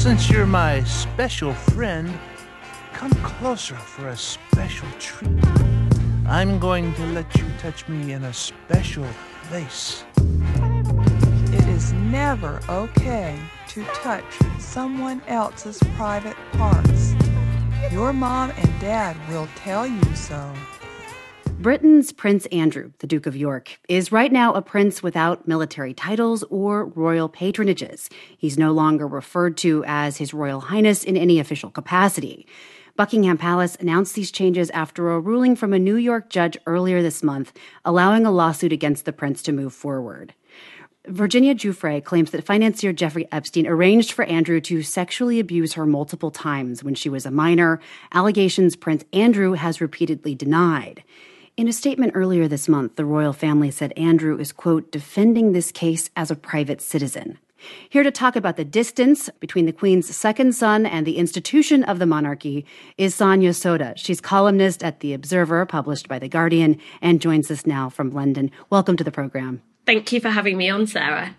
since you're my special friend, come closer for a special treat. I'm going to let you touch me in a special place. It is never okay to touch someone else's private parts. Your mom and dad will tell you so. Britain's Prince Andrew, the Duke of York, is right now a prince without military titles or royal patronages. He's no longer referred to as His Royal Highness in any official capacity. Buckingham Palace announced these changes after a ruling from a New York judge earlier this month allowing a lawsuit against the prince to move forward. Virginia Giuffre claims that financier Jeffrey Epstein arranged for Andrew to sexually abuse her multiple times when she was a minor, allegations Prince Andrew has repeatedly denied. In a statement earlier this month, the royal family said Andrew is, quote, defending this case as a private citizen. Here to talk about the distance between the Queen's second son and the institution of the monarchy is Sonia Sodha. She's columnist at The Observer, published by The Guardian, and joins us now from London. Welcome to the program. Thank you for having me on, Sarah.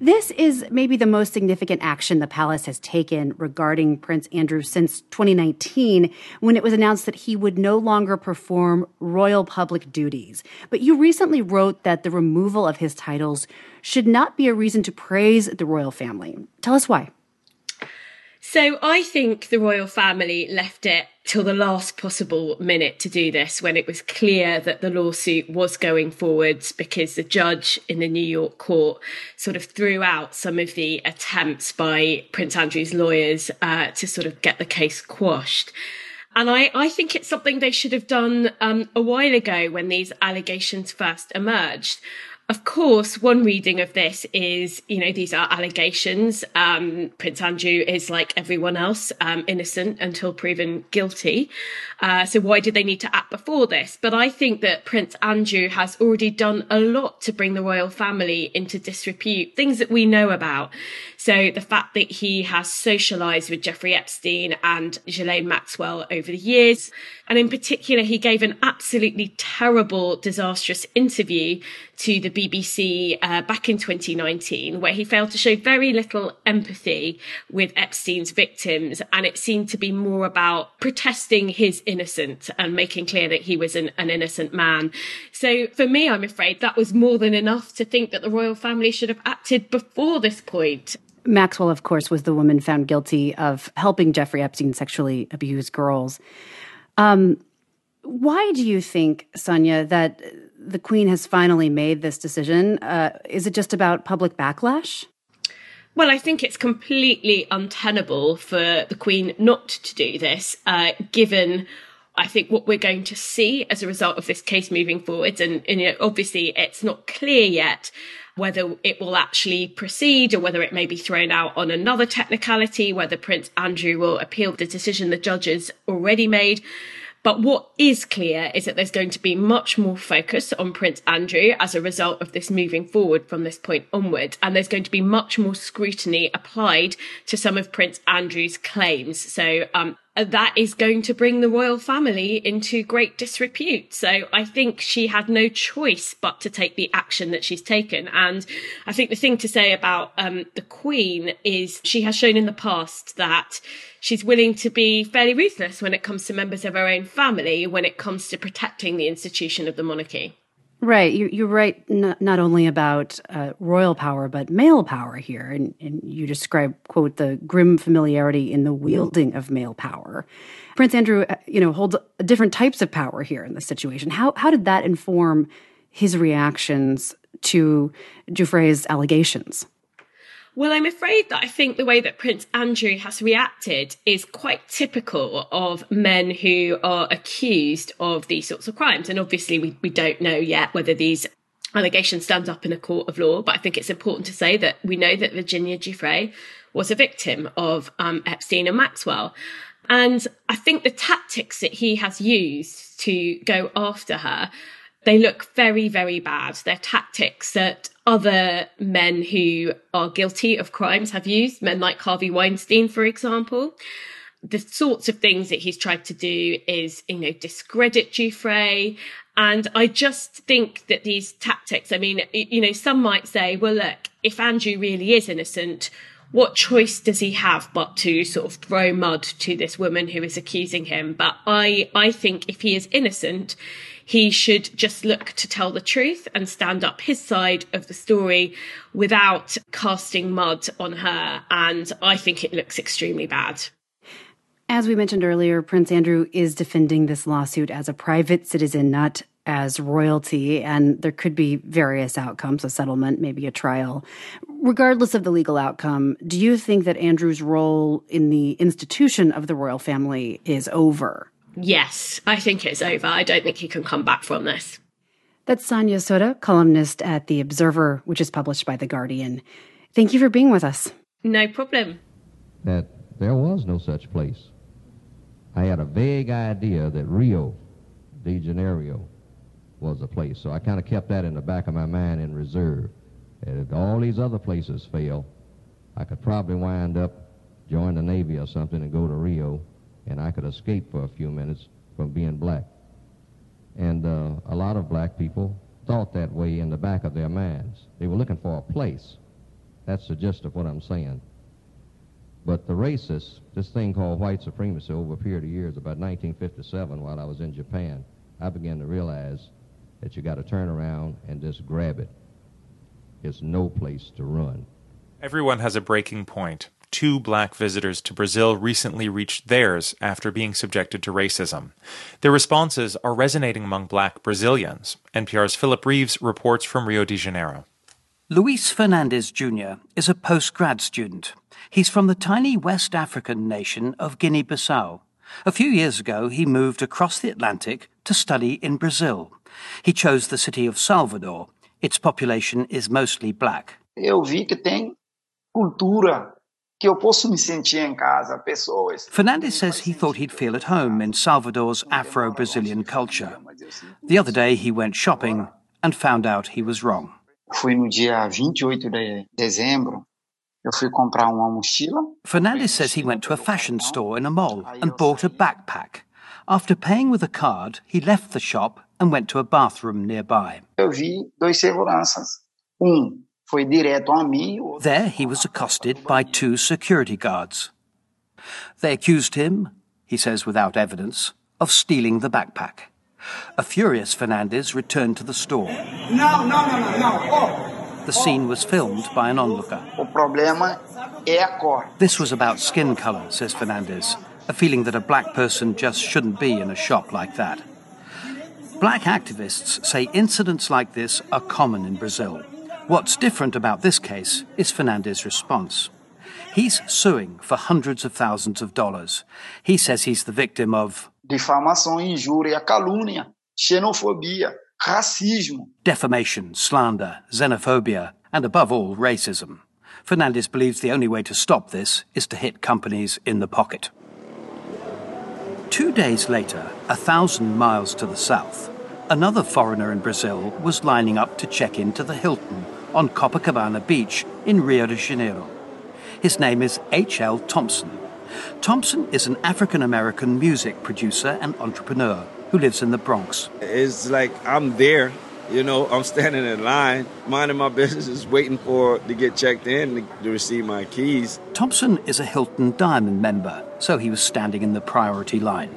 This is maybe the most significant action the palace has taken regarding Prince Andrew since 2019, when it was announced that he would no longer perform royal public duties. But you recently wrote that the removal of his titles should not be a reason to praise the royal family. Tell us why. So I think the royal family left it till the last possible minute to do this when it was clear that the lawsuit was going forwards because the judge in the New York court sort of threw out some of the attempts by Prince Andrew's lawyers uh, to sort of get the case quashed. And I, I think it's something they should have done um, a while ago when these allegations first emerged. Of course, one reading of this is, you know, these are allegations. Um, Prince Andrew is like everyone else, um, innocent until proven guilty. Uh, so why did they need to act before this? But I think that Prince Andrew has already done a lot to bring the royal family into disrepute, things that we know about. So the fact that he has socialized with Jeffrey Epstein and Ghislaine Maxwell over the years, and in particular, he gave an absolutely terrible, disastrous interview to the BBC uh, back in 2019, where he failed to show very little empathy with Epstein's victims. And it seemed to be more about protesting his innocence and making clear that he was an, an innocent man. So for me, I'm afraid that was more than enough to think that the royal family should have acted before this point. Maxwell, of course, was the woman found guilty of helping Jeffrey Epstein sexually abuse girls. Um, why do you think, Sonia, that the Queen has finally made this decision? Uh, is it just about public backlash? Well, I think it's completely untenable for the Queen not to do this, uh, given I think what we're going to see as a result of this case moving forward, and, and you know, obviously it's not clear yet whether it will actually proceed or whether it may be thrown out on another technicality, whether Prince Andrew will appeal the decision the judges already made. But what is clear is that there's going to be much more focus on Prince Andrew as a result of this moving forward from this point onward. And there's going to be much more scrutiny applied to some of Prince Andrew's claims. So, um, that is going to bring the royal family into great disrepute. So I think she had no choice but to take the action that she's taken. And I think the thing to say about um, the Queen is she has shown in the past that she's willing to be fairly ruthless when it comes to members of her own family, when it comes to protecting the institution of the monarchy. Right. You, you're right, not, not only about uh, royal power, but male power here. And, and you describe, quote, the grim familiarity in the wielding of male power. Prince Andrew, uh, you know, holds different types of power here in this situation. How, how did that inform his reactions to Giuffre's allegations? Well, I'm afraid that I think the way that Prince Andrew has reacted is quite typical of men who are accused of these sorts of crimes. And obviously, we, we don't know yet whether these allegations stand up in a court of law, but I think it's important to say that we know that Virginia Giuffre was a victim of um, Epstein and Maxwell. And I think the tactics that he has used to go after her they look very, very bad. They're tactics that other men who are guilty of crimes have used, men like Harvey Weinstein, for example. The sorts of things that he's tried to do is, you know, discredit Giuffre. And I just think that these tactics, I mean, you know, some might say, well, look, if Andrew really is innocent, what choice does he have but to sort of throw mud to this woman who is accusing him? But I, I think if he is innocent, he should just look to tell the truth and stand up his side of the story without casting mud on her. And I think it looks extremely bad. As we mentioned earlier, Prince Andrew is defending this lawsuit as a private citizen, not as royalty, and there could be various outcomes a settlement, maybe a trial. Regardless of the legal outcome, do you think that Andrew's role in the institution of the royal family is over? Yes, I think it's over. I don't think he can come back from this. That's Sonia Sodha, columnist at The Observer, which is published by The Guardian. Thank you for being with us. No problem. That there was no such place. I had a vague idea that Rio de Janeiro was a place, so I kind of kept that in the back of my mind in reserve. And if all these other places fail, I could probably wind up, join the Navy or something, and go to Rio, and I could escape for a few minutes from being black. And uh, a lot of black people thought that way in the back of their minds. They were looking for a place. That's the gist of what I'm saying. But the racists, this thing called white supremacy over a period of years, about 1957 while I was in Japan, I began to realize that you got to turn around and just grab it. It's no place to run. Everyone has a breaking point. Two black visitors to Brazil recently reached theirs after being subjected to racism. Their responses are resonating among black Brazilians. NPR's Philip Reeves reports from Rio de Janeiro. Luis Fernandez Jr. is a postgrad student. He's from the tiny West African nation of Guinea Bissau. A few years ago, he moved across the Atlantic to study in Brazil. He chose the city of Salvador. Its population is mostly black. Eu vi que tem cultura que eu posso me sentir em casa, pessoas. Fernandez says he thought he'd feel at home in Salvador's Afro Brazilian culture. The other day, he went shopping and found out he was wrong. Fui no dia 28 de dezembro Eu fui comprar uma mochila. Fernandez says he went to a fashion store in a mall and bought a backpack. After paying with a card, he left the shop and went to a bathroom nearby. Eu vi dois seguranças. Um foi direto a mim. There he was accosted by two security guards. They accused him, he says without evidence, of stealing the backpack. A furious Fernandez returned to the store. No, no, no, no, no. Oh. The scene was filmed by an onlooker. O problema é a cor. This was about skin color, says Fernandez, a feeling that a black person just shouldn't be in a shop like that. Black activists say incidents like this are common in Brazil. What's different about this case is Fernandez's response. He's suing for hundreds of thousands of dollars. He says he's the victim of difamação, injúria, calúnia, xenofobia, racismo, defamation, slander, xenophobia, and above all, racism. Fernandez believes the only way to stop this is to hit companies in the pocket. Two days later, a thousand miles to the south, another foreigner in Brazil was lining up to check into the Hilton on Copacabana Beach in Rio de Janeiro. His name is H.L. Thompson. Thompson is an African American music producer and entrepreneur who lives in the Bronx. It's like I'm there, you know, I'm standing in line, minding my business, just waiting for to get checked in to, to receive my keys. Thompson is a Hilton Diamond member, so he was standing in the priority line.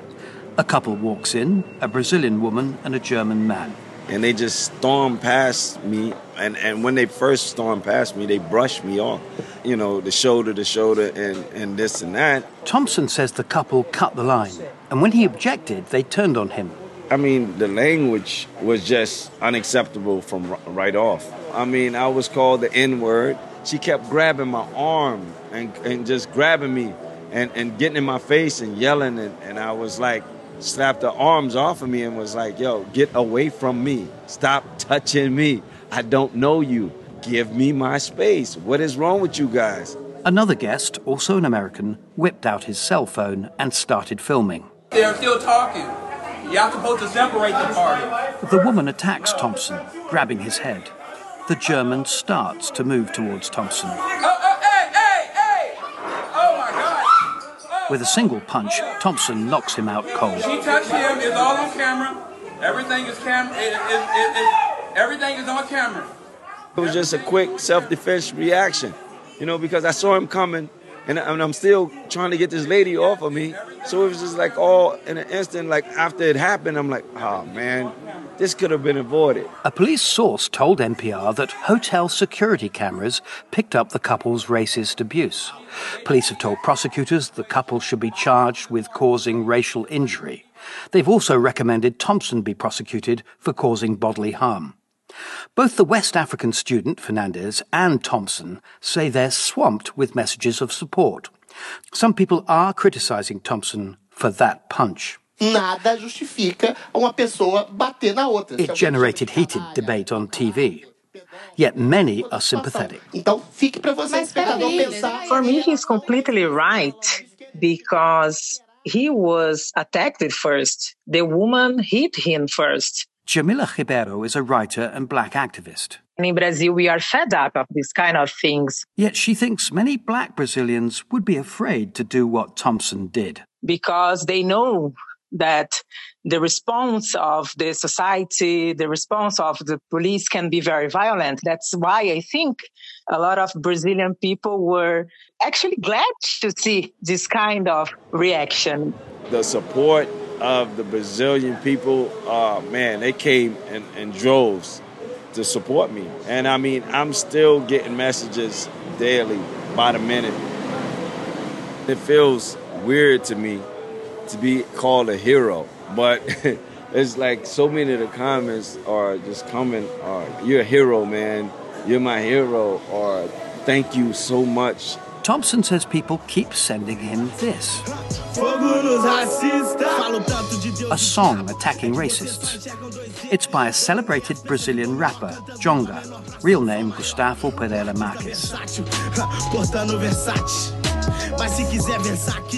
A couple walks in, a Brazilian woman and a German man. And they just storm past me, and, and when they first stormed past me, they brushed me off, you know, the shoulder to shoulder and, and this and that. Thompson says the couple cut the line, and when he objected, they turned on him. I mean, the language was just unacceptable from right off. I mean, I was called the N word. She kept grabbing my arm and, and just grabbing me and, and getting in my face and yelling. And, and I was like, slapped the arms off of me and was like, yo, get away from me. Stop touching me. I don't know you. Give me my space. What is wrong with you guys? Another guest, also an American, whipped out his cell phone and started filming. They're still talking. Y'all supposed to separate the party. The woman attacks Thompson, grabbing his head. The German starts to move towards Thompson. Oh, oh, hey, hey, hey! Oh my God! Oh. With a single punch, Thompson knocks him out cold. She touched him. It's all on camera. Everything is camera. It, it, it, everything is on camera. It was just a quick self-defense reaction. you know, because I saw him coming and, and I'm still trying to get this lady off of me. So it was just like all in an instant, like after it happened, I'm like, oh man, this could have been avoided. A police source told NPR that hotel security cameras picked up the couple's racist abuse. Police have told prosecutors the couple should be charged with causing racial injury. They've also recommended Thompson be prosecuted for causing bodily harm. Both the West African student, Fernandez, and Thompson say they're swamped with messages of support. Some people are criticizing Thompson for that punch. Nada justifica uma pessoa bater na outra. It generated heated debate on TV. Yet many are sympathetic. Então, fique para você, espectador, pensar. For me, he's completely right because he was attacked first. The woman hit him first. Djamila Ribeiro is a writer and black activist. In Brazil, we are fed up of these kind of things Yet she thinks many black Brazilians would be afraid to do what Thompson did. because they know that the response of the society, the response of the police can be very violent. That's why I think a lot of Brazilian people were actually glad to see this kind of reaction. The support of the Brazilian people, uh, man, they came in, in droves to support me. And I mean, I'm still getting messages daily by the minute. It feels weird to me to be called a hero, but it's like so many of the comments are just coming, or you're a hero, man, you're my hero, or thank you so much. Thompson says people keep sending him this a song attacking racists. It's by a celebrated Brazilian rapper, Djonga, real name Gustavo Pereira Marques.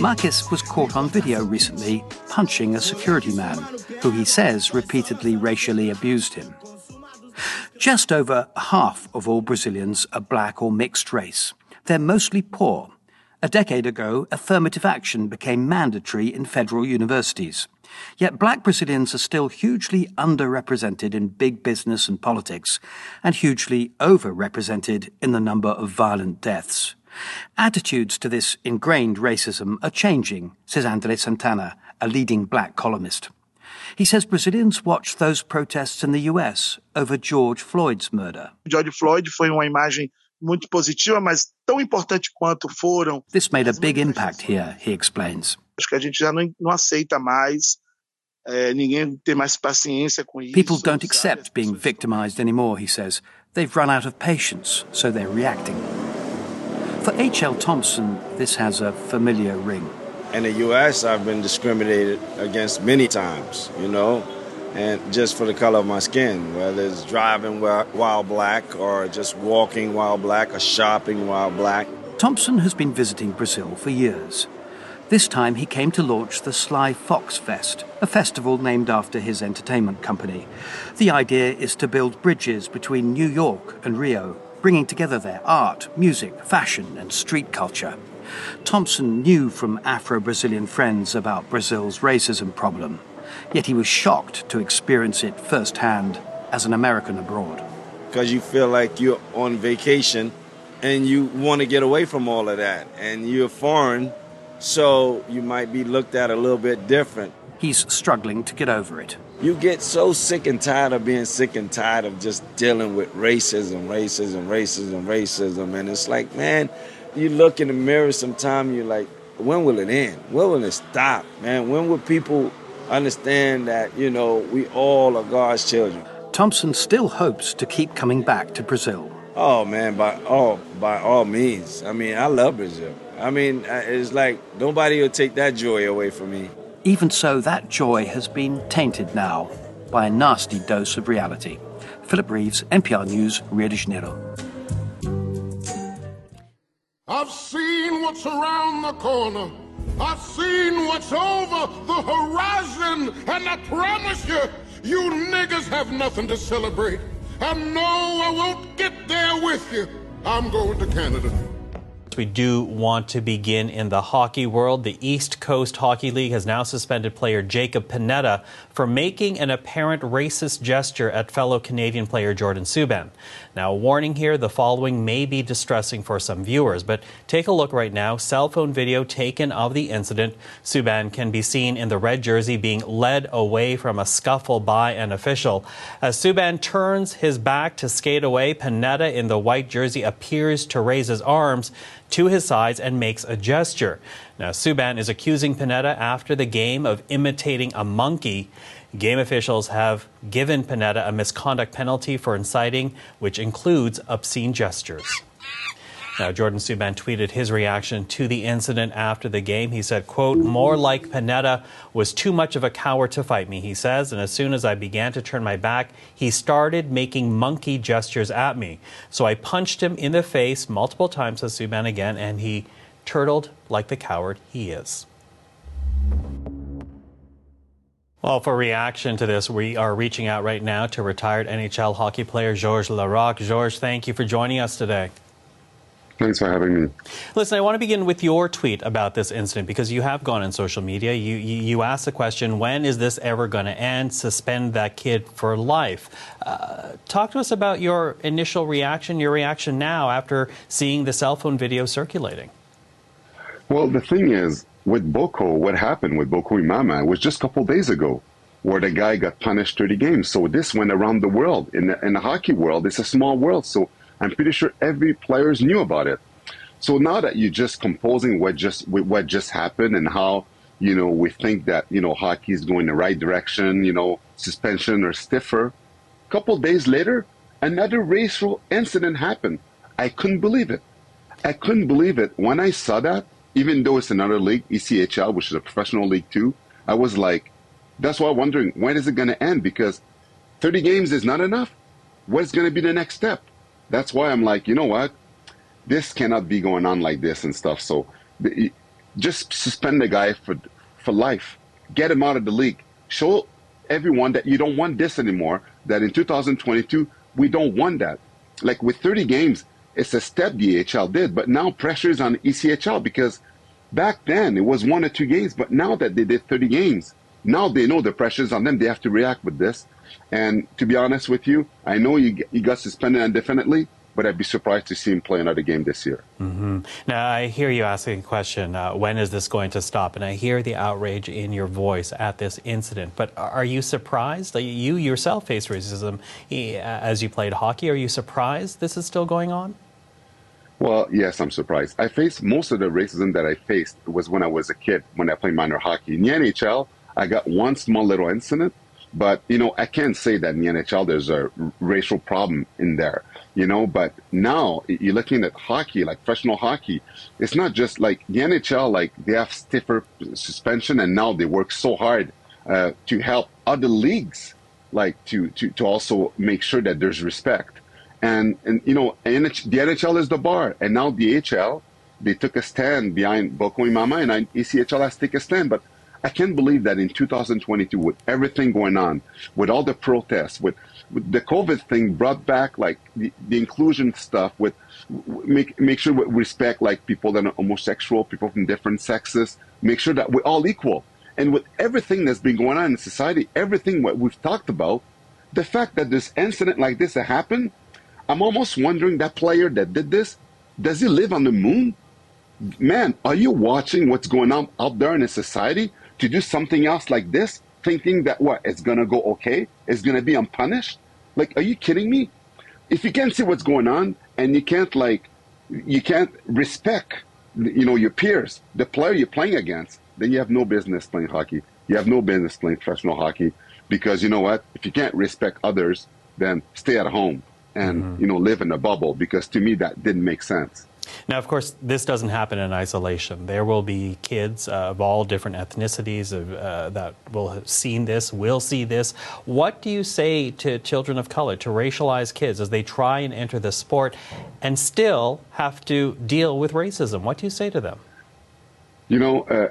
Marques was caught on video recently punching a security man who he says repeatedly racially abused him. Just over half of all Brazilians are black or mixed race. They're mostly poor. A decade ago, affirmative action became mandatory in federal universities. Yet black Brazilians are still hugely underrepresented in big business and politics, and hugely overrepresented in the number of violent deaths. Attitudes to this ingrained racism are changing, says Andre Santana, a leading black columnist. He says Brazilians watched those protests in the US over George Floyd's murder. George Floyd foi uma imagem muito positiva, mas tão importante quanto foram. This made a big impact here, he explains. Acho que a gente já não, não aceita mais, é, ninguém tem mais paciência com isso. People don't accept being victimized anymore, he says. They've run out of patience, so they're reacting. For H.L. Thompson, this has a familiar ring. In the U.S., I've been discriminated against many times, you know, and just for the color of my skin, whether it's driving while black or just walking while black or shopping while black. Thompson has been visiting Brazil for years. This time he came to launch the Sly Fox Fest, a festival named after his entertainment company. The idea is to build bridges between New York and Rio, bringing together their art, music, fashion, and street culture. Thompson knew from Afro Brazilian friends about Brazil's racism problem, yet he was shocked to experience it firsthand as an American abroad. because you feel like you're on vacation and you want to get away from all of that and you're foreign so you might be looked at a little bit different He's struggling to get over it. you get so sick and tired of being sick and tired of just dealing with racism racism racism racism and it's like man you look in the mirror sometime you're like when will it end when will it stop man when will people understand that you know we all are god's children Thompson still hopes to keep coming back to Brazil. Oh man, by all by all means. I mean, I love Brazil. I mean, uh, it's like nobody will take that joy away from me. Even so, that joy has been tainted now by a nasty dose of reality. Philip Reeves, NPR News, Rio de Janeiro. I've seen what's around the corner. I've seen what's over the horizon. And I promise you, you niggas have nothing to celebrate. And no, I won't get there with you. I'm going to Canada. we do want to begin in the hockey world. The East Coast Hockey League has now suspended player Jacob Panetta for making an apparent racist gesture at fellow Canadian player Jordan Subban. Now, a warning here the following may be distressing for some viewers, but take a look right now. Cell phone video taken of the incident. Subban can be seen in the red jersey being led away from a scuffle by an official. As Subban turns his back to skate away, Panetta in the white jersey appears to raise his arms to his sides and makes a gesture. Now, Subban is accusing Panetta after the game of imitating a monkey. Game officials have given Panetta a misconduct penalty for inciting, which includes obscene gestures. Now, Jordan Subban tweeted his reaction to the incident after the game. He said, quote, more like Panetta was too much of a coward to fight me, he says. And as soon as I began to turn my back, he started making monkey gestures at me. So I punched him in the face multiple times, says Subban again, and he turtled like the coward he is. Well, for reaction to this, we are reaching out right now to retired NHL hockey player Georges Laraque. Georges, thank you for joining us today. Thanks for having me. Listen, I want to begin with your tweet about this incident because you have gone on social media. You, you, you asked the question, when is this ever going to end? Suspend that kid for life. Uh, talk to us about your initial reaction, your reaction now after seeing the cell phone video circulating. Well, the thing is, with Boko, what happened with Boko Imama was just a couple days ago, where the guy got punished 30 games. So this went around the world. In the, in the hockey world, it's a small world. So I'm pretty sure every players knew about it. So now that you're just composing what just what just happened and how you know we think that you know hockey is going the right direction, you know suspension or stiffer. A couple days later, another racial incident happened. I couldn't believe it. I couldn't believe it when I saw that. Even though it's another league, ECHL, which is a professional league too, I was like, that's why I'm wondering when is it going to end? Because 30 games is not enough. What's going to be the next step? That's why I'm like, you know what? This cannot be going on like this and stuff. So just suspend the guy for for life. Get him out of the league. Show everyone that you don't want this anymore. That in 2022 we don't want that. Like with 30 games, it's a step the AHL did, but now pressure is on ECHL because back then it was one or two games, but now that they did 30 games, now they know the pressure's on them. They have to react with this. And to be honest with you, I know he, he got suspended indefinitely, but I'd be surprised to see him play another game this year. Mm-hmm. Now, I hear you asking a question uh, when is this going to stop? And I hear the outrage in your voice at this incident. But are you surprised? That you yourself faced racism as you played hockey. Are you surprised this is still going on? Well, yes, I'm surprised. I faced most of the racism that I faced was when I was a kid, when I played minor hockey. In the NHL, I got one small little incident but, you know, I can't say that in the NHL there's a racial problem in there, you know, but now you're looking at hockey, like professional hockey. It's not just like the NHL, like they have stiffer suspension and now they work so hard uh, to help other leagues, like to, to, to also make sure that there's respect. And, and you know, the NHL is the bar and now the they took a stand behind Boko Imama and ECHL has taken a stand, but I can't believe that in 2022, with everything going on, with all the protests, with, with the COVID thing brought back like the, the inclusion stuff, with make make sure we respect like people that are homosexual, people from different sexes, make sure that we're all equal. And with everything that's been going on in society, everything what we've talked about, the fact that this incident like this happened, I'm almost wondering that player that did this, does he live on the moon? Man, are you watching what's going on out there in a society? to do something else like this, thinking that what it's gonna go okay, it's gonna be unpunished. Like, are you kidding me? If you can't see what's going on and you can't like, you can't respect, you know, your peers, the player you're playing against, then you have no business playing hockey. You have no business playing professional hockey because you know what? If you can't respect others, then stay at home and mm-hmm. you know live in a bubble. Because to me, that didn't make sense. Now, of course, this doesn't happen in isolation. There will be kids uh, of all different ethnicities uh, that will have seen this, will see this. What do you say to children of color, to racialized kids, as they try and enter the sport and still have to deal with racism? What do you say to them? You know, uh,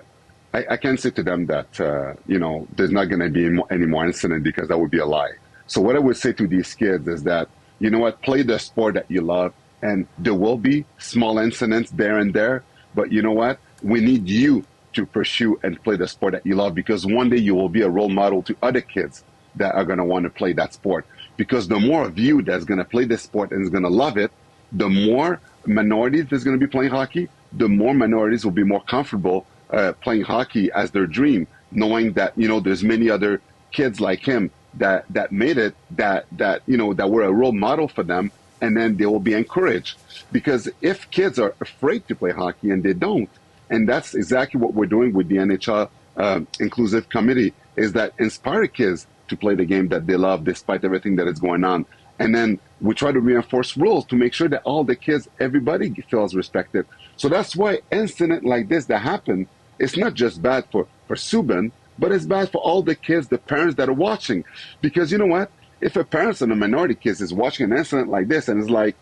I, I, can't say to them that, uh, you know, there's not going to be any more incident because that would be a lie. So what I would say to these kids is that, you know what, play the sport that you love and there will be small incidents there and there. But you know what? We need you to pursue and play the sport that you love because one day you will be a role model to other kids that are going to want to play that sport. Because the more of you that's going to play this sport and is going to love it, the more minorities that's going to be playing hockey, the more minorities will be more comfortable uh, playing hockey as their dream, knowing that you know there's many other kids like him that that made it, that that you know that were a role model for them, and then they will be encouraged. Because if kids are afraid to play hockey and they don't, and that's exactly what we're doing with the NHL uh, Inclusive Committee, is that inspire kids to play the game that they love despite everything that is going on. And then we try to reinforce rules to make sure that all the kids, everybody feels respected. So that's why incident like this that happened it's not just bad for, for Subban, but it's bad for all the kids, the parents that are watching. Because you know what? If a parent and a minority kids is watching an incident like this and it's like,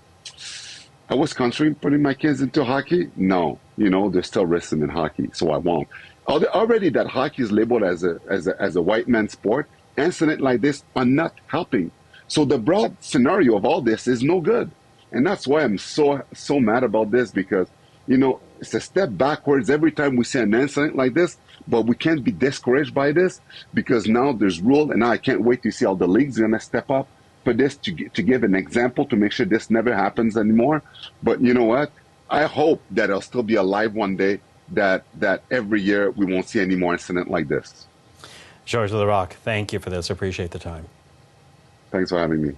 I was considering putting my kids into hockey. No, you know, there's still risks in hockey, so I won't. Already that hockey is labeled as a, as a, as a white man's sport. Incident like this are not helping. So the broad scenario of all this is no good. And that's why I'm so, so mad about this because, you know, it's a step backwards every time we see an incident like this, but we can't be discouraged by this because now there's rule and now I can't wait to see how the league's going to step up for this to, to give an example to make sure this never happens anymore. But you know what? I hope that it'll still be alive one day that, that every year we won't see any more incident like this. Georges Laraque, thank you for this. Appreciate the time. Thanks for having me.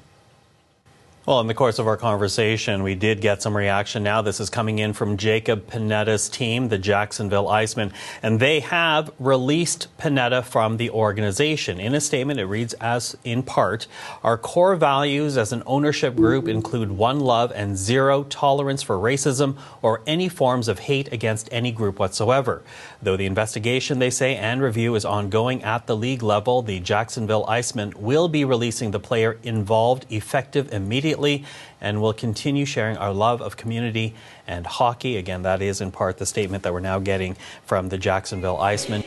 Well, in the course of our conversation, we did get some reaction. Now, this is coming in from Jacob Panetta's team, the Jacksonville Icemen, and they have released Panetta from the organization. In a statement, it reads as in part Our core values as an ownership group include one love and zero tolerance for racism or any forms of hate against any group whatsoever. Though the investigation, they say, and review is ongoing at the league level, the Jacksonville Icemen will be releasing the player involved effective immediately and will continue sharing our love of community and hockey. Again, that is in part the statement that we're now getting from the Jacksonville Icemen.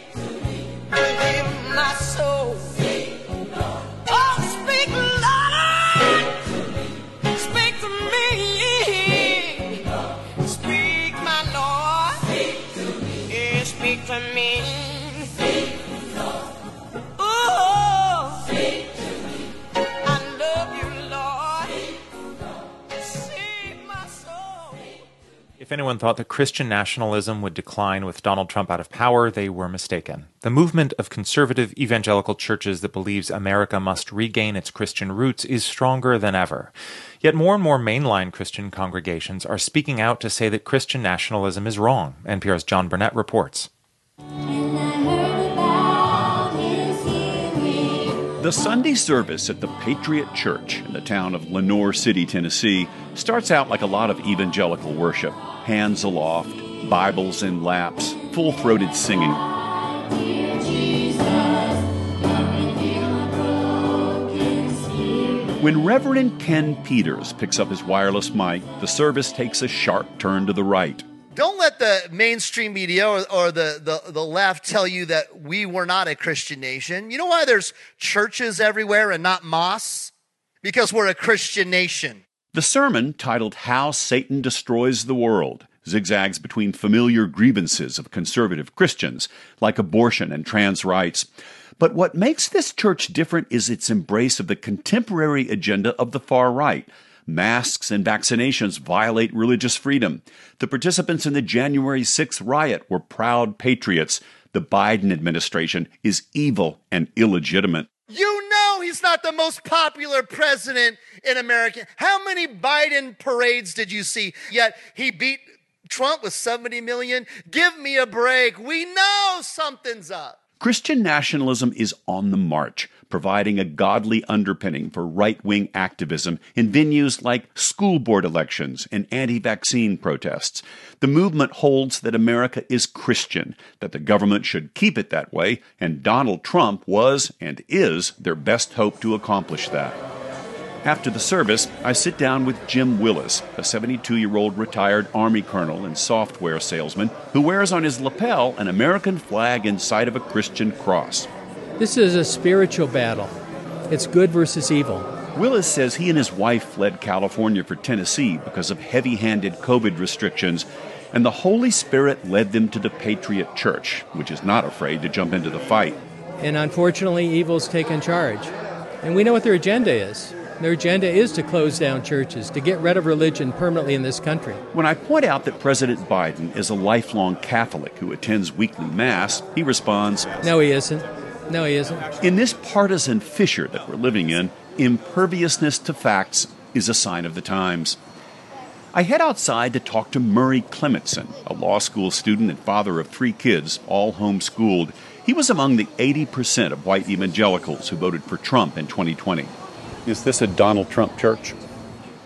If anyone thought that Christian nationalism would decline with Donald Trump out of power, they were mistaken. The movement of conservative evangelical churches that believes America must regain its Christian roots is stronger than ever. Yet more and more mainline Christian congregations are speaking out to say that Christian nationalism is wrong. NPR's John Burnett reports. The Sunday service at the Patriot Church in the town of Lenoir City, Tennessee, starts out like a lot of evangelical worship hands aloft, Bibles in laps, full throated singing. When Reverend Ken Peters picks up his wireless mic, the service takes a sharp turn to the right. Don't let the mainstream media or, or the, the, the left tell you that we were not a Christian nation. You know why there's churches everywhere and not mosques? Because we're a Christian nation. The sermon, titled How Satan Destroys the World, zigzags between familiar grievances of conservative Christians, like abortion and trans rights. But what makes this church different is its embrace of the contemporary agenda of the far right. Masks and vaccinations violate religious freedom. The participants in the January 6th riot were proud patriots. The Biden administration is evil and illegitimate. You know he's not the most popular president in America. How many Biden parades did you see? Yet he beat Trump with 70 million. Give me a break. We know something's up. Christian nationalism is on the march, providing a godly underpinning for right wing activism in venues like school board elections and anti vaccine protests. The movement holds that America is Christian, that the government should keep it that way, and Donald Trump was and is their best hope to accomplish that. After the service, I sit down with Jim Willis, a 72 year old retired Army colonel and software salesman who wears on his lapel an American flag inside of a Christian cross. This is a spiritual battle. It's good versus evil. Willis says he and his wife fled California for Tennessee because of heavy handed COVID restrictions, and the Holy Spirit led them to the Patriot Church, which is not afraid to jump into the fight. And unfortunately, evil's taken charge. And we know what their agenda is. Their agenda is to close down churches, to get rid of religion permanently in this country. When I point out that President Biden is a lifelong Catholic who attends weekly Mass, he responds, No, he isn't. No, he isn't. In this partisan fissure that we're living in, imperviousness to facts is a sign of the times. I head outside to talk to Murray Clementson, a law school student and father of three kids, all homeschooled. He was among the 80% of white evangelicals who voted for Trump in 2020. Is this a Donald Trump church?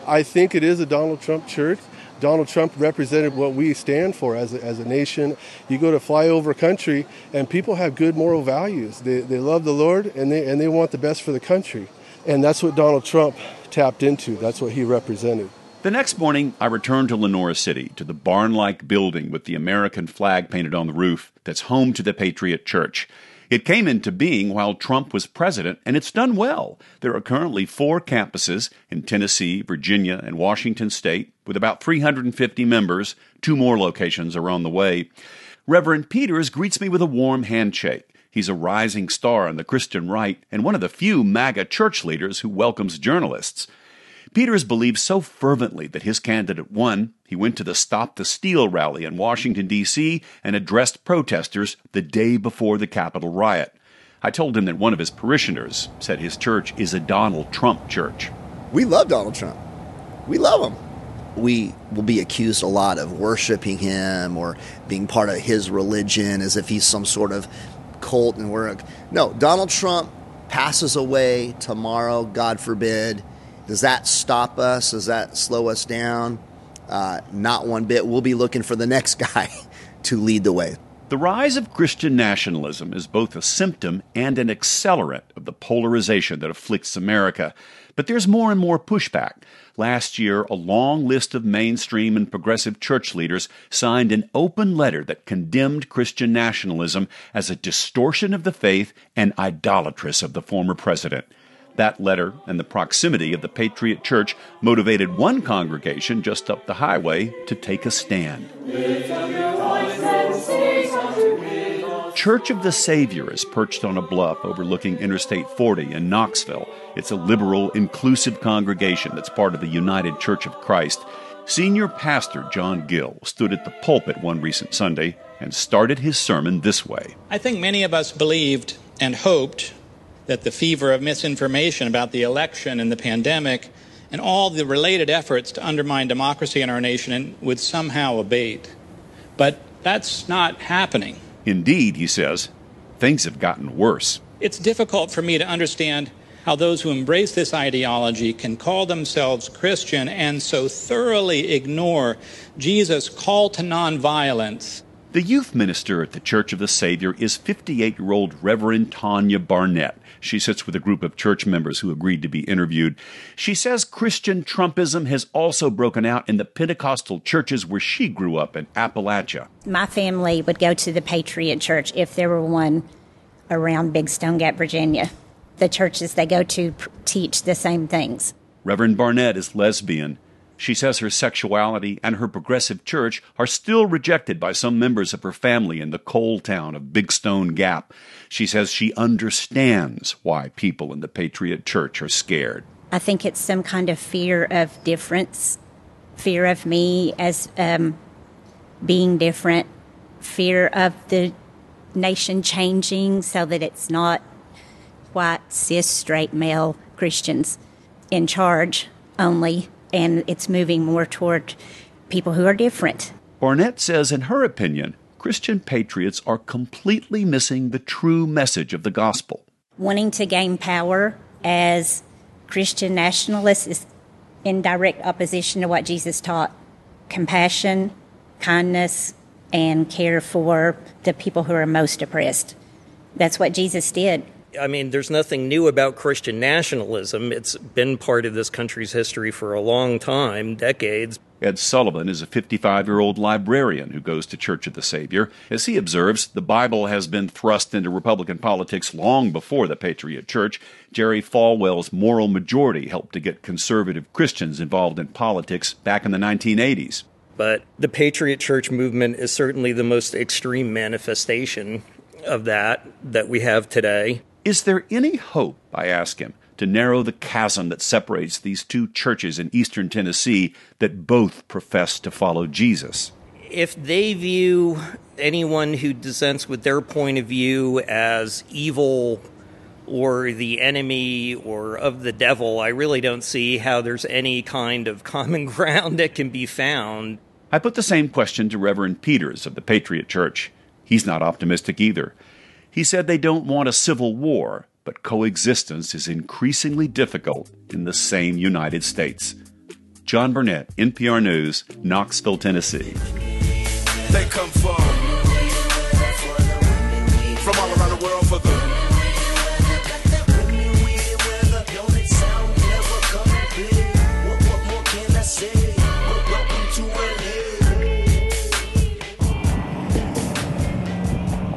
I think it is a Donald Trump church. Donald Trump represented what we stand for as a, as a nation. You go to flyover country, and people have good moral values. They, they love the Lord, and they, and they want the best for the country. And that's what Donald Trump tapped into. That's what he represented. The next morning, I returned to Lenoir City, to the barn like building with the American flag painted on the roof that's home to the Patriot Church. It came into being while Trump was president, and it's done well. There are currently four campuses in Tennessee, Virginia, and Washington state, with about 350 members. Two more locations are on the way. Reverend Peters greets me with a warm handshake. He's a rising star on the Christian right and one of the few MAGA church leaders who welcomes journalists. Peters believed so fervently that his candidate won, he went to the Stop the Steal rally in Washington, D.C., and addressed protesters the day before the Capitol riot. I told him that one of his parishioners said his church is a Donald Trump church. We love Donald Trump. We love him. We will be accused a lot of worshiping him or being part of his religion as if he's some sort of cult and we're. No, Donald Trump passes away tomorrow, God forbid does that stop us? Does that slow us down? Uh, not one bit. We'll be looking for the next guy to lead the way. The rise of Christian nationalism is both a symptom and an accelerant of the polarization that afflicts America. But there's more and more pushback. Last year, a long list of mainstream and progressive church leaders signed an open letter that condemned Christian nationalism as a distortion of the faith and idolatrous of the former president. That letter and the proximity of the Patriot Church motivated one congregation just up the highway to take a stand. Church of the Savior is perched on a bluff overlooking Interstate 40 in Knoxville. It's a liberal, inclusive congregation that's part of the United Church of Christ. Senior pastor John Gill stood at the pulpit one recent Sunday and started his sermon this way. I think many of us believed and hoped that the fever of misinformation about the election and the pandemic and all the related efforts to undermine democracy in our nation would somehow abate. But that's not happening. Indeed, he says, things have gotten worse. It's difficult for me to understand how those who embrace this ideology can call themselves Christian and so thoroughly ignore Jesus' call to nonviolence. The youth minister at the Church of the Savior is 58 year old Reverend Tanya Barnett. She sits with a group of church members who agreed to be interviewed. She says Christian Trumpism has also broken out in the Pentecostal churches where she grew up in Appalachia. My family would go to the Patriot Church if there were one around Big Stone Gap, Virginia. The churches they go to teach the same things. Reverend Barnett is lesbian. She says her sexuality and her progressive church are still rejected by some members of her family in the coal town of Big Stone Gap. She says she understands why people in the Patriot Church are scared. I think it's some kind of fear of difference, fear of me as um, being different, fear of the nation changing so that it's not white, cis, straight male Christians in charge only and it's moving more toward people who are different. Barnett says, in her opinion, Christian patriots are completely missing the true message of the gospel. Wanting to gain power as Christian nationalists is in direct opposition to what Jesus taught compassion, kindness, and care for the people who are most oppressed. That's what Jesus did. I mean, there's nothing new about Christian nationalism. It's been part of this country's history for a long time, decades. Ed Sullivan is a 55 year old librarian who goes to Church of the Savior. As he observes, the Bible has been thrust into Republican politics long before the Patriot Church. Jerry Falwell's moral majority helped to get conservative Christians involved in politics back in the 1980s. But the Patriot Church movement is certainly the most extreme manifestation of that that we have today. Is there any hope, I ask him, to narrow the chasm that separates these two churches in eastern Tennessee that both profess to follow Jesus? If they view anyone who dissents with their point of view as evil or the enemy or of the devil, I really don't see how there's any kind of common ground that can be found. I put the same question to Reverend Peters of the Patriot Church. He's not optimistic either. He said they don't want a civil war, but coexistence is increasingly difficult in the same United States. John Burnett, NPR News, Knoxville, Tennessee.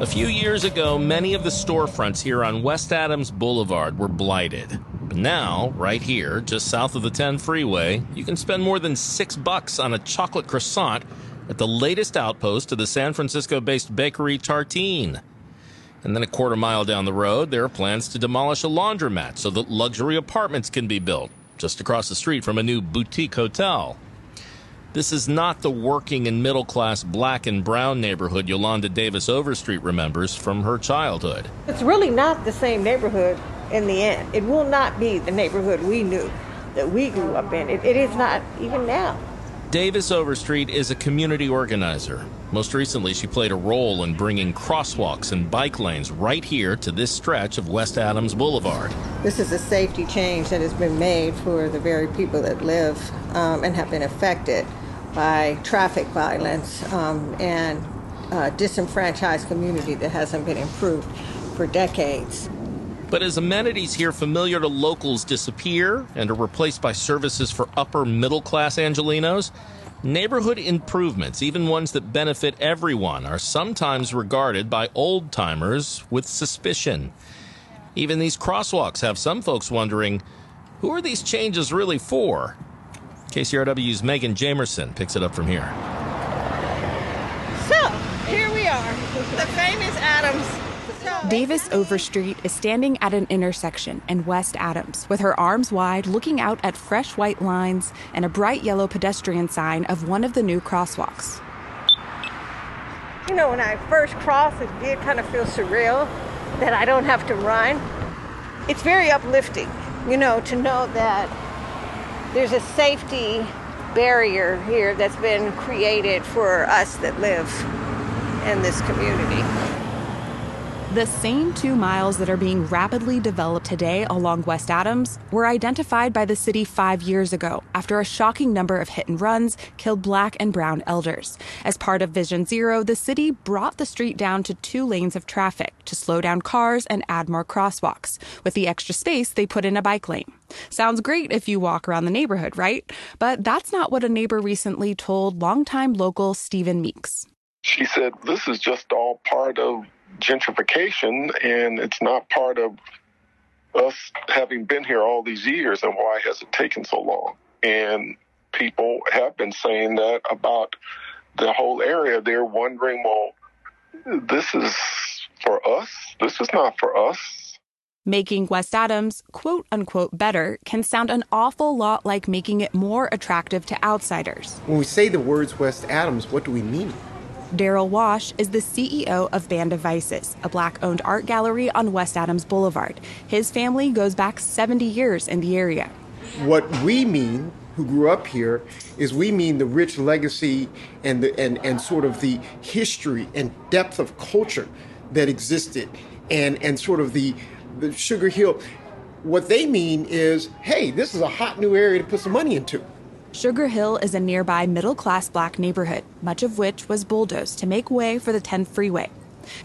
A few years ago, many of the storefronts here on West Adams Boulevard were blighted. But now, right here, just south of the 10 freeway, you can spend more than six bucks on a chocolate croissant at the latest outpost of the San Francisco based bakery Tartine. And then a quarter mile down the road, there are plans to demolish a laundromat so that luxury apartments can be built, just across the street from a new boutique hotel. This is not the working and middle class black and brown neighborhood Yolanda Davis Overstreet remembers from her childhood. It's really not the same neighborhood in the end. It will not be the neighborhood we knew that we grew up in. it, it is not even now. Davis Overstreet is a community organizer. Most recently, she played a role in bringing crosswalks and bike lanes right here to this stretch of West Adams Boulevard. This is a safety change that has been made for the very people that live um, and have been affected by traffic violence um, and a disenfranchised community that hasn't been improved for decades. But as amenities here familiar to locals disappear and are replaced by services for upper middle class Angelenos, neighborhood improvements, even ones that benefit everyone, are sometimes regarded by old timers with suspicion. Even these crosswalks have some folks wondering who are these changes really for? KCRW's Megan Jamerson picks it up from here. So, here we are, the famous Adams. Davis Overstreet is standing at an intersection in West Adams with her arms wide looking out at fresh white lines and a bright yellow pedestrian sign of one of the new crosswalks. You know, when I first crossed, it did kind of feel surreal that I don't have to run. It's very uplifting, you know, to know that there's a safety barrier here that's been created for us that live in this community. The same two miles that are being rapidly developed today along West Adams were identified by the city five years ago after a shocking number of hit and runs killed black and brown elders. As part of Vision Zero, the city brought the street down to two lanes of traffic to slow down cars and add more crosswalks. With the extra space, they put in a bike lane. Sounds great if you walk around the neighborhood, right? But that's not what a neighbor recently told longtime local Stephen Meeks. She said, This is just all part of gentrification and it's not part of us having been here all these years and why has it taken so long and people have been saying that about the whole area they're wondering well this is for us this is not for us Making West Adams quote unquote better can sound an awful lot like making it more attractive to outsiders. When we say the words West Adams, what do we mean? Daryl Wash is the CEO of Band of Vices, a black owned art gallery on West Adams Boulevard. His family goes back 70 years in the area. What we mean, who grew up here, is we mean the rich legacy and, the, and, and sort of the history and depth of culture that existed and, and sort of the, the Sugar Hill. What they mean is, hey, this is a hot new area to put some money into. Sugar Hill is a nearby middle class black neighborhood, much of which was bulldozed to make way for the 10th freeway.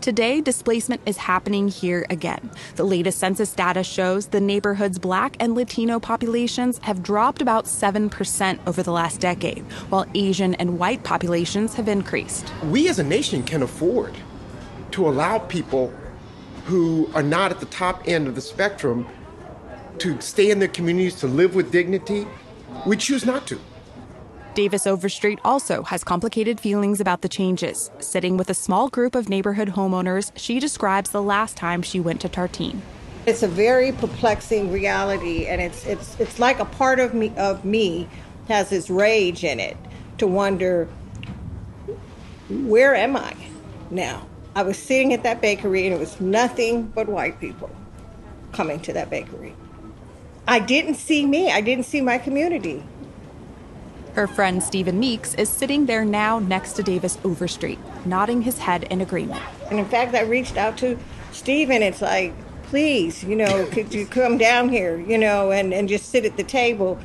Today, displacement is happening here again. The latest census data shows the neighborhood's black and Latino populations have dropped about 7% over the last decade, while Asian and white populations have increased. We as a nation can afford to allow people who are not at the top end of the spectrum to stay in their communities, to live with dignity. We choose not to. Davis Overstreet also has complicated feelings about the changes. Sitting with a small group of neighborhood homeowners, she describes the last time she went to Tartine. It's a very perplexing reality, and it's it's it's like a part of me of me has this rage in it to wonder where am I now? I was sitting at that bakery, and it was nothing but white people coming to that bakery. I didn't see me. I didn't see my community. Her friend Stephen Meeks is sitting there now next to Davis Overstreet, nodding his head in agreement. And in fact, I reached out to Stephen. It's like, please, you know, could you come down here, you know, and, and just sit at the table?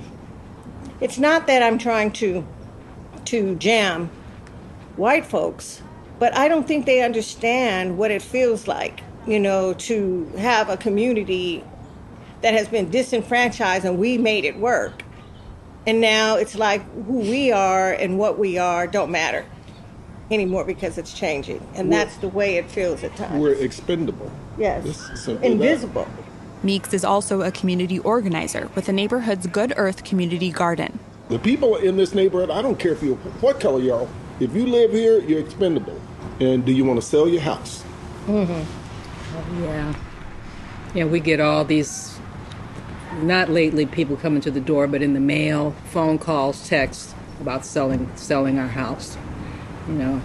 It's not that I'm trying to to jam white folks, but I don't think they understand what it feels like, you know, to have a community that has been disenfranchised and we made it work. And now it's like who we are and what we are don't matter anymore because it's changing. And We're- that's the way it feels at times. We're expendable. Yes. It's simple Invisible. Meeks is also a community organizer with the neighborhood's Good Earth Community Garden. The people in this neighborhood, I don't care if you what color you are. If you live here, you're expendable. And do you want to sell your house? Mm-hmm. Yeah. Yeah, we get all these, not lately people coming to the door, but in the mail, phone calls, texts about selling selling our house. You know,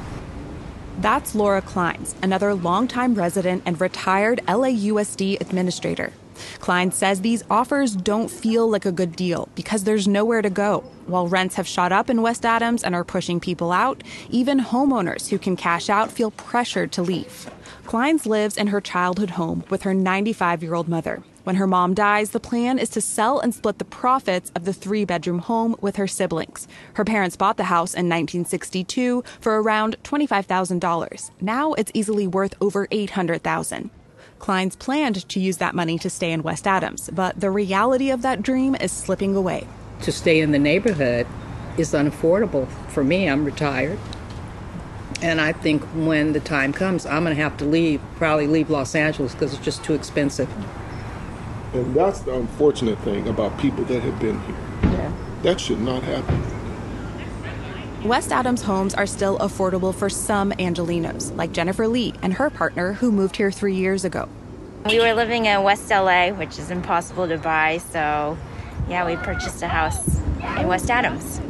That's Laura Kleins, another longtime resident and retired LAUSD administrator. Klein says these offers don't feel like a good deal because there's nowhere to go. While rents have shot up in West Adams and are pushing people out, even homeowners who can cash out feel pressured to leave. Kleins lives in her childhood home with her 95 year old mother. When her mom dies, the plan is to sell and split the profits of the three bedroom home with her siblings. Her parents bought the house in 1962 for around $25,000. Now it's easily worth over 800,000. Klein's planned to use that money to stay in West Adams, but the reality of that dream is slipping away. to stay in the neighborhood is unaffordable for me. I'm retired. And I think when the time comes, I'm going to have to leave, probably leave Los Angeles because it's just too expensive. And that's the unfortunate thing about people that have been here. Yeah. That should not happen. West Adams homes are still affordable for some Angelenos, like Jennifer Lee and her partner who moved here three years ago. We were living in West LA, which is impossible to buy, so yeah, we purchased a house in West Adams.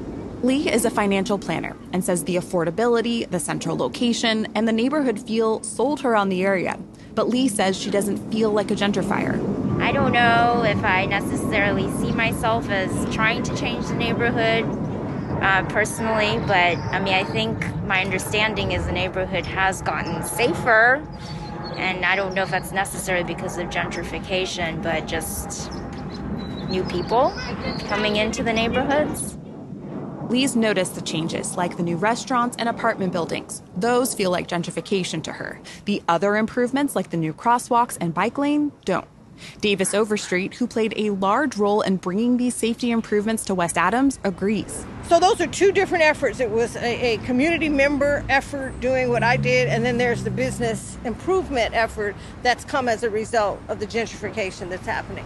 Lee is a financial planner and says the affordability, the central location, and the neighborhood feel sold her on the area. But Lee says she doesn't feel like a gentrifier. I don't know if I necessarily see myself as trying to change the neighborhood uh, personally, but I mean, I think my understanding is the neighborhood has gotten safer, and I don't know if that's necessarily because of gentrification, but just new people coming into the neighborhoods. Lee's noticed the changes, like the new restaurants and apartment buildings. Those feel like gentrification to her. The other improvements, like the new crosswalks and bike lane, don't. Davis Overstreet, who played a large role in bringing these safety improvements to West Adams, agrees. So those are two different efforts. It was a, a community member effort doing what I did, and then there's the business improvement effort that's come as a result of the gentrification that's happening.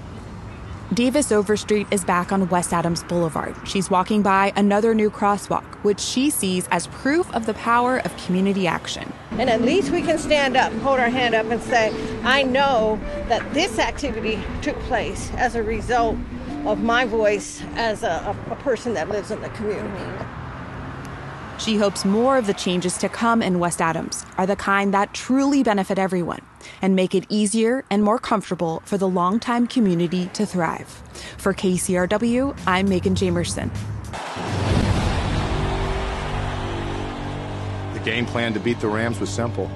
Davis Overstreet is back on West Adams Boulevard. She's walking by another new crosswalk, which she sees as proof of the power of community action. And at least we can stand up, hold our hand up, and say, I know that this activity took place as a result of my voice as a, a, a person that lives in the community. She hopes more of the changes to come in West Adams are the kind that truly benefit everyone and make it easier and more comfortable for the longtime community to thrive. For KCRW, I'm Megan Jamerson. The game plan to beat the Rams was simple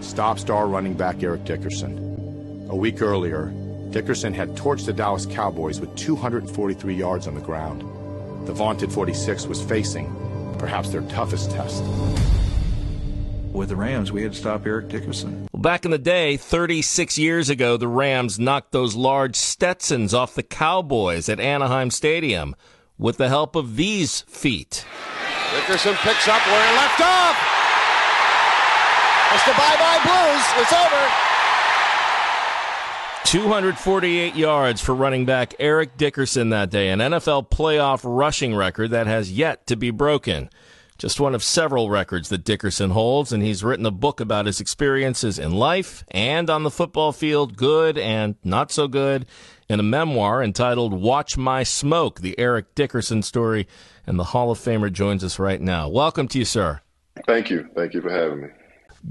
stop star running back Eric Dickerson. A week earlier, Dickerson had torched the Dallas Cowboys with 243 yards on the ground. The vaunted 46 was facing perhaps their toughest test. With the Rams, we had to stop Eric Dickerson. Well, back in the day, 36 years ago, the Rams knocked those large Stetsons off the Cowboys at Anaheim Stadium with the help of these feet. Dickerson picks up where he left off. It's the bye-bye Blues. It's over. 248 yards for running back Eric Dickerson that day, an NFL playoff rushing record that has yet to be broken. Just one of several records that Dickerson holds, and he's written a book about his experiences in life and on the football field, good and not so good, in a memoir entitled Watch My Smoke, the Eric Dickerson story. And the Hall of Famer joins us right now. Welcome to you, sir. Thank you. Thank you for having me.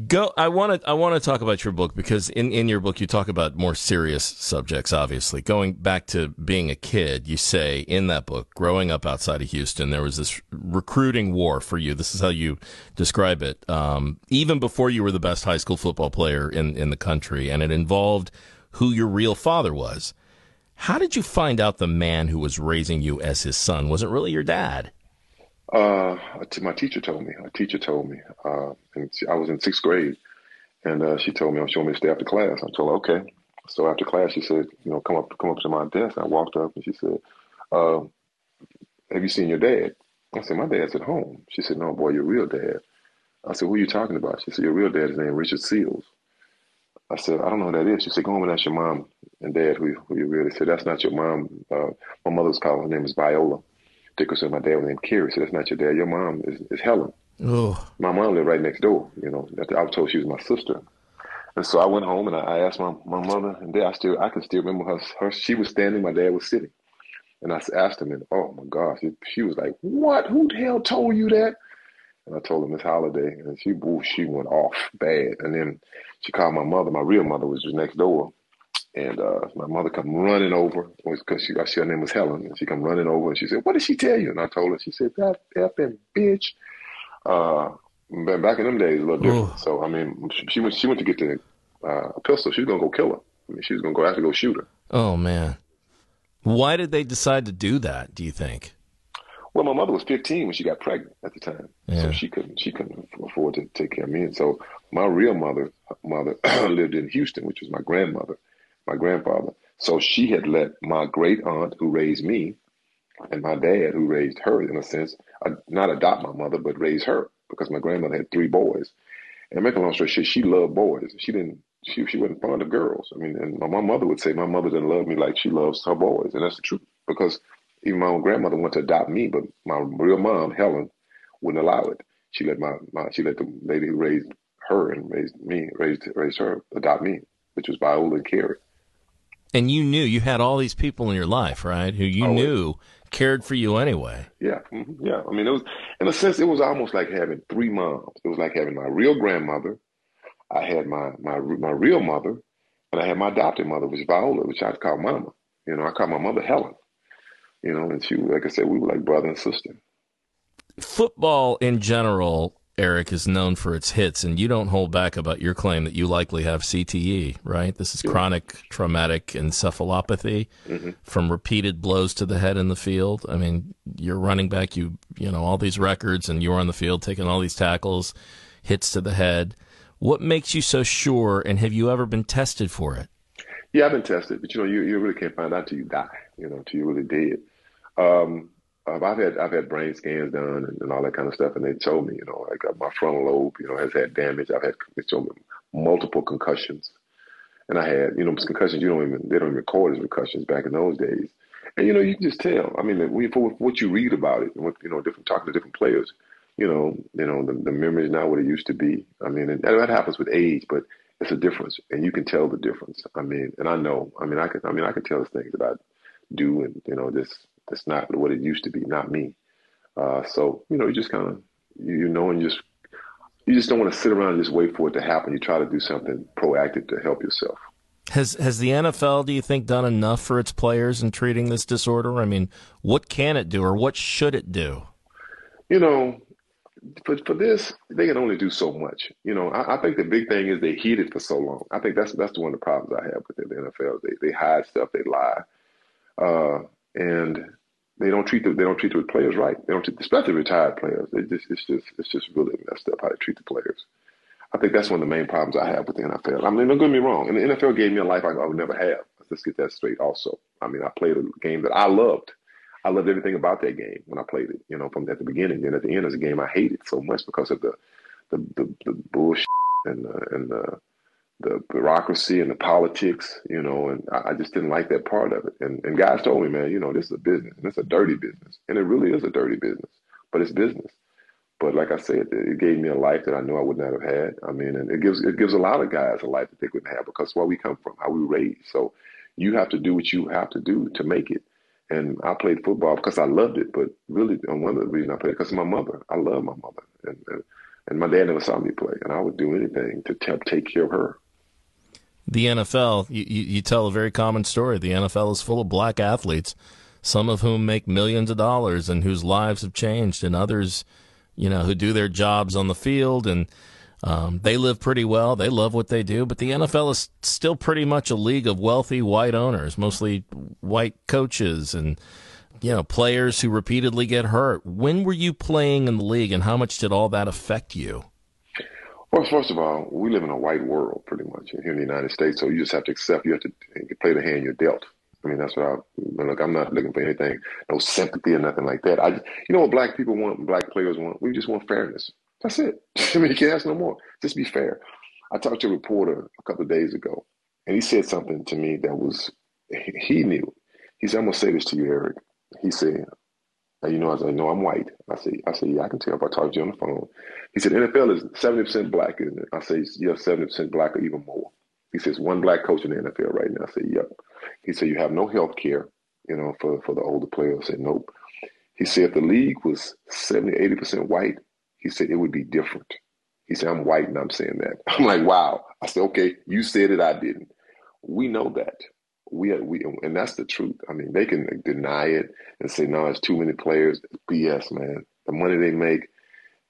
Go. I want to. I want to talk about your book because in in your book you talk about more serious subjects. Obviously, going back to being a kid, you say in that book, growing up outside of Houston, there was this recruiting war for you. This is how you describe it. Um, even before you were the best high school football player in in the country, and it involved who your real father was. How did you find out the man who was raising you as his son wasn't really your dad? Uh, my teacher told me. A teacher told me, uh, and I was in sixth grade, and uh, she told me, "I'm showing me to stay after class." I told her, "Okay." So after class, she said, "You know, come up, come up to my desk." I walked up, and she said, uh, "Have you seen your dad?" I said, "My dad's at home." She said, "No, boy, your real dad." I said, "Who are you talking about?" She said, "Your real dad is named Richard Seals." I said, "I don't know who that is." She said, "Go home and ask your mom and dad who, who you really." said, "That's not your mom. Uh, my mother's called. Her name is Viola." Dickerson. My dad was named Kerry. So that's not your dad. Your mom is, is Helen. Oh. My mom lived right next door. You know, I was told she was my sister. And so I went home and I asked my, my mother and dad. I still I can still remember her, her. She was standing. My dad was sitting. And I asked him, and oh my gosh, she was like, "What? Who the hell told you that?" And I told him it's Holiday, and she she went off bad. And then she called my mother. My real mother was just next door, and uh, my mother come running over because she, she her name was Helen, and she come running over and she said, "What did she tell you?" And I told her. She said, "That effing bitch." Uh, back in them days, a little different. So I mean, she, she, went she went to get the uh, pistol. She was gonna go kill her. I mean, she was gonna go have to go shoot her. Oh man, why did they decide to do that? Do you think? Well, my mother was 15 when she got pregnant at the time, yeah. so she couldn't she couldn't afford to take care of me. And so my real mother mother lived in Houston, which was my grandmother my grandfather. So she had let my great aunt, who raised me, and my dad, who raised her, in a sense, uh, not adopt my mother, but raise her because my grandmother had three boys. And make a long story short, she loved boys. She didn't. She she wasn't fond of girls. I mean, and my, my mother would say my mother didn't love me like she loves her boys, and that's the truth. Because even my own grandmother wanted to adopt me, but my real mom, Helen, wouldn't allow it. She let my, my she let the lady who raised her and raised me raised raised her adopt me, which was Viola and Carrie. And you knew you had all these people in your life, right? Who you oh, knew cared for you anyway. Yeah, mm-hmm, yeah. I mean, it was in a sense, it was almost like having three moms. It was like having my real grandmother. I had my my my real mother, and I had my adopted mother, which is Viola, which I call Mama. You know, I call my mother Helen. You know, and she, like I said, we were like brother and sister. Football in general Eric, is known for its hits, and you don't hold back about your claim that you likely have CTE, right? This is chronic traumatic encephalopathy mm-hmm. from repeated blows to the head in the field. I mean, you're running back, you you know all these records, and you're on the field taking all these tackles, hits to the head. What makes you so sure, and have you ever been tested for it? Yeah, I've been tested, but you know, you, you really can't find out till you die, you know, till you're really dead. Um, I've had I've had brain scans done and, and, all that kind of stuff, and they told me, you know, like uh, my frontal lobe, you know, has had damage. I've had they told me multiple concussions, and I had, you know, concussions. You don't even they don't even record as concussions back in those days, and you know, you can just tell. I mean, for what you read about it, and what you know, different talking to different players, you know, you know, the, the memory is not what it used to be. I mean, and that happens with age, but it's a difference, and you can tell the difference. I mean, and I know. I mean, I can. I mean, I can tell the things that I do, and you know, just that's not what it used to be, not me. Uh, so you know, you just kind of you know, and you just you just don't want to sit around and just wait for it to happen. You try to do something proactive to help yourself. Has has the NFL, do you think, done enough for its players in treating this disorder? I mean, what can it do, or what should it do? You know, for for this, they can only do so much. You know, I, I think the big thing is they hid it for so long. I think that's that's one of the problems I have with the NFL. They they hide stuff, they lie. Uh, and they don't treat the they don't treat the players right. They don't treat, especially retired players. They just it's just it's just really messed up how they treat the players. I think that's one of the main problems I have with the NFL. I mean, don't get me wrong. And the NFL gave me a life I would never have. Let's get that straight. Also, I mean, I played a game that I loved. I loved everything about that game when I played it. You know, from at the beginning and at the end, as a game I hated so much because of the the the, the bullshit and uh, and the the bureaucracy and the politics. You know, and I, just didn't like that part of it. And and guys told me, man, you know, this is a business and it's a dirty business, and it really is a dirty business, but it's business. But like I said, it gave me a life that I knew I would not have had. I mean, and it gives it gives a lot of guys a life that they couldn't have because where we come from, how we raised. So you have to do what you have to do to make it. And I played football because I loved it, but really, uh, one of the reasons I played because my mother. I love my mother, and, and and my dad never saw me play, and I would do anything to t- take care of her. The NFL, you, you tell a very common story. The NFL is full of black athletes, some of whom make millions of dollars and whose lives have changed, and others you know, who do their jobs on the field and um, they live pretty well. They love what they do, but the NFL is still pretty much a league of wealthy white owners, mostly white coaches and you know players who repeatedly get hurt. When were you playing in the league, and how much did all that affect you? Well, first of all, we live in a white world, pretty much here in the United States. So you just have to accept. You have to play the hand you're dealt. I mean, that's what I look. I'm not looking for anything, no sympathy or nothing like that. I, you know, what black people want, black players want. We just want fairness. That's it. I mean, you can't ask no more. Just be fair. I talked to a reporter a couple of days ago, and he said something to me that was he knew. He said, "I'm gonna say this to you, Eric." He said, "You know," I said, "No, I'm white." I said, "I said, yeah, I can tell if I talk to you on the phone." He said, "NFL is 70 percent black, isn't it?" I say, "Yeah, 70 percent black or even more." He says, "One black coach in the NFL right now." I said, "Yep." He said, You have no health care, you know, for, for the older players. I said, Nope. He said, If the league was 70, 80% white, he said, it would be different. He said, I'm white and I'm saying that. I'm like, wow. I said, okay, you said it, I didn't. We know that. We, we and that's the truth. I mean, they can deny it and say, no, it's too many players. BS, man. The money they make,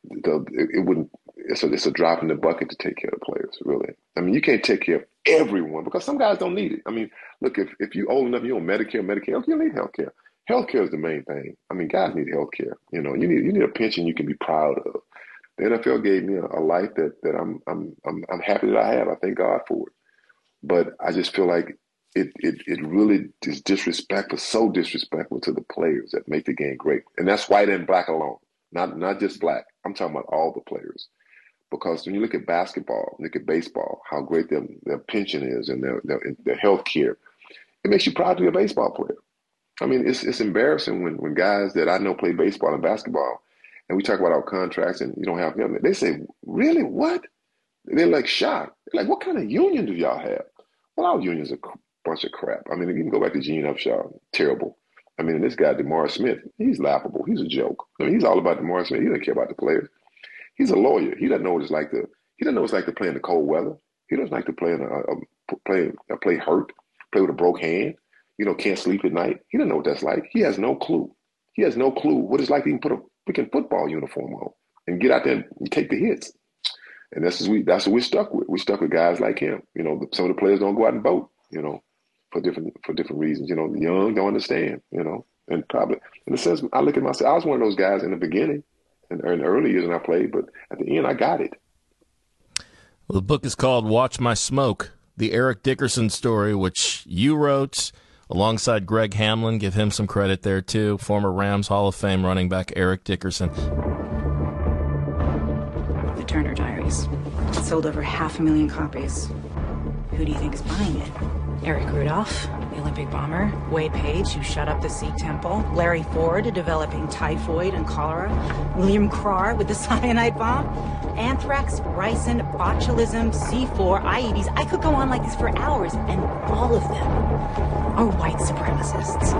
the, it, it wouldn't. It's a, it's a drop in the bucket to take care of players. Really, I mean, you can't take care of everyone because some guys don't need it. I mean, look, if if you're old enough, you're on Medicare, Medicare, you need health care. Healthcare is the main thing. I mean, guys need health care. You know, you need you need a pension you can be proud of. The NFL gave me a, a life that that I'm I'm I'm I'm happy that I have. I thank God for it. But I just feel like it it it really is disrespectful, so disrespectful to the players that make the game great, and that's white and black alone, not not just black. I'm talking about all the players. Because when you look at basketball, look at baseball, how great their, their pension is and their, their, their health care, it makes you proud to be a baseball player. I mean, it's it's embarrassing when, when guys that I know play baseball and basketball, and we talk about our contracts and you don't have them. They say, "Really? What?" They're like shocked. They're like, "What kind of union do y'all have?" Well, our union's a bunch of crap. I mean, you can go back to Gene Upshaw, terrible. I mean, this guy DeMaurice Smith, he's laughable. He's a joke. I mean, he's all about DeMaurice Smith. He doesn't care about the players. He's a lawyer. He doesn't know what it's like to. He doesn't know what it's like to play in the cold weather. He doesn't like to play in a, a play a play hurt, play with a broke hand. You know, can't sleep at night. He doesn't know what that's like. He has no clue. He has no clue what it's like to even put a freaking football uniform on and get out there and take the hits. And that's what we that's what we're stuck with. We're stuck with guys like him. You know, some of the players don't go out and vote. You know, for different for different reasons. You know, the young don't understand. You know, and probably in a sense, I look at myself. I was one of those guys in the beginning in, in the early years when I played, but at the end, I got it. Well, the book is called Watch My Smoke, the Eric Dickerson story, which you wrote alongside Greg Hanlon. Give him some credit there, too. Former Rams Hall of Fame running back Eric Dickerson. The Turner Diaries. It sold over half a million copies. Who do you think is buying it? Eric Rudolph, the Olympic bomber, Wade Page, who shut up the Sikh temple, Larry Ford, developing typhoid and cholera, William Krar with the cyanide bomb, anthrax, ricin, botulism, C4, IEDs. I could go on like this for hours, and all of them are white supremacists.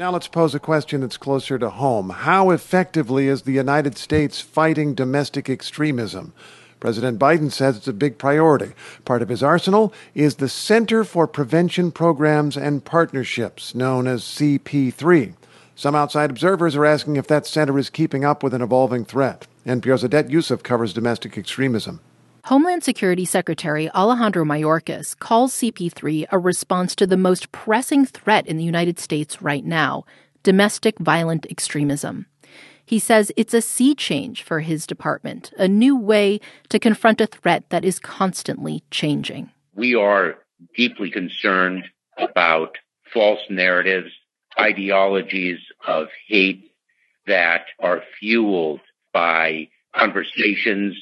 Now let's pose a question that's closer to home. How effectively is the United States fighting domestic extremism? President Biden says it's a big priority. Part of his arsenal is the Center for Prevention Programs and Partnerships, known as CP3. Some outside observers are asking if that center is keeping up with an evolving threat. NPR's Odette Yousef covers domestic extremism. Homeland Security Secretary Alejandro Mayorkas calls CP3 a response to the most pressing threat in the United States right now domestic violent extremism. He says it's a sea change for his department, a new way to confront a threat that is constantly changing. We are deeply concerned about false narratives, ideologies of hate that are fueled by conversations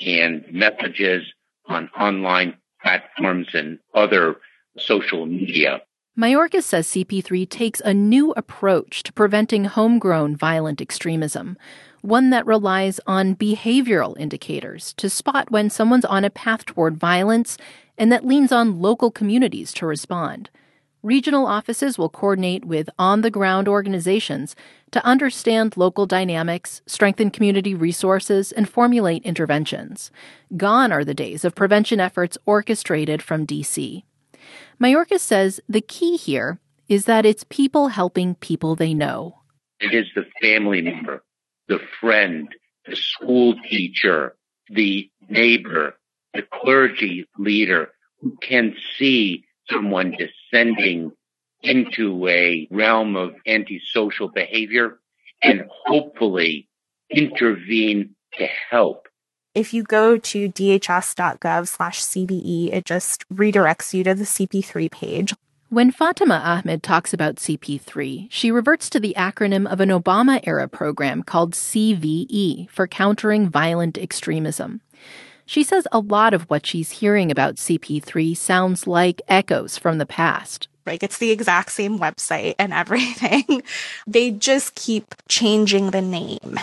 and messages on online platforms and other social media. Mayorkas says CP3 takes a new approach to preventing homegrown violent extremism, one that relies on behavioral indicators to spot when someone's on a path toward violence and that leans on local communities to respond. Regional offices will coordinate with on the ground organizations to understand local dynamics, strengthen community resources, and formulate interventions. Gone are the days of prevention efforts orchestrated from DC. Mayorkas says the key here is that it's people helping people they know. It is the family member, the friend, the school teacher, the neighbor, the clergy leader who can see someone descending into a realm of antisocial behavior and hopefully intervene to help. If you go to dhs.gov slash CVE, it just redirects you to the CP3 page. When Fatima Ahmed talks about CP3, she reverts to the acronym of an Obama era program called CVE for Countering Violent Extremism. She says a lot of what she's hearing about CP3 sounds like echoes from the past. Like it's the exact same website and everything. they just keep changing the name.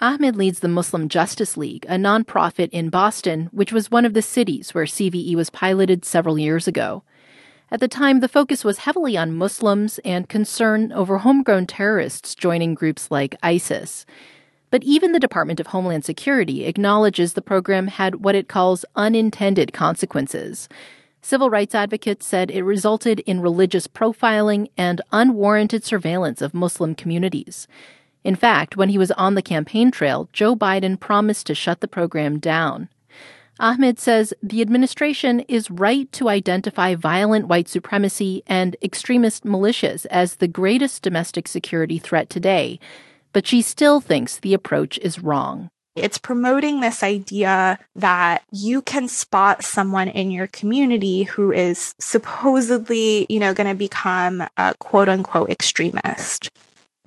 Ahmed leads the Muslim Justice League, a nonprofit in Boston, which was one of the cities where CVE was piloted several years ago. At the time, the focus was heavily on Muslims and concern over homegrown terrorists joining groups like ISIS. But even the Department of Homeland Security acknowledges the program had what it calls unintended consequences. Civil rights advocates said it resulted in religious profiling and unwarranted surveillance of Muslim communities. In fact, when he was on the campaign trail, Joe Biden promised to shut the program down. Ahmed says the administration is right to identify violent white supremacy and extremist militias as the greatest domestic security threat today, but she still thinks the approach is wrong. It's promoting this idea that you can spot someone in your community who is supposedly, you know, going to become a quote unquote extremist.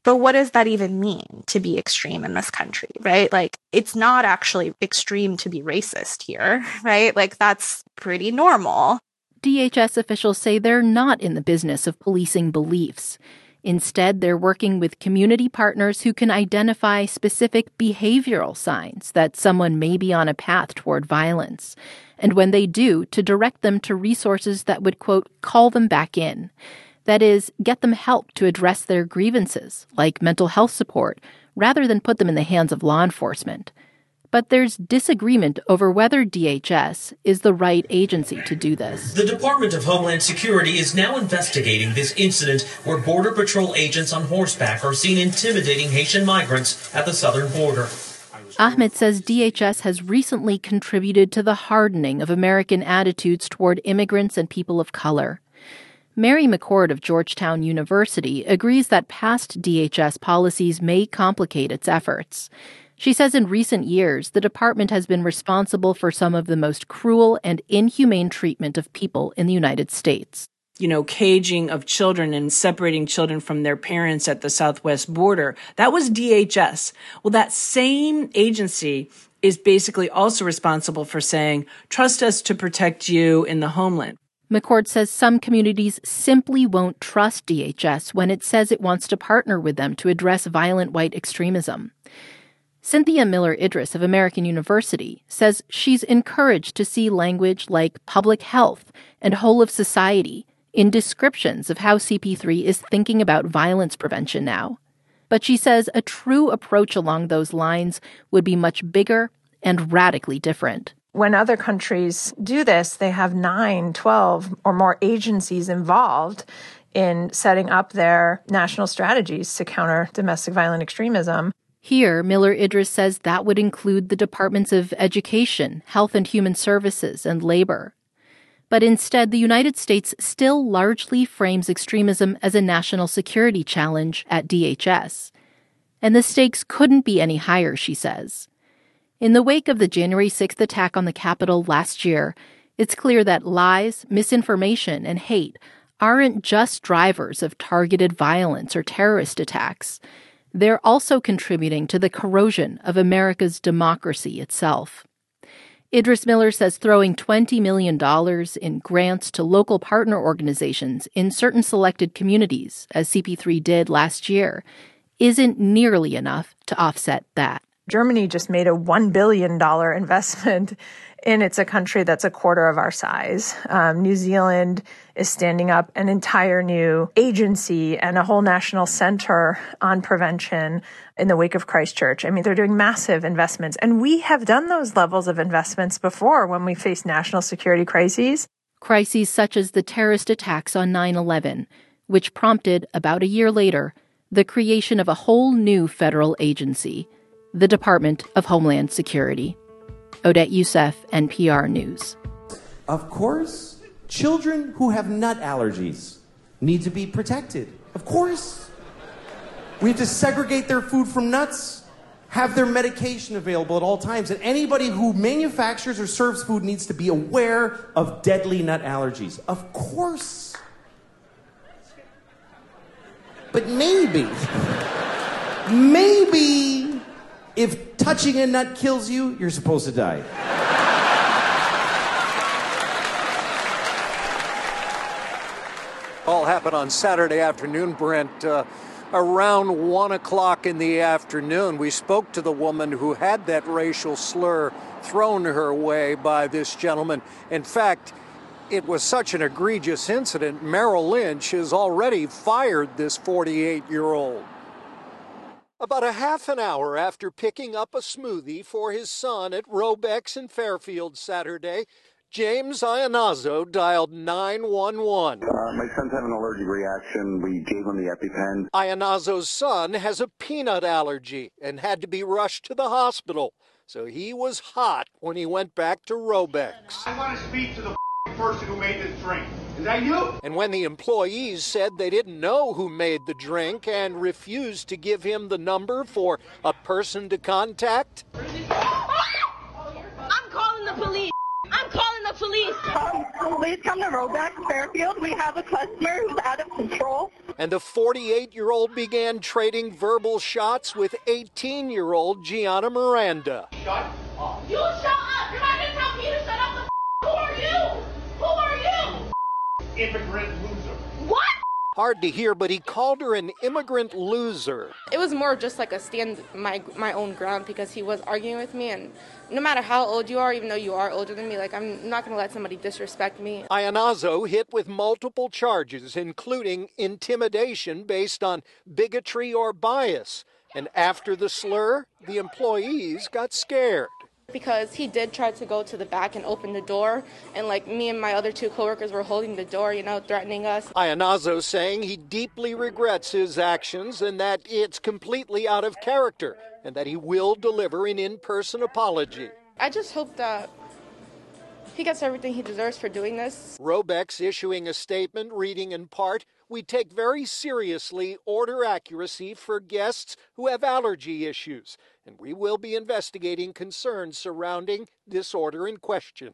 But what does that even mean to be extreme in this country, right? Like, it's not actually extreme to be racist here, right? Like, that's pretty normal. DHS officials say they're not in the business of policing beliefs. Instead, they're working with community partners who can identify specific behavioral signs that someone may be on a path toward violence. And when they do, to direct them to resources that would, quote, call them back in. That is, get them help to address their grievances, like mental health support, rather than put them in the hands of law enforcement. But there's disagreement over whether DHS is the right agency to do this. The Department of Homeland Security is now investigating this incident where Border Patrol agents on horseback are seen intimidating Haitian migrants at the southern border. Ahmed says DHS has recently contributed to the hardening of American attitudes toward immigrants and people of color. Mary McCord of Georgetown University agrees that past DHS policies may complicate its efforts. She says in recent years, the department has been responsible for some of the most cruel and inhumane treatment of people in the United States. You know, caging of children and separating children from their parents at the southwest border. That was DHS. Well, that same agency is basically also responsible for saying, trust us to protect you in the homeland. McCord says some communities simply won't trust DHS when it says it wants to partner with them to address violent white extremism. Cynthia Miller Idriss of American University says she's encouraged to see language like public health and whole of society in descriptions of how CP3 is thinking about violence prevention now. But she says a true approach along those lines would be much bigger and radically different when other countries do this, they have nine, 12 or more agencies involved in setting up their national strategies to counter domestic violent extremism. Here, Miller Idriss says that would include the departments of Education, Health and Human Services, and Labor. But instead, the United States still largely frames extremism as a national security challenge at DHS. And the stakes couldn't be any higher, she says. In the wake of the January 6th attack on the Capitol last year, it's clear that lies, misinformation, and hate aren't just drivers of targeted violence or terrorist attacks. They're also contributing to the corrosion of America's democracy itself. Idriss Miller says throwing $20 million in grants to local partner organizations in certain selected communities, as CP3 did last year, isn't nearly enough to offset that. Germany just made a $1 billion investment and it's a country that's a quarter of our size. Um, New Zealand is standing up an entire new agency and a whole national center on prevention in the wake of Christchurch. I mean, they're doing massive investments. And we have done those levels of investments before when we face national security crises. Crises such as the terrorist attacks on 9 11, which prompted, about a year later, the creation of a whole new federal agency, the Department of Homeland Security. Odette Yousef, NPR News. Of course, children who have nut allergies need to be protected. Of course. We have to segregate their food from nuts, have their medication available at all times, and anybody who manufactures or serves food needs to be aware of deadly nut allergies. Of course. But maybe, maybe if touching a nut kills you, you're supposed to die. All happened on Saturday afternoon, Brent. Uh, around one o'clock in the afternoon, we spoke to the woman who had that racial slur thrown her way by this gentleman. In fact, it was such an egregious incident, Merrill Lynch has already fired this 48 year old. About a half an hour after picking up a smoothie for his son at Robeks in Fairfield Saturday, James Iannazzo dialed 911. Uh, my son's having an allergic reaction. We gave him the EpiPen. Iannazzo's son has a peanut allergy and had to be rushed to the hospital. So he was hot when he went back to Robeks. I want to speak to the person who made this drink. Is that you? And when the employees said they didn't know who made the drink and refused to give him the number for a person to contact, I'm calling the police. I'm calling the police. Um, please come to Robeks Fairfield. We have a customer who's out of control. and the 48 year old began trading verbal shots with 18 year old Gianna Miranda. Shut up. You shut up. You're not going to tell me to shut up. Who are you? Who are you? Immigrant loser. What? Hard to hear, but he called her an immigrant loser. It was more just like a stand my my own ground because he was arguing with me, and no matter how old you are, even though you are older than me, like I'm not gonna let somebody disrespect me. Iannazzo hit with multiple charges, including intimidation based on bigotry or bias. And after the slur, the employees got scared. Because he did try to go to the back and open the door, and like me and my other two coworkers were holding the door, you know, threatening us. Iannazzo saying he deeply regrets his actions and that it's completely out of character, and that he will deliver an in person apology. I just hope that he gets everything he deserves for doing this. Robeks issuing a statement reading in part We take very seriously order accuracy for guests who have allergy issues, and we will be investigating concerns surrounding this order in question.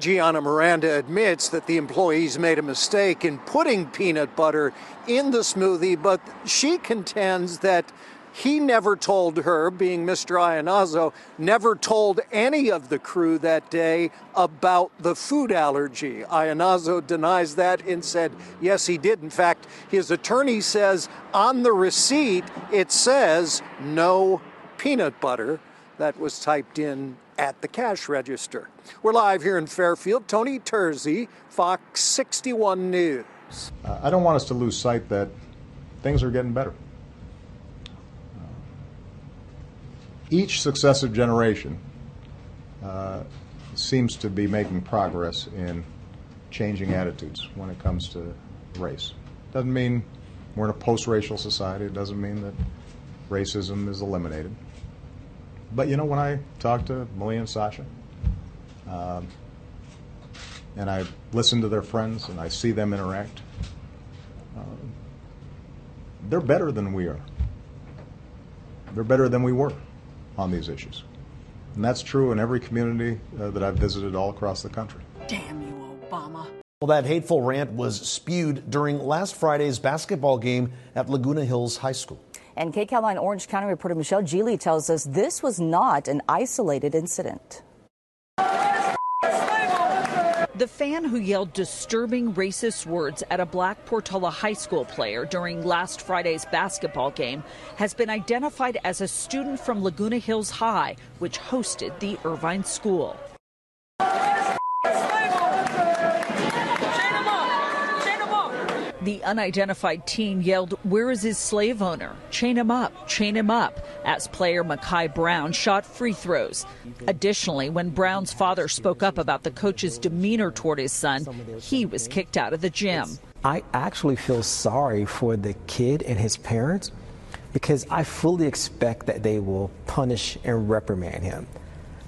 Gianna Miranda admits that the employees made a mistake in putting peanut butter in the smoothie, but she contends that he never told her, being Mr. Iannazzo, never told any of the crew that day about the food allergy. Iannazzo denies that and said, yes, he did. In fact, his attorney says on the receipt it says no peanut butter. That was typed in at the cash register. We're live here in Fairfield. Tony Terzi, Fox 61 News. I don't want us to lose sight that things are getting better. Each successive generation uh, seems to be making progress in changing attitudes when it comes to race. Doesn't mean We're in a post racial society. It doesn't mean that racism is eliminated. But you know, when I talk to Malia and Sasha, um, and I listen to their friends and I see them interact, um, they're better than we are. They're better than we were on these issues. And that's true in every community uh, that I've visited all across the country. Damn you, Obama. Well, that hateful rant was spewed during last Friday's basketball game at Laguna Hills High School. And KCAL 9 Orange County reporter Michelle Gile tells us this was not an isolated incident. The fan who yelled disturbing racist words at a black Portola High School player during last Friday's basketball game has been identified as a student from Laguna Hills High, which hosted the Irvine School. The unidentified teen yelled, Where is his slave owner? Chain him up, chain him up, as player Makai Brown shot free throws. Additionally, when Brown's father spoke up about the coach's demeanor toward his son, he was kicked out of the gym. I actually feel sorry for the kid and his parents because I fully expect that they will punish and reprimand him.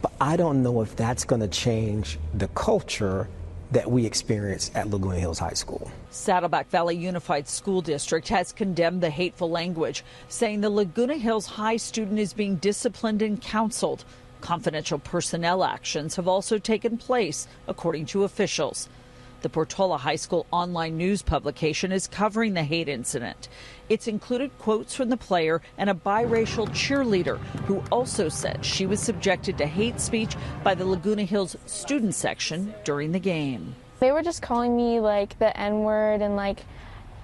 But I don't know if that's going to change the culture that we experience at Laguna Hills High School. Saddleback Valley Unified School District has condemned the hateful language, saying the Laguna Hills High student is being disciplined and counseled. Confidential personnel actions have also taken place, according to officials. The Portola High School online news publication is covering the hate incident. It's included quotes from the player and a biracial cheerleader who also said she was subjected to hate speech by the Laguna Hills student section during the game. They were just calling me like the N word and like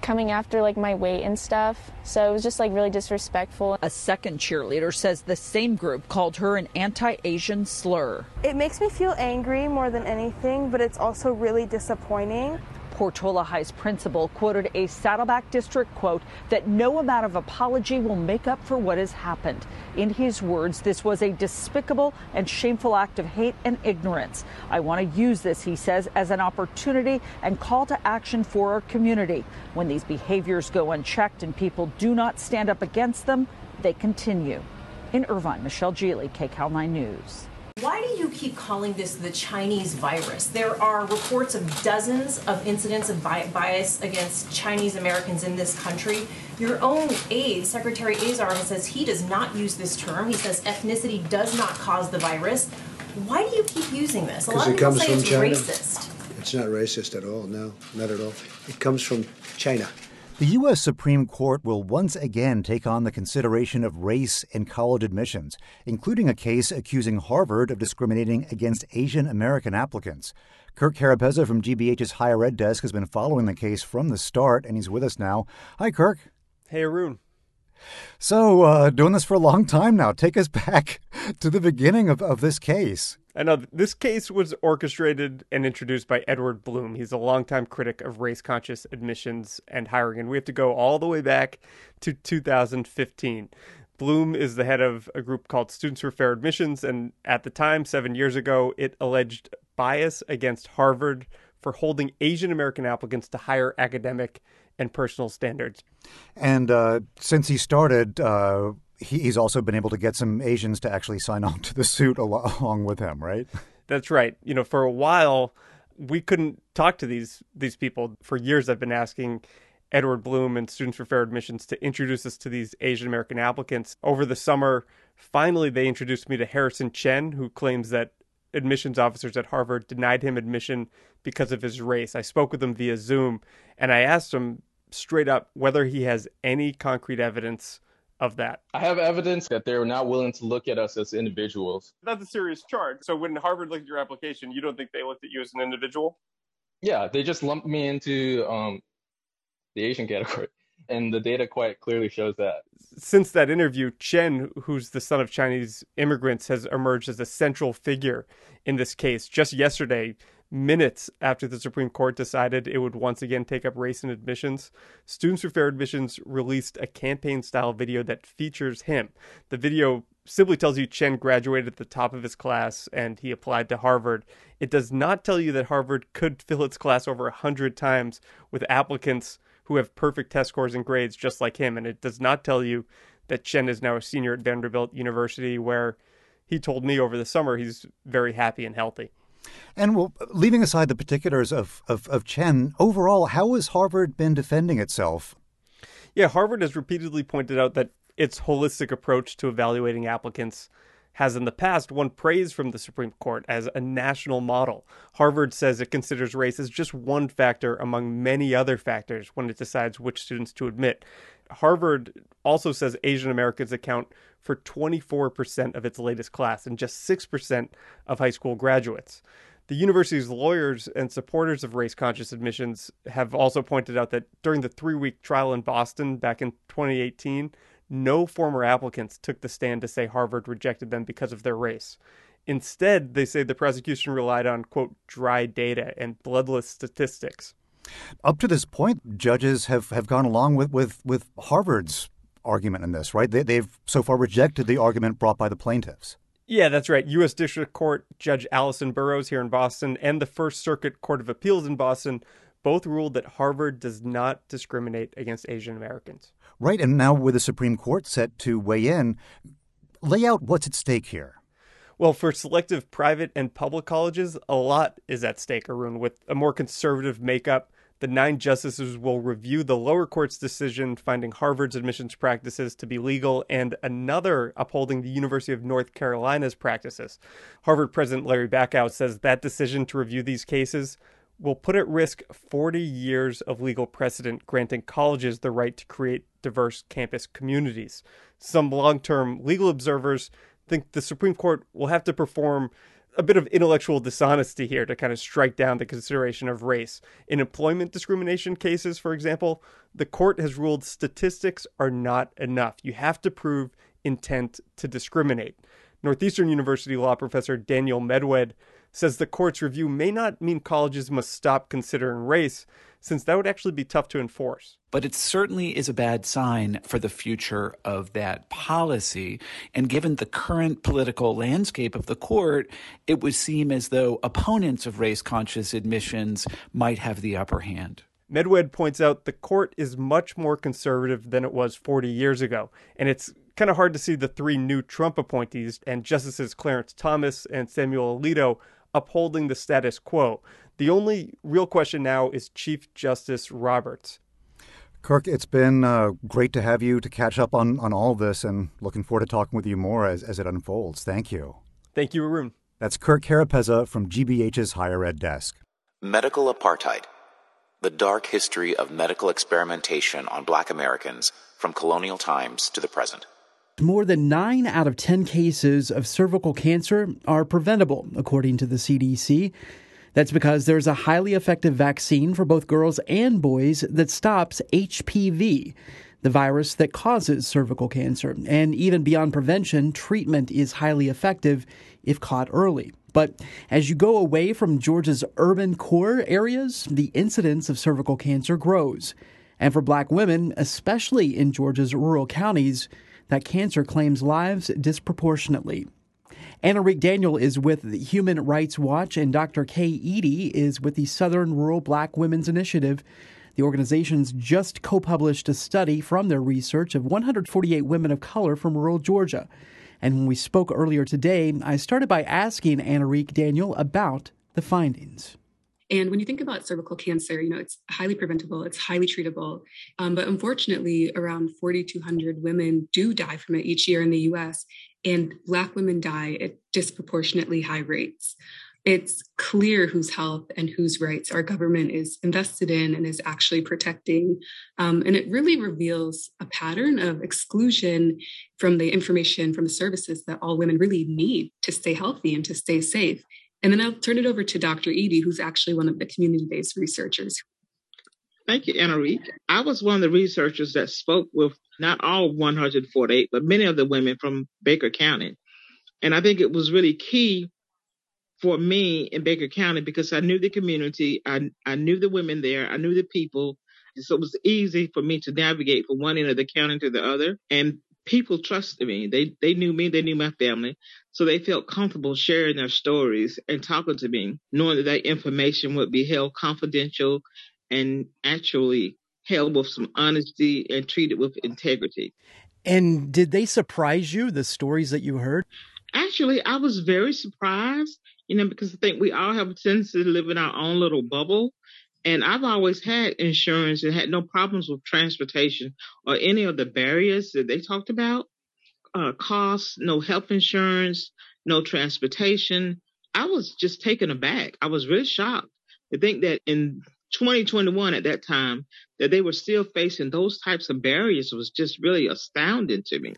coming after like my weight and stuff. So it was just like really disrespectful. A second cheerleader says the same group called her an anti-Asian slur. It makes me feel angry more than anything, but it's also really disappointing. Portola High's principal quoted a Saddleback District quote that no amount of apology will make up for what has happened. In his words, this was a despicable and shameful act of hate and ignorance. I want to use this, he says, as an opportunity and call to action for our community. When these behaviors go unchecked and people do not stand up against them, they continue. In Irvine, Michelle Gile, KCAL 9 News. Why do you keep calling this the Chinese virus? There are reports of dozens of incidents of bias against Chinese Americans in this country. Your own aide, Secretary Azar, says he does not use this term. He says ethnicity does not cause the virus. Why do you keep using this? A lot of it people comes say from it's China. racist. It's not racist at all. No, not at all. It comes from China. The U.S. Supreme Court will once again take on the consideration of race in college admissions, including a case accusing Harvard of discriminating against Asian American applicants. Kirk Carapezza from GBH's Higher Ed Desk has been following the case from the start, and he's with us now. Hi, Kirk. Hey, Arun. So, uh, doing this for a long time now. Take us back to the beginning of, of this case. I know this case was orchestrated and introduced by Edward Blum. He's a longtime critic of race conscious admissions and hiring, and we have to go all the way back to 2015. Blum is the head of a group called Students for Fair Admissions, and at the time, seven years ago, it alleged bias against Harvard for holding Asian American applicants to higher academic and personal standards. And uh, since he started, uh, he, he's also been able to get some Asians to actually sign on to the suit al- along with him, right? That's right. You know, for a while, we couldn't talk to these these people. For years, I've been asking Edward Blum and Students for Fair Admissions to introduce us to these Asian American applicants. Over the summer, finally, they introduced me to Harrison Chen, who claims that admissions officers at Harvard denied him admission because of his race. I spoke with him via Zoom, and I asked him straight up whether he has any concrete evidence of that. I have evidence that they're not willing to look at us as individuals. That's a serious charge. So when Harvard looked at your application, you don't think they looked at you as an individual? Yeah, they just lumped me into um, the Asian category. And the data quite clearly shows that. Since that interview, Chen, who's the son of Chinese immigrants, has emerged as a central figure in this case. Just yesterday, minutes after the Supreme Court decided it would once again take up race in admissions, Students for Fair Admissions released a campaign style video that features him. The video simply tells you Chen graduated at the top of his class and he applied to Harvard. It does not tell you that Harvard could fill its class over a hundred times with applicants who have perfect test scores and grades just like him. And it does not tell you that Chen is now a senior at Vanderbilt University, where he told me over the summer he's very happy and healthy. And well, leaving aside the particulars of, of, of Chen, overall, how has Harvard been defending itself? Yeah, Harvard has repeatedly pointed out that its holistic approach to evaluating applicants has in the past won praise from the Supreme Court as a national model. Harvard says it considers race as just one factor among many other factors when it decides which students to admit. Harvard also says Asian Americans account for 24% of its latest class and just 6% of high school graduates. The university's lawyers and supporters of race conscious admissions have also pointed out that during the three week trial in Boston back in 2018, no former applicants took the stand to say Harvard rejected them because of their race. Instead, they say the prosecution relied on, quote, dry data and bloodless statistics. Up to this point, judges have, have gone along with, with, with Harvard's argument in this, right? They, they've so far rejected the argument brought by the plaintiffs. Yeah, that's right. U.S. District Court Judge Allison Burroughs here in Boston and the First Circuit Court of Appeals in Boston both ruled that Harvard does not discriminate against Asian Americans. Right. And now, with the Supreme Court set to weigh in, lay out what's at stake here. Well, for selective private and public colleges, a lot is at stake, Arun. With a more conservative makeup, the nine justices will review the lower court's decision finding Harvard's admissions practices to be legal and another upholding the University of North Carolina's practices. Harvard President Larry Bacow says that decision to review these cases will put at risk 40 years of legal precedent granting colleges the right to create diverse campus communities. Some long term legal observers think the Supreme Court will have to perform a bit of intellectual dishonesty here to kind of strike down the consideration of race. In employment discrimination cases, for example, the court has ruled statistics are not enough. You have to prove intent to discriminate. Northeastern University law professor Daniel Medwed says the court's review may not mean colleges must stop considering race, since that would actually be tough to enforce. But it certainly is a bad sign for the future of that policy. And given the current political landscape of the court, it would seem as though opponents of race conscious admissions might have the upper hand. Medwed points out the court is much more conservative than it was 40 years ago, and it's kind of hard to see the three new Trump appointees and Justices Clarence Thomas and Samuel Alito upholding the status quo. The only real question now is Chief Justice Roberts. Kirk, it's been uh, great to have you to catch up on, on all this and looking forward to talking with you more as, as it unfolds. Thank you. Thank you, Arun. That's Kirk Carapezza from GBH's Higher Ed Desk. Medical Apartheid The Dark History of Medical Experimentation on Black Americans from Colonial Times to the Present. More than 9 out of 10 cases of cervical cancer are preventable, according to the CDC. That's because there's a highly effective vaccine for both girls and boys that stops HPV, the virus that causes cervical cancer. And even beyond prevention, treatment is highly effective if caught early. But as you go away from Georgia's urban core areas, the incidence of cervical cancer grows. And for black women, especially in Georgia's rural counties, that cancer claims lives disproportionately. Anna Daniel is with Human Rights Watch, and Dr. Kay Eady is with the Southern Rural Black Women's Initiative. The organizations just co published a study from their research of 148 women of color from rural Georgia. And when we spoke earlier today, I started by asking Anna Daniel about the findings. And when you think about cervical cancer, you know, it's highly preventable, it's highly treatable. Um, but unfortunately, around 4,200 women do die from it each year in the US, and Black women die at disproportionately high rates. It's clear whose health and whose rights our government is invested in and is actually protecting. Um, and it really reveals a pattern of exclusion from the information, from the services that all women really need to stay healthy and to stay safe. And then I'll turn it over to Dr. Eady, who's actually one of the community based researchers. Thank you, Enrique. I was one of the researchers that spoke with not all 148, but many of the women from Baker County. And I think it was really key for me in Baker County because I knew the community, I, I knew the women there, I knew the people. So it was easy for me to navigate from one end of the county to the other. And people trusted me. They they knew me, they knew my family. So they felt comfortable sharing their stories and talking to me, knowing that that information would be held confidential and actually held with some honesty and treated with integrity. And did they surprise you, the stories that you heard? Actually, I was very surprised, you know, because I think we all have a tendency to live in our own little bubble. And I've always had insurance and had no problems with transportation or any of the barriers that they talked about. Uh, costs, no health insurance, no transportation. I was just taken aback. I was really shocked to think that in 2021 at that time that they were still facing those types of barriers was just really astounding to me.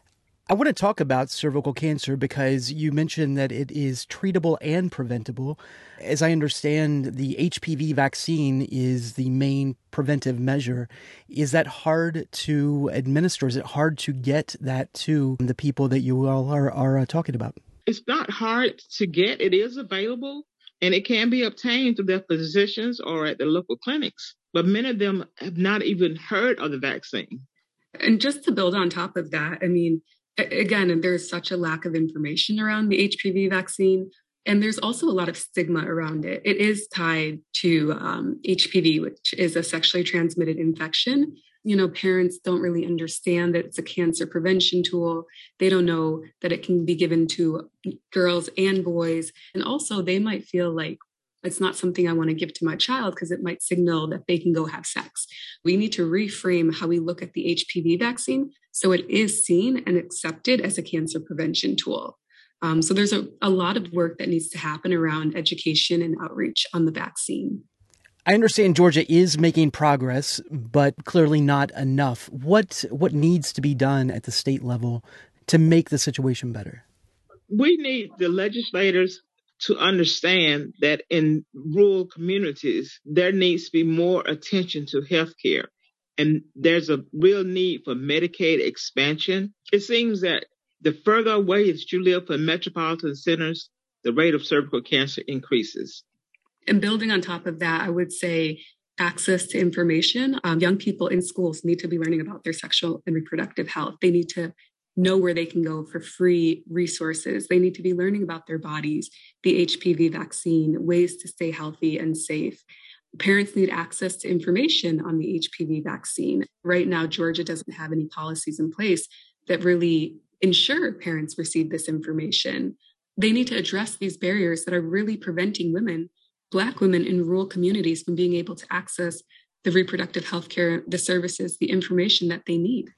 I want to talk about cervical cancer because you mentioned that it is treatable and preventable. As I understand, the HPV vaccine is the main preventive measure. Is that hard to administer? Is it hard to get that to the people that you all are, are uh, talking about? It's not hard to get. It is available and it can be obtained through their physicians or at the local clinics. But many of them have not even heard of the vaccine. And just to build on top of that, I mean, again, there's such a lack of information around the HPV vaccine. And there's also a lot of stigma around it. It is tied to um, HPV, which is a sexually transmitted infection you know parents don't really understand that it's a cancer prevention tool they don't know that it can be given to girls and boys and also they might feel like it's not something I want to give to my child because it might signal that they can go have sex. We need to reframe how we look at the HPV vaccine so it is seen and accepted as a cancer prevention tool. Um, so there's a, a lot of work that needs to happen around education and outreach on the vaccine. I understand Georgia is making progress, but clearly not enough. What what needs to be done at the state level to make the situation better? We need the legislators to understand that in rural communities there needs to be more attention to health care. And there's a real need for Medicaid expansion. It seems that the further away that you live from metropolitan centers, the rate of cervical cancer increases. And building on top of that, I would say access to information. Um, young people in schools need to be learning about their sexual and reproductive health. They need to know where they can go for free resources. They need to be learning about their bodies, the HPV vaccine, ways to stay healthy and safe. Parents need access to information on the HPV vaccine. Right now, Georgia doesn't have any policies in place that really ensure parents receive this information. They need to address these barriers that are really preventing women Black women in rural communities from being able to access the reproductive health care, the services, the information that they need.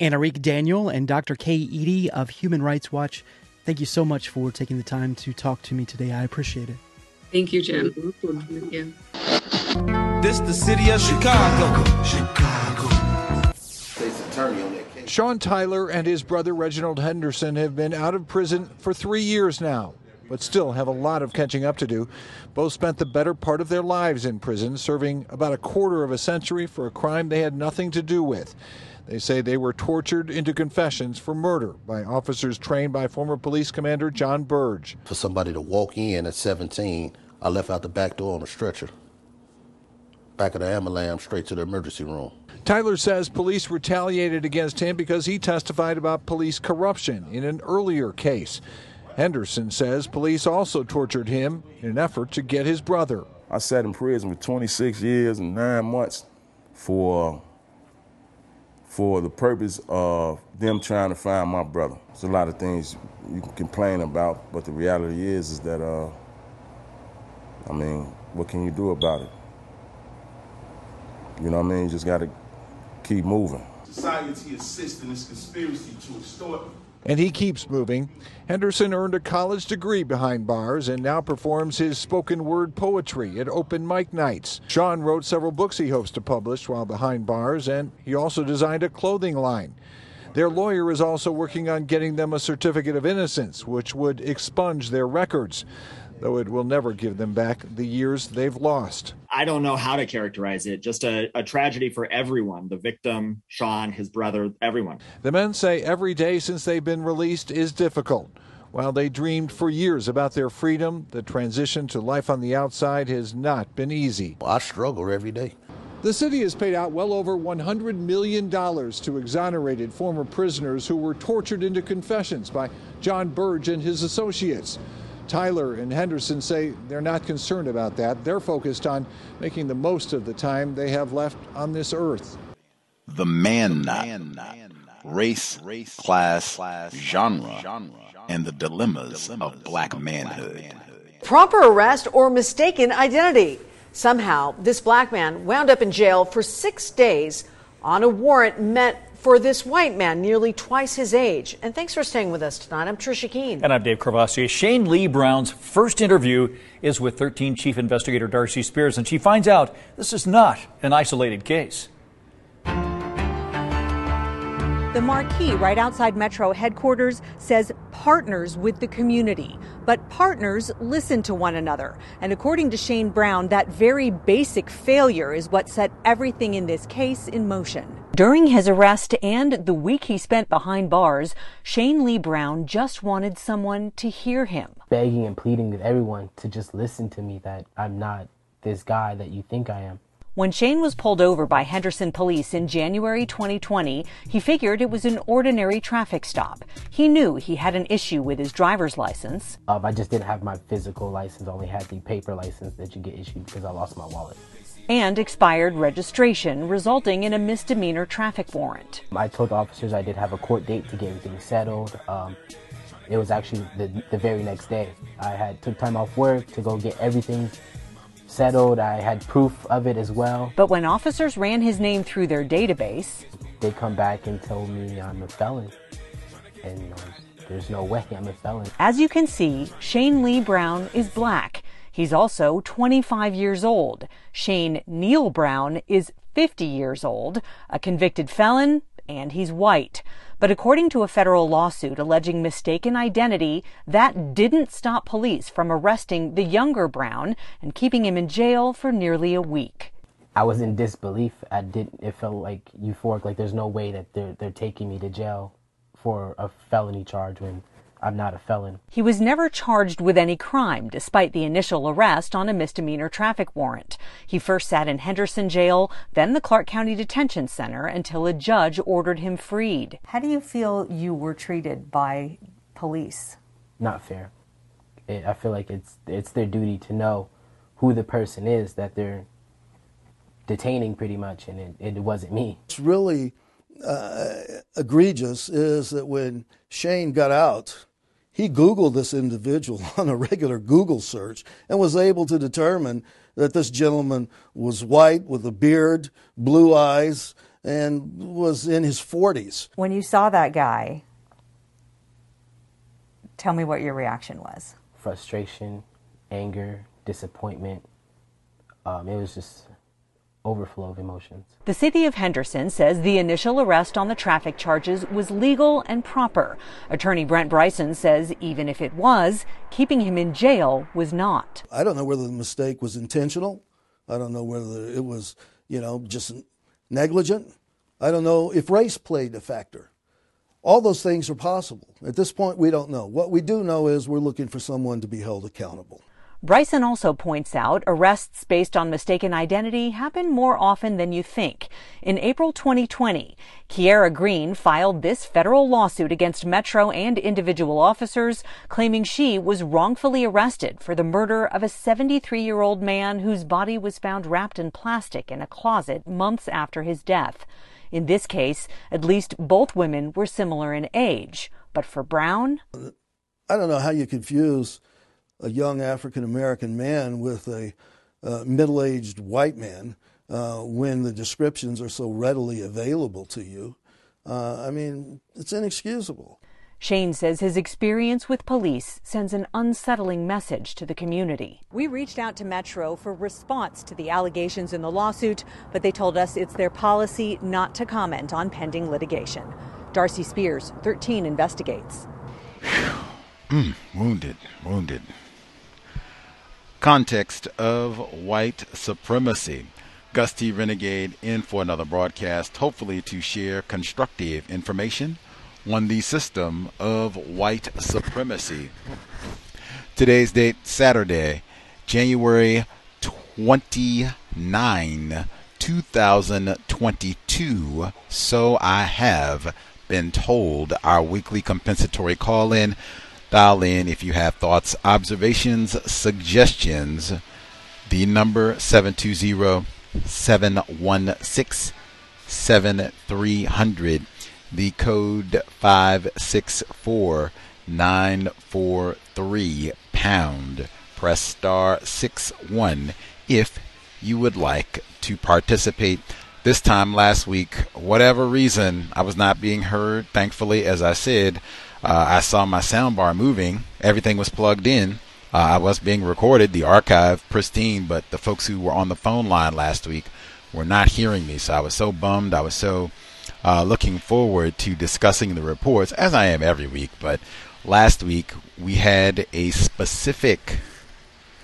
Anarique Daniel and Dr. Kay Eady of Human Rights Watch, thank you so much for taking the time to talk to me today. I appreciate it. Thank you, Jim. Thank you. This the city of Chicago. Chicago. State's attorney on that case. Sean Tyler and his brother Reginald Henderson have been out of prison for three years now but still have a lot of catching up to do. Both spent the better part of their lives in prison, serving about a quarter of a century for a crime they had nothing to do with. They say they were tortured into confessions for murder by officers trained by former police commander John Burge. For somebody to walk in at 17, I left out the back door on a stretcher. Back of the ambulance, straight to the emergency room. Tyler says police retaliated against him because he testified about police corruption in an earlier case. Henderson says police also tortured him in an effort to get his brother. I sat in prison for 26 years and nine months for for the purpose of them trying to find my brother. There's a lot of things you can complain about, but the reality is is that uh, I mean, what can you do about it? You know what I mean? You just got to keep moving. Society assists in this conspiracy to extort and he keeps moving. Henderson earned a college degree behind bars and now performs his spoken word poetry at open mic nights. Sean wrote several books he hopes to publish while behind bars, and he also designed a clothing line. Their lawyer is also working on getting them a certificate of innocence, which would expunge their records though it will never give them back the years they've lost. I don't know how to characterize it. Just a, a, tragedy for everyone the victim, Sean, his brother, everyone. The men say every day since they've been released is difficult. While they dreamed for years about their freedom, the transition to life on the outside has not been easy. I struggle every day. The city has paid out well over $100 million to exonerated former prisoners who were tortured into confessions by John Burge and his associates. Tyler and Henderson say they're not concerned about that. They're focused on making the most of the time they have left on this earth. The Man-Not, race, class, genre, and the dilemmas of black manhood. Proper arrest or mistaken identity. Somehow, this black man wound up in jail for six days on a warrant meant for this white man, nearly twice his age. And thanks for staying with us tonight. I'm Trisha Keene. And I'm Dave Courvoisier. Shane Lee Brown's first interview is with 13 Chief Investigator Darcy Spears, and she finds out this is not an isolated case. The marquee right outside Metro headquarters says partners with the community. But partners listen to one another. And according to Shane Brown, that very basic failure is what set everything in this case in motion. During his arrest and the week he spent behind bars, Shane Lee Brown just wanted someone to hear him. Begging and pleading with everyone to just listen to me that I'm not this guy that you think I am. When Shane was pulled over by Henderson police in January 2020, he figured it was an ordinary traffic stop. He knew he had an issue with his driver's license. Um, I just didn't have my physical license, I only had the paper license that you get issued because I lost my wallet. And expired registration, resulting in a misdemeanor traffic warrant. I told the officers I did have a court date to get everything settled. Um, it was actually the, the very next day. I had took time off work to go get everything settled. I had proof of it as well. But when officers ran his name through their database, they come back and told me I'm a felon. And um, there's no way I'm a felon. As you can see, Shane Lee Brown is black. He's also 25 years old. Shane Neil Brown is 50 years old, a convicted felon, and he's white. But according to a federal lawsuit alleging mistaken identity, that didn't stop police from arresting the younger Brown and keeping him in jail for nearly a week. I was in disbelief. I didn't. It felt like euphoric. Like there's no way that they're they're taking me to jail for a felony charge when I'm not a felon. He was never charged with any crime, despite the initial arrest on a misdemeanor traffic warrant. He first sat in Henderson Jail, then the Clark County Detention Center, until a judge ordered him freed. How do you feel you were treated by police? Not fair. It, I feel like it's it's their duty to know who the person is that they're detaining, pretty much, and it, it wasn't me. It's really uh, egregious is that when Shane got out, he Googled this individual on a regular Google search and was able to determine that this gentleman was white with a beard, blue eyes, and was in his 40s. When you saw that guy, tell me what your reaction was. Frustration, anger, disappointment. Um, it was just overflow of emotions. The city of Henderson says the initial arrest on the traffic charges was legal and proper. Attorney Brent Bryson says even if it was, keeping him in jail was not. I don't know whether the mistake was intentional. I don't know whether it was, you know, just negligent. I don't know if race played a factor. All those things are possible. At this point, we don't know. What we do know is we're looking for someone to be held accountable. Bryson also points out arrests based on mistaken identity happen more often than you think. In April 2020, Kiera Green filed this federal lawsuit against Metro and individual officers, claiming she was wrongfully arrested for the murder of a 73 year old man whose body was found wrapped in plastic in a closet months after his death. In this case, at least both women were similar in age. But for Brown, I don't know how you confuse a young African American man with a uh, middle aged white man uh, when the descriptions are so readily available to you. Uh, I mean, it's inexcusable. Shane says his experience with police sends an unsettling message to the community. We reached out to Metro for response to the allegations in the lawsuit, but they told us it's their policy not to comment on pending litigation. Darcy Spears, 13 Investigates. Mm, wounded, wounded. Context of white supremacy. Gus T. Renegade in for another broadcast, hopefully to share constructive information on the system of white supremacy. Today's date, Saturday, January 29, 2022. So I have been told our weekly compensatory call in Dial in if you have thoughts, observations, suggestions. The number 720 716 7300. The code 564 943 pound. Press star 6 1 if you would like to participate. This time last week, whatever reason, I was not being heard. Thankfully, as I said, uh, I saw my soundbar moving. Everything was plugged in. Uh, I was being recorded, the archive pristine, but the folks who were on the phone line last week were not hearing me. So I was so bummed. I was so uh, looking forward to discussing the reports, as I am every week. But last week we had a specific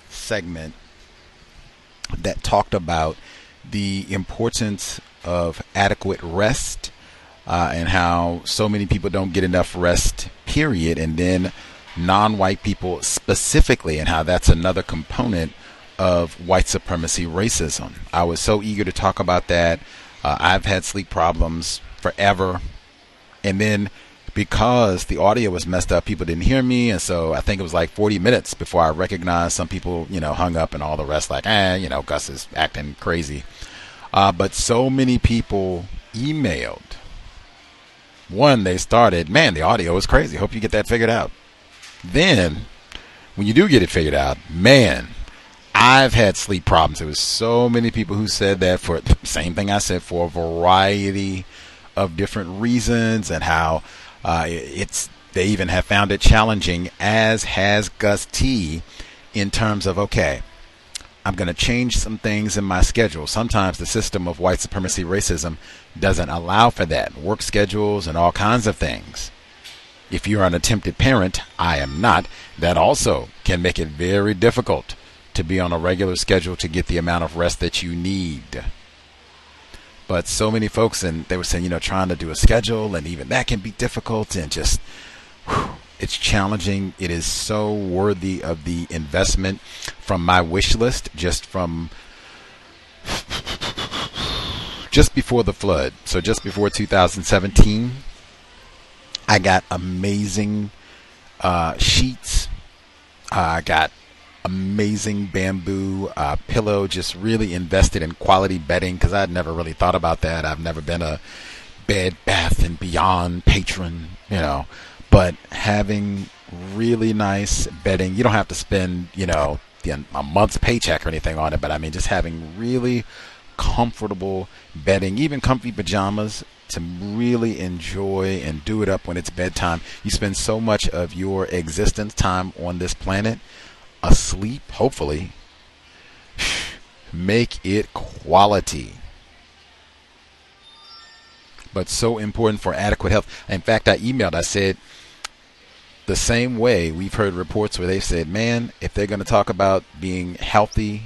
segment that talked about the importance of adequate rest uh, and how so many people don't get enough rest, period. And then non white people specifically, and how that's another component of white supremacy racism. I was so eager to talk about that. Uh, I've had sleep problems forever. And then because the audio was messed up, people didn't hear me. And so I think it was like 40 minutes before I recognized some people, you know, hung up and all the rest, like, eh, you know, Gus is acting crazy. Uh, but so many people emailed. One, they started, man, the audio is crazy. Hope you get that figured out. Then, when you do get it figured out, man, I've had sleep problems. There was so many people who said that for the same thing I said for a variety of different reasons and how uh, it's they even have found it challenging, as has Gus T, in terms of okay, I'm going to change some things in my schedule. Sometimes the system of white supremacy racism doesn't allow for that. Work schedules and all kinds of things. If you're an attempted parent, I am not, that also can make it very difficult to be on a regular schedule to get the amount of rest that you need. But so many folks, and they were saying, you know, trying to do a schedule, and even that can be difficult, and just whew, it's challenging. It is so worthy of the investment from my wish list, just from just before the flood. So just before 2017, I got amazing uh, sheets. Uh, I got amazing bamboo uh, pillow. Just really invested in quality bedding because I'd never really thought about that. I've never been a Bed Bath and Beyond patron, you know. But having really nice bedding, you don't have to spend, you know, a month's paycheck or anything on it. But I mean, just having really comfortable bedding, even comfy pajamas to really enjoy and do it up when it's bedtime. You spend so much of your existence time on this planet asleep, hopefully. Make it quality. But so important for adequate health. In fact, I emailed, I said, the same way we've heard reports where they said, man, if they're going to talk about being healthy,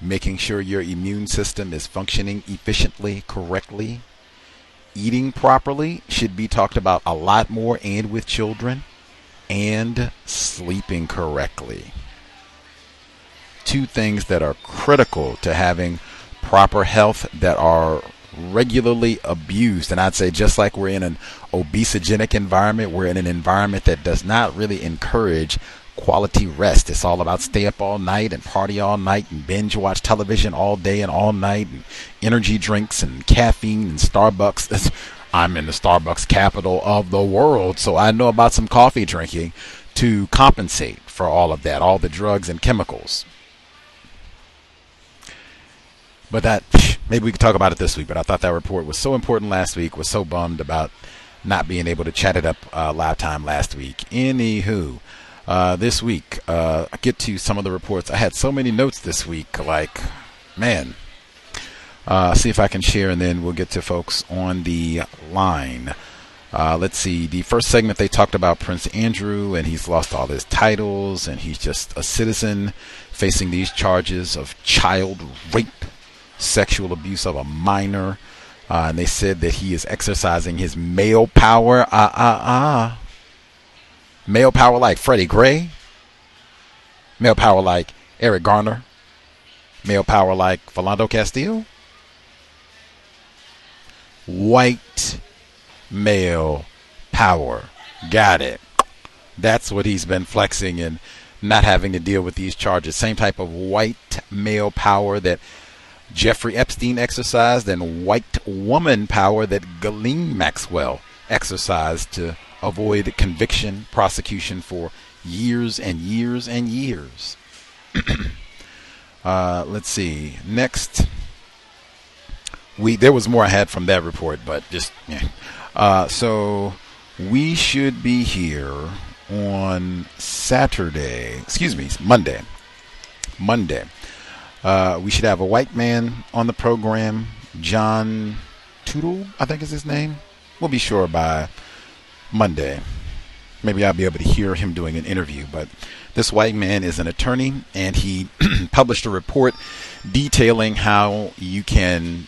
making sure your immune system is functioning efficiently, correctly, eating properly should be talked about a lot more and with children, and sleeping correctly two things that are critical to having proper health that are regularly abused. And I'd say just like we're in an obesogenic environment, we're in an environment that does not really encourage quality rest. It's all about stay up all night and party all night and binge watch television all day and all night and energy drinks and caffeine and Starbucks. I'm in the Starbucks capital of the world, so I know about some coffee drinking to compensate for all of that, all the drugs and chemicals. But that maybe we could talk about it this week. But I thought that report was so important last week. Was so bummed about not being able to chat it up uh, live time last week. Anywho, uh, this week uh, I get to some of the reports. I had so many notes this week. Like, man. Uh, see if I can share, and then we'll get to folks on the line. Uh, let's see. The first segment they talked about Prince Andrew, and he's lost all his titles, and he's just a citizen facing these charges of child rape sexual abuse of a minor. Uh, and they said that he is exercising his male power. Ah, ah, ah. Male power like Freddie Gray. Male power like Eric Garner. Male power like Philando Castillo. White male power. Got it. That's what he's been flexing and not having to deal with these charges. Same type of white male power that Jeffrey Epstein exercised and white woman power that Ghislaine Maxwell exercised to avoid conviction, prosecution for years and years and years. uh, let's see. Next, we there was more I had from that report, but just yeah. Uh, so we should be here on Saturday. Excuse me, Monday. Monday. Uh, we should have a white man on the program, John Tootle, I think is his name. We'll be sure by Monday. Maybe I'll be able to hear him doing an interview. But this white man is an attorney, and he published a report detailing how you can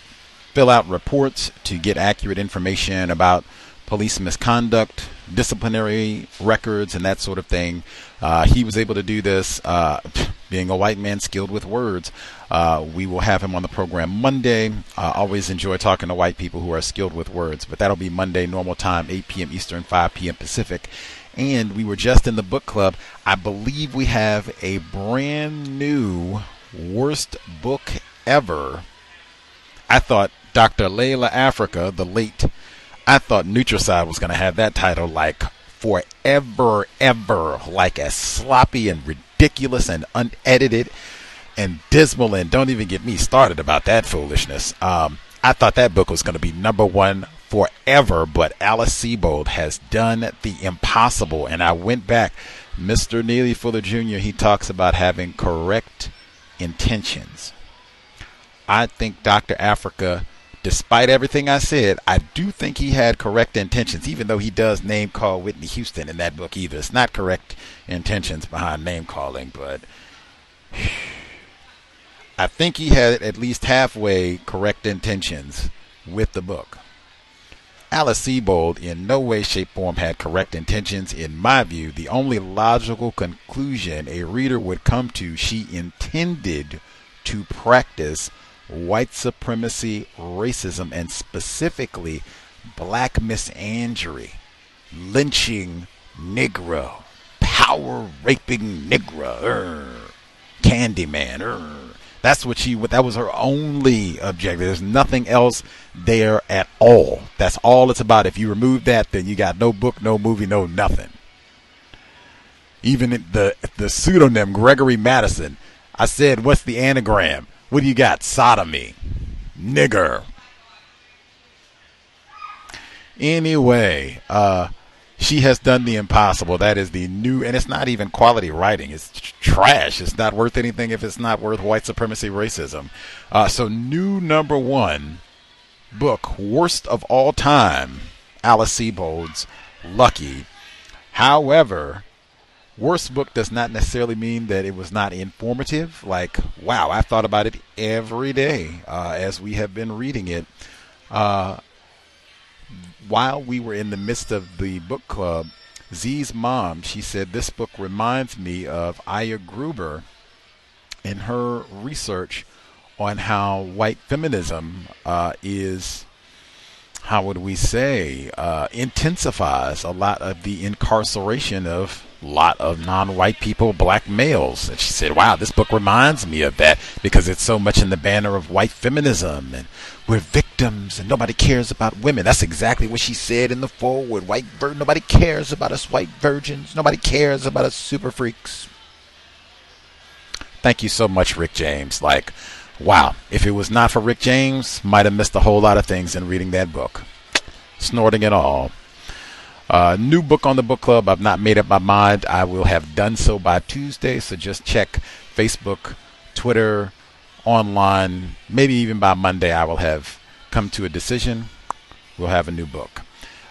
fill out reports to get accurate information about police misconduct, disciplinary records, and that sort of thing. Uh, he was able to do this, uh, being a white man skilled with words. Uh, we will have him on the program Monday. I always enjoy talking to white people who are skilled with words, but that'll be Monday, normal time, 8 p.m. Eastern, 5 p.m. Pacific. And we were just in the book club. I believe we have a brand new worst book ever. I thought Dr. Llaila Afrika, the late, I thought Nutricide was going to have that title like forever, ever, like as sloppy and ridiculous and unedited and dismal. And don't even get me started about that foolishness. Um, I thought that book was going to be number one forever, but Alice Sebold has done the impossible. And I went back. Mr. Neely Fuller Jr., he talks about having correct intentions. I think Dr. Afrika despite everything I said, I do think he had correct intentions, even though he does name call Whitney Houston in that book either. It's not correct intentions behind name calling, but I think he had at least halfway correct intentions with the book. Alice Sebold in no way, shape, form had correct intentions. In my view, the only logical conclusion a reader would come to, she intended to practice white supremacy, racism, and specifically black misandry, lynching Negro, power raping Negro, er, Candyman. Er. That's what she. That was her only objective. There's nothing else there at all. That's all it's about. If you remove that, then you got no book, no movie, no nothing. Even the the pseudonym Gregory Madison. I said, what's the anagram? What do you got? Sodomy. Nigger. Anyway, uh, she has done the impossible. That is the new, and it's not even quality writing. It's trash. It's not worth anything if it's not worth white supremacy racism. Uh, so, new number one book, worst of all time, Alice Sebold's Lucky. However, worst book does not necessarily mean that it was not informative. Like, wow, I thought about it every day uh, as we have been reading it. Uh, while we were in the midst of the book club, Z's mom, she said, This book reminds me of Aya Gruber in her research on how white feminism uh, is how would we say, uh, intensifies a lot of the incarceration of lot of non-white people, black males. And she said, wow, this book reminds me of that because it's so much in the banner of white feminism and we're victims and nobody cares about women. That's exactly what she said in the forward. White vir- nobody cares about us white virgins. Nobody cares about us super freaks. Thank you so much, Rick James. Like, wow, if it was not for Rick James, might have missed a whole lot of things in reading that book. Snorting it all. Uh, new book on the book club. I've not made up my mind. I will have done so by Tuesday. So just check Facebook, Twitter, online. Maybe even by Monday, I will have come to a decision. We'll have a new book.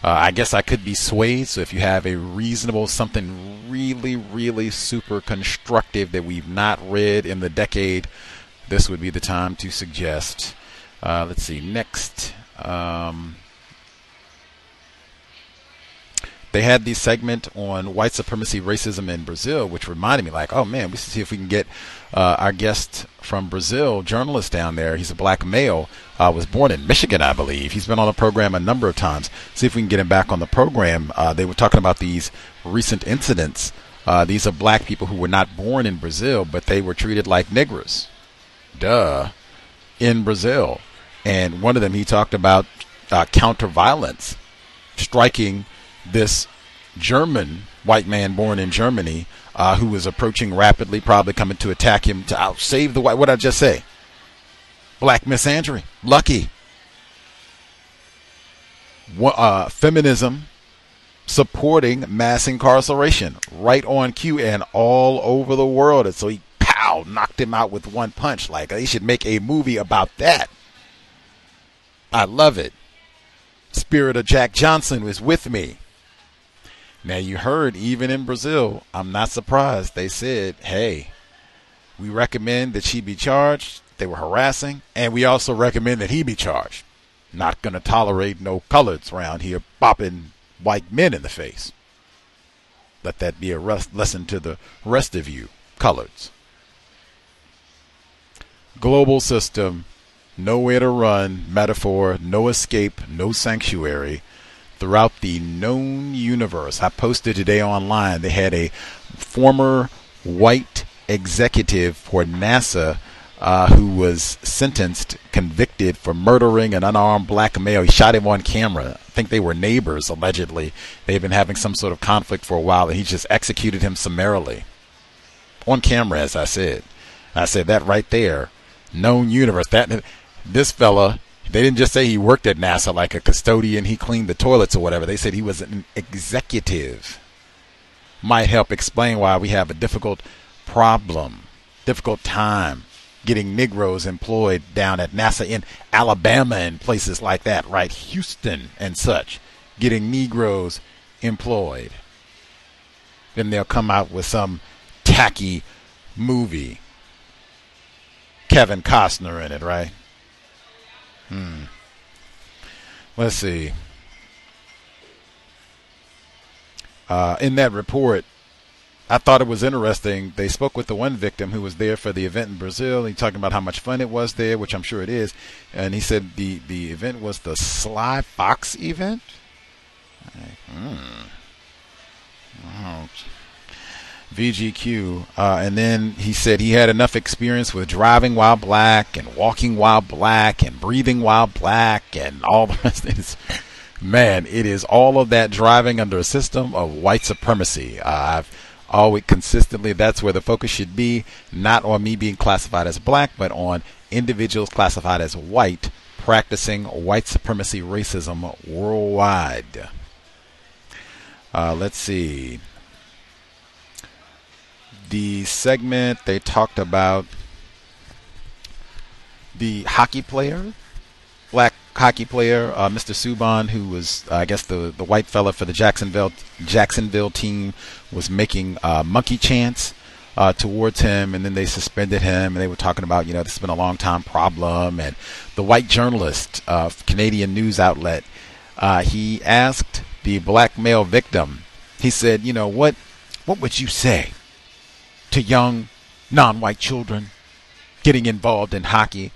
Uh, I guess I could be swayed. So if you have a reasonable, something really, really super constructive that we've not read in the decade, this would be the time to suggest. Uh, let's see. Next. Um, they had the segment on white supremacy, racism in Brazil, which reminded me, like, oh man, we should see if we can get uh, our guest from Brazil, journalist down there. He's a black male, uh, was born in Michigan, I believe. He's been on the program a number of times. See if we can get him back on the program. Uh, they were talking about these recent incidents. Uh, these are black people who were not born in Brazil, but they were treated like niggers. Duh. In Brazil. And one of them, he talked about uh, counter violence, striking this German white man born in Germany uh, who was approaching rapidly, probably coming to attack him to out save the white. What did I just say? Black misandry, lucky. Uh, feminism supporting mass incarceration right on cue and all over the world. And so he pow knocked him out with one punch. Like they should make a movie about that. I love it. Spirit of Jack Johnson was with me. Now you heard even in Brazil, I'm not surprised. They said, "Hey, we recommend that she be charged. They were harassing, and we also recommend that he be charged. Not going to tolerate no coloreds around here bopping white men in the face. Let that be a lesson to the rest of you, coloreds. Global system, nowhere to run, metaphor, no escape, no sanctuary throughout the known universe. I posted today online. They had a former white executive for NASA uh, who was sentenced, convicted for murdering an unarmed black male. He shot him on camera. I think they were neighbors, allegedly. They've been having some sort of conflict for a while, and he just executed him summarily. On camera, as I said. I said that right there. Known universe. That this fella they didn't just say he worked at NASA like a custodian, he cleaned the toilets or whatever. They said he was an executive. Might help explain why we have a difficult problem, difficult time getting Negroes employed down at NASA in Alabama and places like that, right? Houston and such, getting Negroes employed. Then they'll come out with some tacky movie. Kevin Costner in it, right? Hmm. Let's see. Uh, in that report, I thought it was interesting. They spoke with the one victim who was there for the event in Brazil. He talking about how much fun it was there, which I'm sure it is. And he said the the event was the Sly Fox event. hmm. Oh, VGQ. Uh, and then he said he had enough experience with driving while black and walking while black and breathing while black and all the rest. Man, it is all of that driving under a system of white supremacy. Uh, I've always consistently, that's where the focus should be, not on me being classified as black, but on individuals classified as white practicing white supremacy racism worldwide. Uh, let's see the segment they talked about the hockey player, black hockey player, uh, Mr. Subban, who was, uh, I guess, the the white fella for the Jacksonville Jacksonville team, was making uh, monkey chants uh, towards him, and then they suspended him. And they were talking about, you know, this has been a long time problem. And the white journalist, uh, Canadian news outlet, uh, he asked the black male victim. He said, you know, what what would you say to young non white children getting involved in hockey.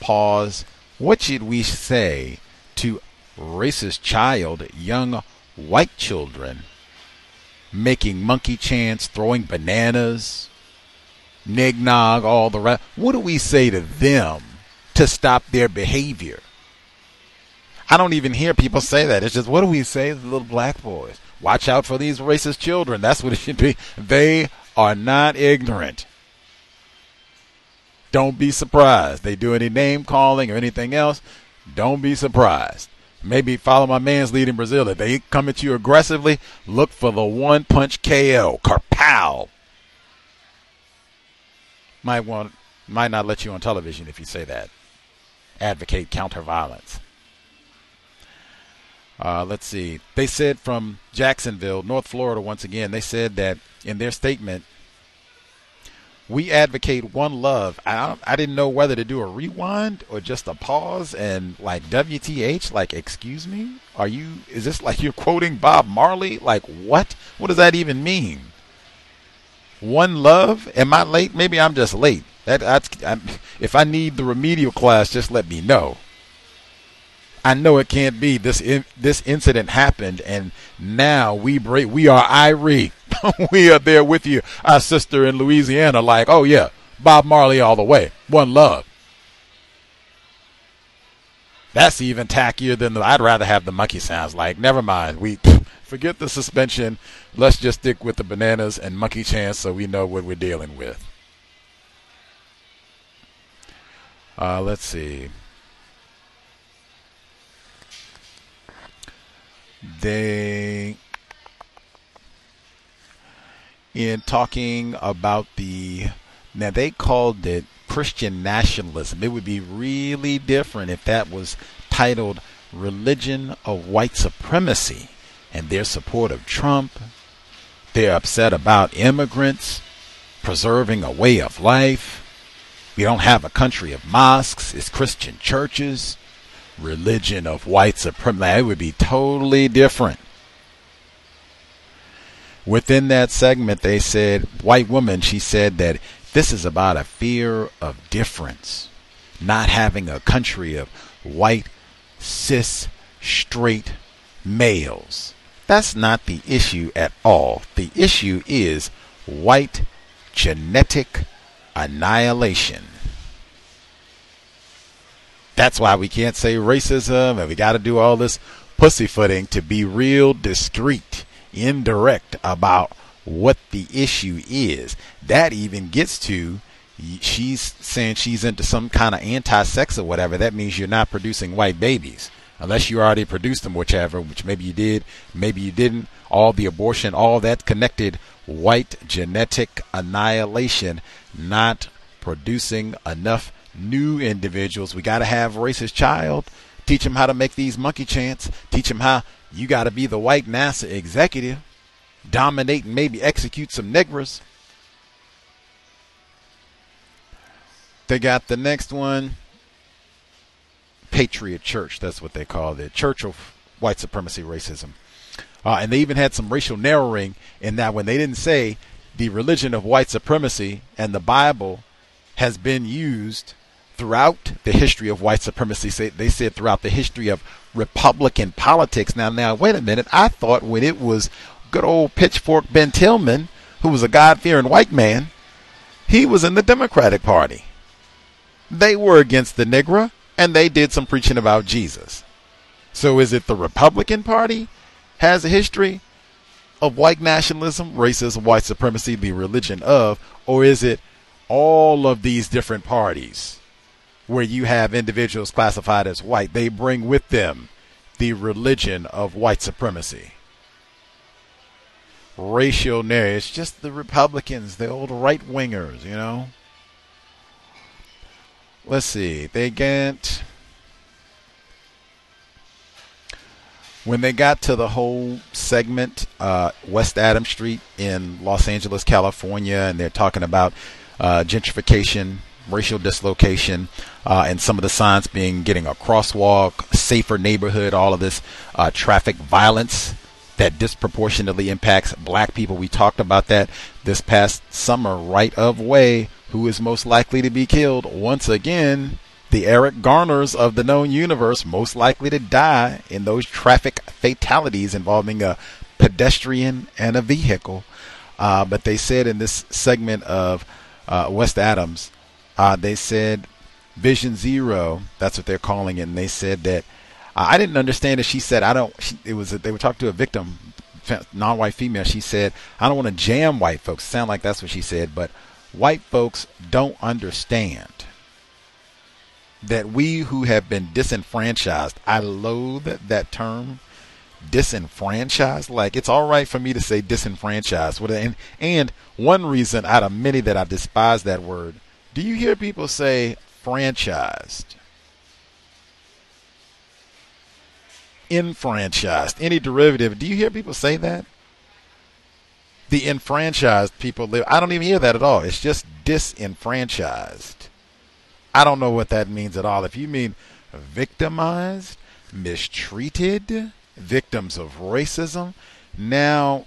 Pause. What should we say to racist child, young white children making monkey chants, throwing bananas, nignog, all the rest? What do we say to them to stop their behavior? I don't even hear people say that. It's just, what do we say to the little black boys? Watch out for these racist children. That's what it should be. They are not ignorant. Don't be surprised. They do any name calling or anything else. Don't be surprised. Maybe follow my man's lead in Brazil. If they come at you aggressively, look for the one punch KO. Carpal. Might want might not let you on television if you say that. Advocate counter violence. Uh, let's see. They said from Jacksonville, North Florida, once again, they said that in their statement, We advocate one love. I I didn't know whether to do a rewind or just a pause and like WTH. Like, excuse me, are you? Is this like you're quoting Bob Marley? Like, what? What does that even mean? One love? Am I late? Maybe I'm just late. That that's I'm, if I need the remedial class, just let me know. I know it can't be. This in, this incident happened, and now we break. We are irate. we are there with you, our sister in Louisiana. Like, oh yeah, Bob Marley all the way. One love. That's even tackier than the. I'd rather have the monkey sounds. Like, never mind. We forget the suspension. Let's just stick with the bananas and monkey chants, so we know what we're dealing with. Uh, let's see. They, in talking about the, now they called it Christian nationalism. It would be really different if that was titled Religion of White Supremacy and their support of Trump. They're upset about immigrants preserving a way of life. We don't have a country of mosques, it's Christian churches religion of white supremacy. It would be totally different. Within that segment, they said, white woman, she said that this is about a fear of difference, not having a country of white, cis, straight males. That's not the issue at all. The issue is white genetic annihilation. That's why we can't say racism and we got to do all this pussyfooting to be real discreet, indirect about what the issue is. That even gets to she's saying she's into some kind of anti-sex or whatever. That means you're not producing white babies unless you already produced them, whichever, which maybe you did, maybe you didn't. All the abortion, all that connected white genetic annihilation, not producing enough new individuals. We got to have racist child. Teach them how to make these monkey chants. Teach them how you got to be the white NASA executive. Dominate and maybe execute some niggers. They got the next one. Patriot Church. That's what they call it. Church of White Supremacy Racism. Uh, and they even had some racial narrowing in that when they didn't say the religion of white supremacy and the Bible has been used throughout the history of white supremacy. They said throughout the history of Republican politics. Now, now, wait a minute. I thought when it was good old pitchfork Ben Tillman, who was a God-fearing white man, he was in the Democratic Party. They were against the Negro, and they did some preaching about Jesus. So is it the Republican Party has a history of white nationalism, racism, white supremacy, the religion of, or is it all of these different parties? Where you have individuals classified as white, they bring with them the religion of white supremacy. Racial narrative. It's just the Republicans, the old right wingers, you know. Let's see. They get. When they got to the whole segment, uh, West Adams Street in Los Angeles, California, and they're talking about uh, gentrification racial dislocation, uh, and some of the signs being getting a crosswalk, safer neighborhood, all of this uh, traffic violence that disproportionately impacts black people. We talked about that this past summer, right of way. Who is most likely to be killed? Once again, the Eric Garners of the known universe, most likely to die in those traffic fatalities involving a pedestrian and a vehicle. Uh, but they said in this segment of uh, West Adams uh, they said Vision Zero. That's what they're calling it. And they said that I didn't understand it. She said I don't. She, it was a, they were talking to a victim, non-white female. She said I don't want to jam white folks. Sound like that's what she said, but white folks don't understand that we who have been disenfranchised. I loathe that term disenfranchised. Like it's all right for me to say disenfranchised. And and one reason out of many that I despise that word do you hear people say franchised? Enfranchised, any derivative. Do you hear people say that? the enfranchised people live. I don't even hear that at all. It's just disenfranchised. I don't know what that means at all. If you mean victimized, mistreated, victims of racism, now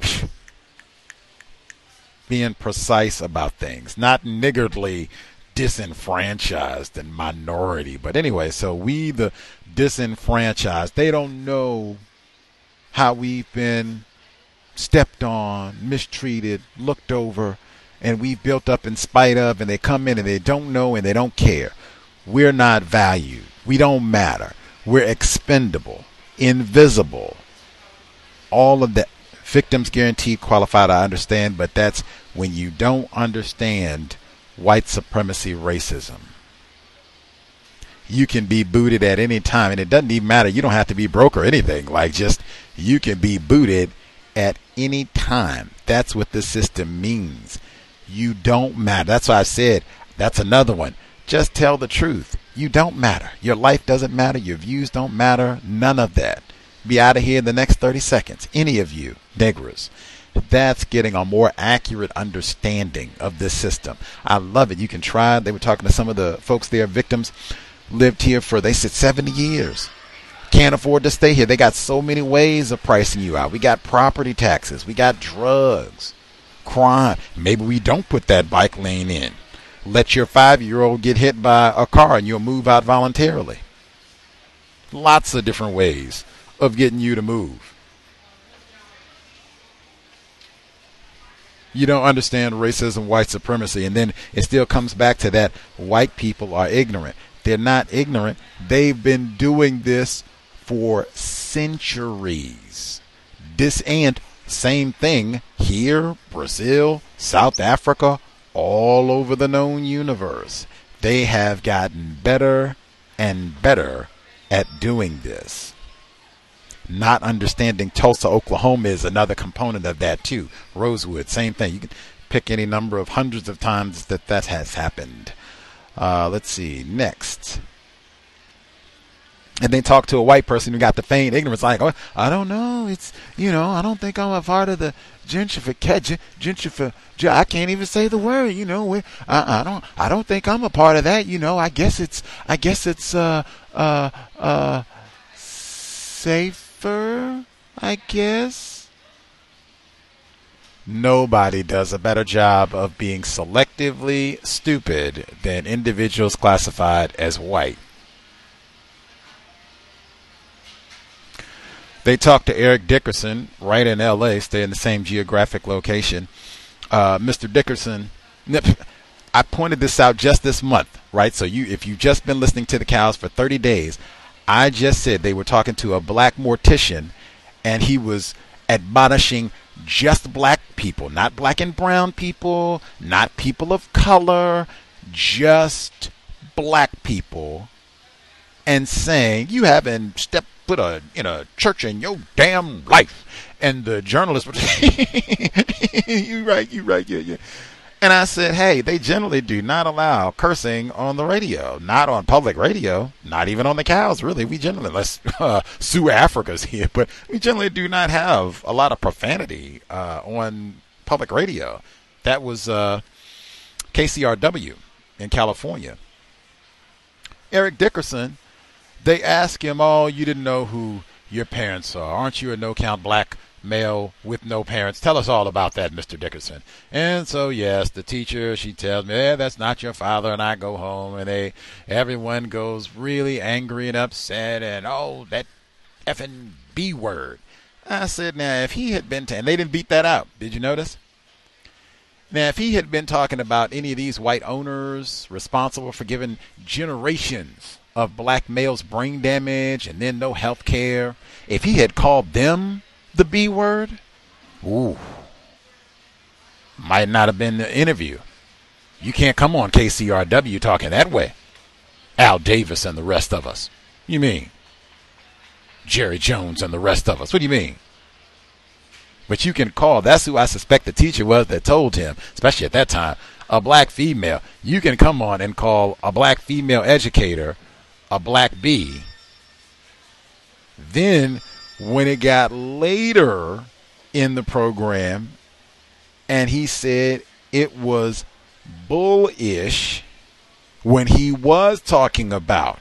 being precise about things, not niggardly disenfranchised and minority. But anyway, so we, the disenfranchised, they don't know how we've been stepped on, mistreated, looked over, and we've built up in spite of, and they come in and they don't know and they don't care. We're not valued. We don't matter. We're expendable, invisible. All of that. Victims guaranteed qualified, I understand, but that's when you don't understand white supremacy racism. You can be booted at any time, and it doesn't even matter. You don't have to be broke or anything. Like, just you can be booted at any time. That's what the system means. You don't matter. That's why I said that's another one. Just tell the truth. You don't matter. Your life doesn't matter. Your views don't matter. None of that. Be out of here in the next 30 seconds. Any of you, Negras. That's getting a more accurate understanding of this system. I love it. You can try. They were talking to some of the folks there, victims, lived here for, they said, 70 years can't afford to stay here. They got so many ways of pricing you out. We got property taxes, we got drugs, crime. Maybe we don't put that bike lane in. Let your five year old get hit by a car and you'll move out voluntarily. Lots of different ways of getting you to move. You don't understand racism, white supremacy, and then it still comes back to that white people are ignorant. They're not ignorant. They've been doing this for centuries. This and same thing here, Brazil, South Africa, all over the known universe. They have gotten better and better at doing this. Not understanding Tulsa, Oklahoma is another component of that too. Rosewood, same thing. You can pick any number of hundreds of times that that has happened. Uh, let's see. Next and then talk to a white person who got the feigned ignorance, like, oh, I don't know, it's, you know, I don't think I'm a part of the gentrification, gentrify, I can't even say the word, you know, I, I don't, I don't think I'm a part of that, you know, I guess it's, I guess it's, uh, uh, uh, I guess. Nobody does a better job of being selectively stupid than individuals classified as white. They talked to Eric Dickerson right in L.A., stay in the same geographic location. Uh, Mr. Dickerson, I pointed this out just this month, right? So you, if you've just been listening to the cows for 30 days, I just said they were talking to a black mortician, and he was admonishing just black people, not black and brown people, not people of color, just black people, and saying, You haven't stepped put a uh, in a church in your damn life. And the journalist was, you right, you right, yeah, yeah. And I said, hey, they generally do not allow cursing on the radio, not on public radio, not even on the cows, really. We generally, unless uh, Sue Africa's here, but we generally do not have a lot of profanity uh, on public radio. That was uh, KCRW in California. Eric Dickerson they ask him, "Oh, you didn't know who your parents are. Aren't you a no-count black male with no parents? Tell us all about that, Mr. Dickerson." And so, yes, the teacher she tells me, "Yeah, that's not your father," and I go home, and they everyone goes really angry and upset, and oh, that effing B word. I said, now if he had been, t-, and they didn't beat that out. Did you notice? Now, if he had been talking about any of these white owners responsible for giving generations of black males brain damage and then no health care, if he had called them the B word, ooh, might not have been the interview. You can't come on KCRW talking that way. Al Davis and the rest of us. You mean? Jerry Jones and the rest of us. What do you mean? But you can call. That's who I suspect the teacher was that told him, especially at that time, a black female. You can come on and call a black female educator a black bee. Then, when it got later in the program, and he said it was bullish when he was talking about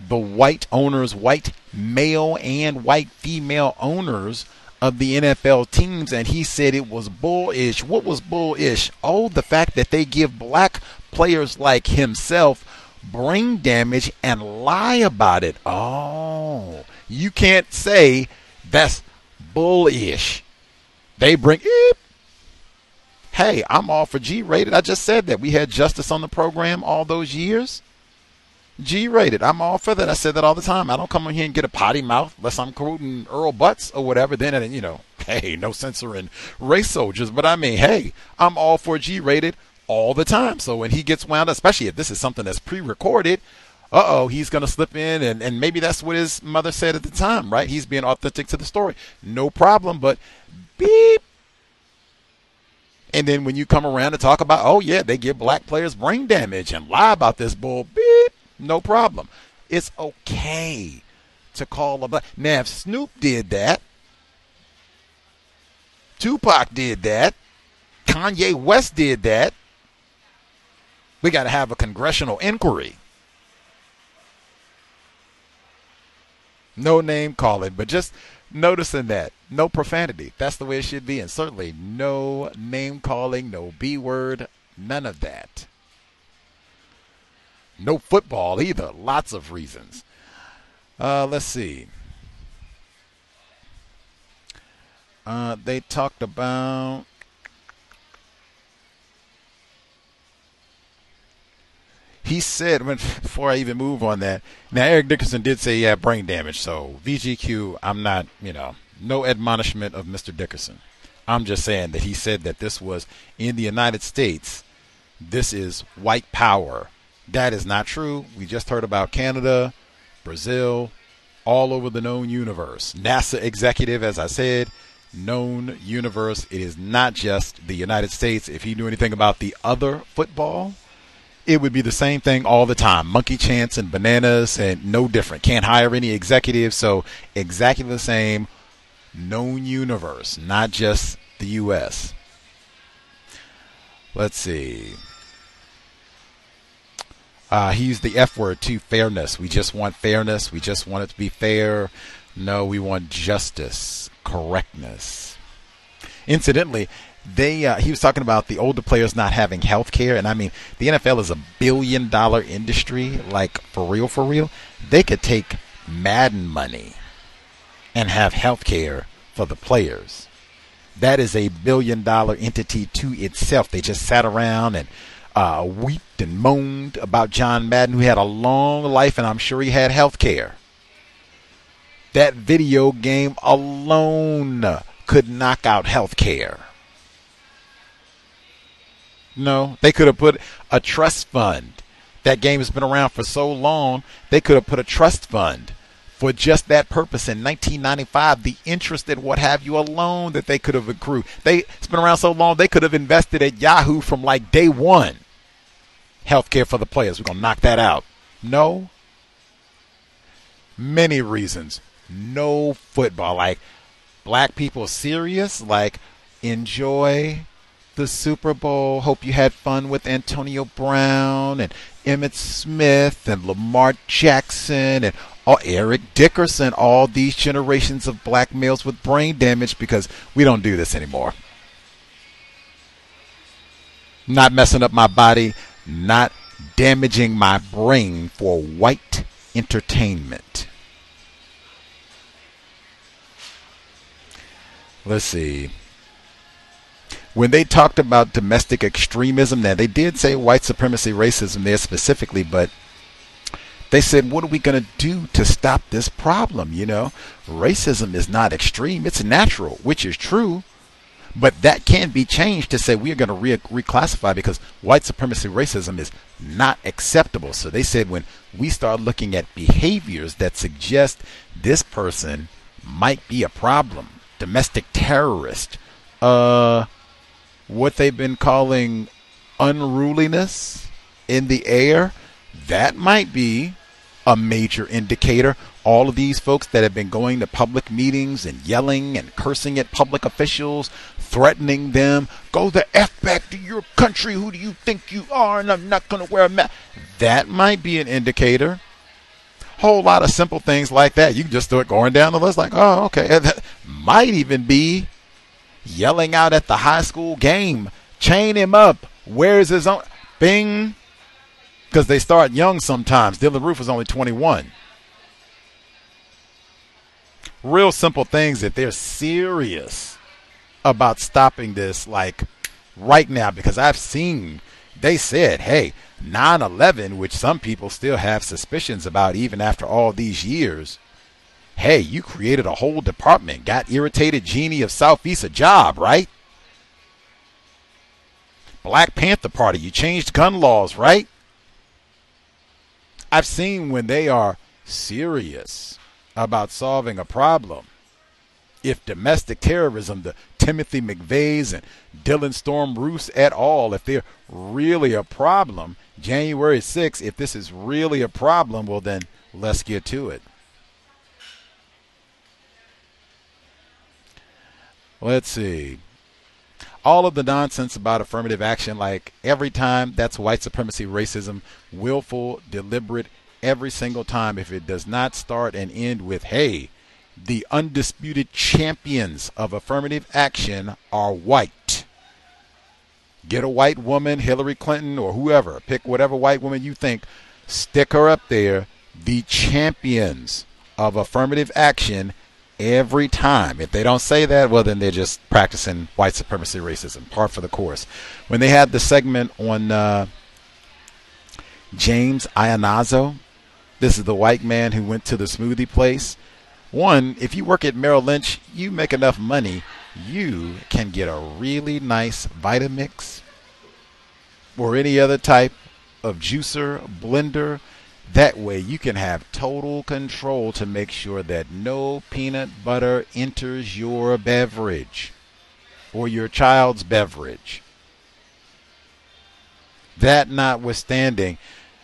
the white owners, white male and white female owners of the NFL teams, and he said it was bullish. What was bullish? Oh, the fact that they give black players like himself brain damage and lie about it. Oh, you can't say that's bullish. They bring. Eep. Hey, I'm all for G rated. I just said that. We had justice on the program all those years. G rated. I'm all for that. I said that all the time. I don't come in here and get a potty mouth unless I'm quoting Earl Butz or whatever. Then, you know, hey, no censoring race soldiers. But I mean, hey, I'm all for G rated all the time. So when he gets wound up, especially if this is something that's pre recorded, uh oh, he's going to slip in. And, and maybe that's what his mother said at the time, right? He's being authentic to the story. No problem. But beep. And then when you come around to talk about, oh, yeah, they give black players brain damage and lie about this bull, beep no problem. It's okay to call a black. Now, if Snoop did that, Tupac did that, Kanye West did that, we got to have a congressional inquiry. No name calling, but just noticing that. No profanity. That's the way it should be. And certainly no name calling, no B word, none of that. No football either. Lots of reasons. Uh, let's see. Uh, they talked about. He said, when before I even move on that, now Eric Dickerson did say he had brain damage. So, VGQ, I'm not, you know, no admonishment of Mr. Dickerson. I'm just saying that he said that this was in the United States, this is white power that is not true. We just heard about Canada, Brazil, all over the known universe. NASA executive, as I said, known universe. It is not just the United States. If he knew anything about the other football, it would be the same thing all the time. Monkey chance and bananas and no different. Can't hire any executives. So exactly the same known universe, not just the U.S. Let's see. Uh, he used the F word too, fairness. We just want fairness. We just want it to be fair. No, we want justice, correctness. Incidentally, they uh, he was talking about the older players not having health care, and I mean the NFL is a billion dollar industry. Like for real, for real, they could take Madden money and have health care for the players. That is a billion dollar entity to itself. They just sat around and uh, wept and moaned about John Madden, who had a long life, and I'm sure he had health care. That video game alone could knock out health care. No, they could have put a trust fund. That game has been around for so long, they could have put a trust fund for just that purpose in 1995 the interest and what have you alone that they could have accrued they it's been around so long they could have invested at yahoo from like day one health care for the players. We're going to knock that out. No. Many reasons. No football. Like, black people serious. Like, enjoy the Super Bowl. Hope you had fun with Antonio Brown and Emmitt Smith and Lamar Jackson and all, Eric Dickerson. All these generations of black males with brain damage because we don't do this anymore. Not messing up my body not damaging my brain for white entertainment. Let's see. When they talked about domestic extremism, now they did say white supremacy racism there specifically, but they said, what are we going to do to stop this problem? You know, racism is not extreme, it's natural, which is true. But that can be changed to say we are going to re- reclassify because white supremacy racism is not acceptable. So they said when we start looking at behaviors that suggest this person might be a problem, domestic terrorist, uh, what they've been calling unruliness in the air, that might be a major indicator. all of these folks that have been going to public meetings and yelling and cursing at public officials, threatening them, go the F back to your country. Who do you think you are? And I'm not going to wear a mask. That might be an indicator. Whole lot of simple things like that. You can just start going down the list like, oh, okay. That might even be yelling out at the high school game, chain him up. Where's his own? Bing. Because they start young sometimes. Dylann Roof was only 21 real simple things that they're serious about stopping this like right now because I've seen they said, hey, 9 11, which some people still have suspicions about even after all these years. Hey, you created a whole department, got irritated genie of Southeast a job, right? Black Panther Party, you changed gun laws, right? I've seen when they are serious about solving a problem. If domestic terrorism, the Timothy McVeighs and Dylann Storm Roofs et al., if they're really a problem, January 6th, if this is really a problem, well, then let's get to it. Let's see. All of the nonsense about affirmative action, like every time, that's white supremacy, racism, willful, deliberate, every single time if it does not start and end with, hey, the undisputed champions of affirmative action are white. Get a white woman, Hillary Clinton or whoever, pick whatever white woman you think, stick her up there. The champions of affirmative action every time. If they don't say that, well, then they're just practicing white supremacy racism, par for the course. When they had the segment on uh, James Iannazzo, this is the white man who went to the smoothie place. One, if you work at Merrill Lynch, you make enough money, you can get a really nice Vitamix or any other type of juicer, blender. That way you can have total control to make sure that no peanut butter enters your beverage or your child's beverage. That notwithstanding,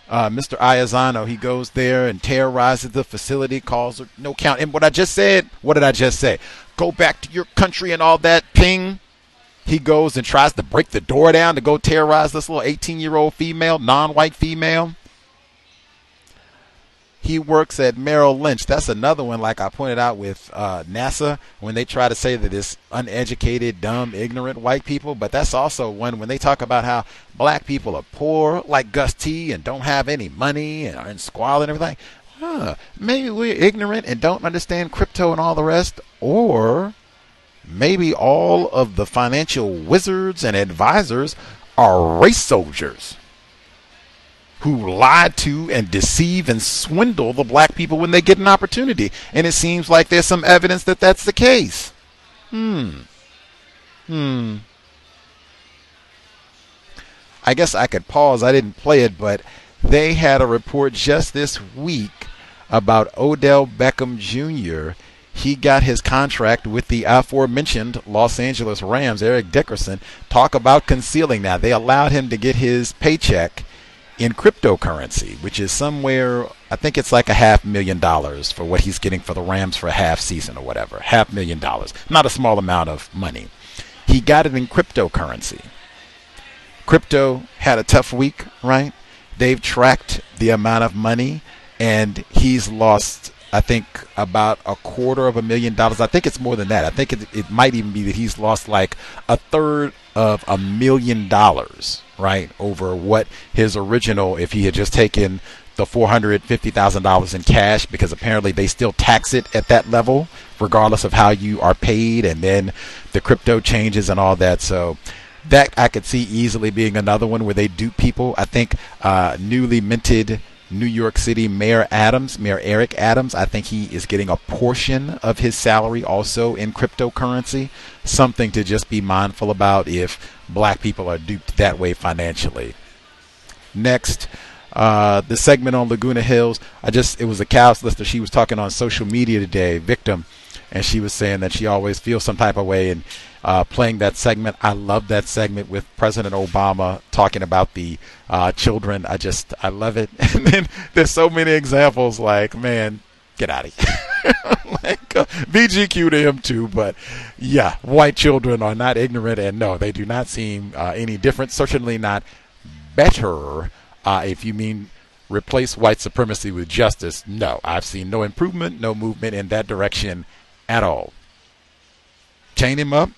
uh, Mr. Iannazzo, he goes there and terrorizes the facility, calls her no count. And what I just said, what did I just say? Go back to your country and all that ping. He goes and tries to break the door down to go terrorize this little 18 year old female, non white female. He works at Merrill Lynch. That's another one, like I pointed out with uh, NASA, when they try to say that it's uneducated, dumb, ignorant white people. But that's also one when they talk about how black people are poor, like Gus T, and don't have any money and are in squalor and everything. Huh, maybe we're ignorant and don't understand crypto and all the rest. Or maybe all of the financial wizards and advisors are race soldiers who lie to and deceive and swindle the black people when they get an opportunity. And it seems like there's some evidence that that's the case. Hmm. Hmm. I guess I could pause. I didn't play it, but they had a report just this week about Odell Beckham Jr. He got his contract with the aforementioned Los Angeles Rams, Eric Dickerson. Talk about concealing that. They allowed him to get his paycheck in cryptocurrency, which is somewhere, I think it's like a half million dollars for what he's getting for the Rams for a half season or whatever. Half million dollars. Not a small amount of money. He got it in cryptocurrency. Crypto had a tough week, right? They've tracked the amount of money, and he's lost, I think, about a quarter of a million dollars. I think it's more than that. I think it, it might even be that he's lost like a third of a million dollars right, over what his original, if he had just taken the $450,000 in cash, because apparently they still tax it at that level, regardless of how you are paid, and then the crypto changes and all that. So that I could see easily being another one where they dupe people. I think uh, newly minted New York City Mayor Adams, Mayor Eric Adams, I think he is getting a portion of his salary also in cryptocurrency. Something to just be mindful about if black people are duped that way financially. Next, uh, the segment on Laguna Hills. I just it was a lister. She was talking on social media today, victim, and she was saying that she always feels some type of way and uh, playing that segment. I love that segment with President Obama talking about the uh, children. I just I love it. And then there's so many examples like man, Get out of here. like, uh, VGQ to him too, but yeah, white children are not ignorant, and no, they do not seem uh, any different. Certainly not better. Uh, if you mean replace white supremacy with justice, no, I've seen no improvement, no movement in that direction at all. Chain him up.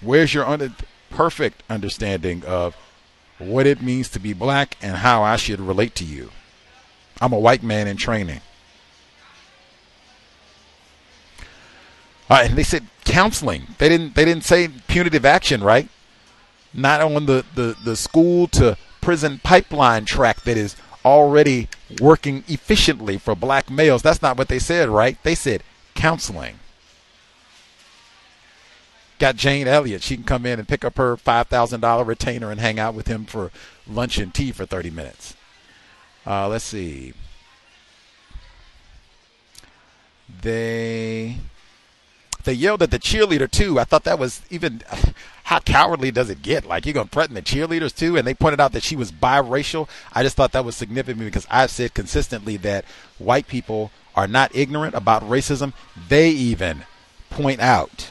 Where's your perfect understanding of what it means to be black and how I should relate to you? I'm a white man in training. Uh, and they said counseling. They didn't. They didn't say punitive action, right? Not on the, the, the school to prison pipeline track that is already working efficiently for black males. That's not what they said, right? They said counseling. Got Jane Elliott. She can come in and pick up her $5,000 retainer and hang out with him for lunch and tea for 30 minutes. Uh, let's see. They they yelled at the cheerleader too. I thought that was even how cowardly does it get? Like you're gonna threaten the cheerleaders too? And they pointed out that she was biracial. I just thought that was significant because I've said consistently that white people are not ignorant about racism. They even point out,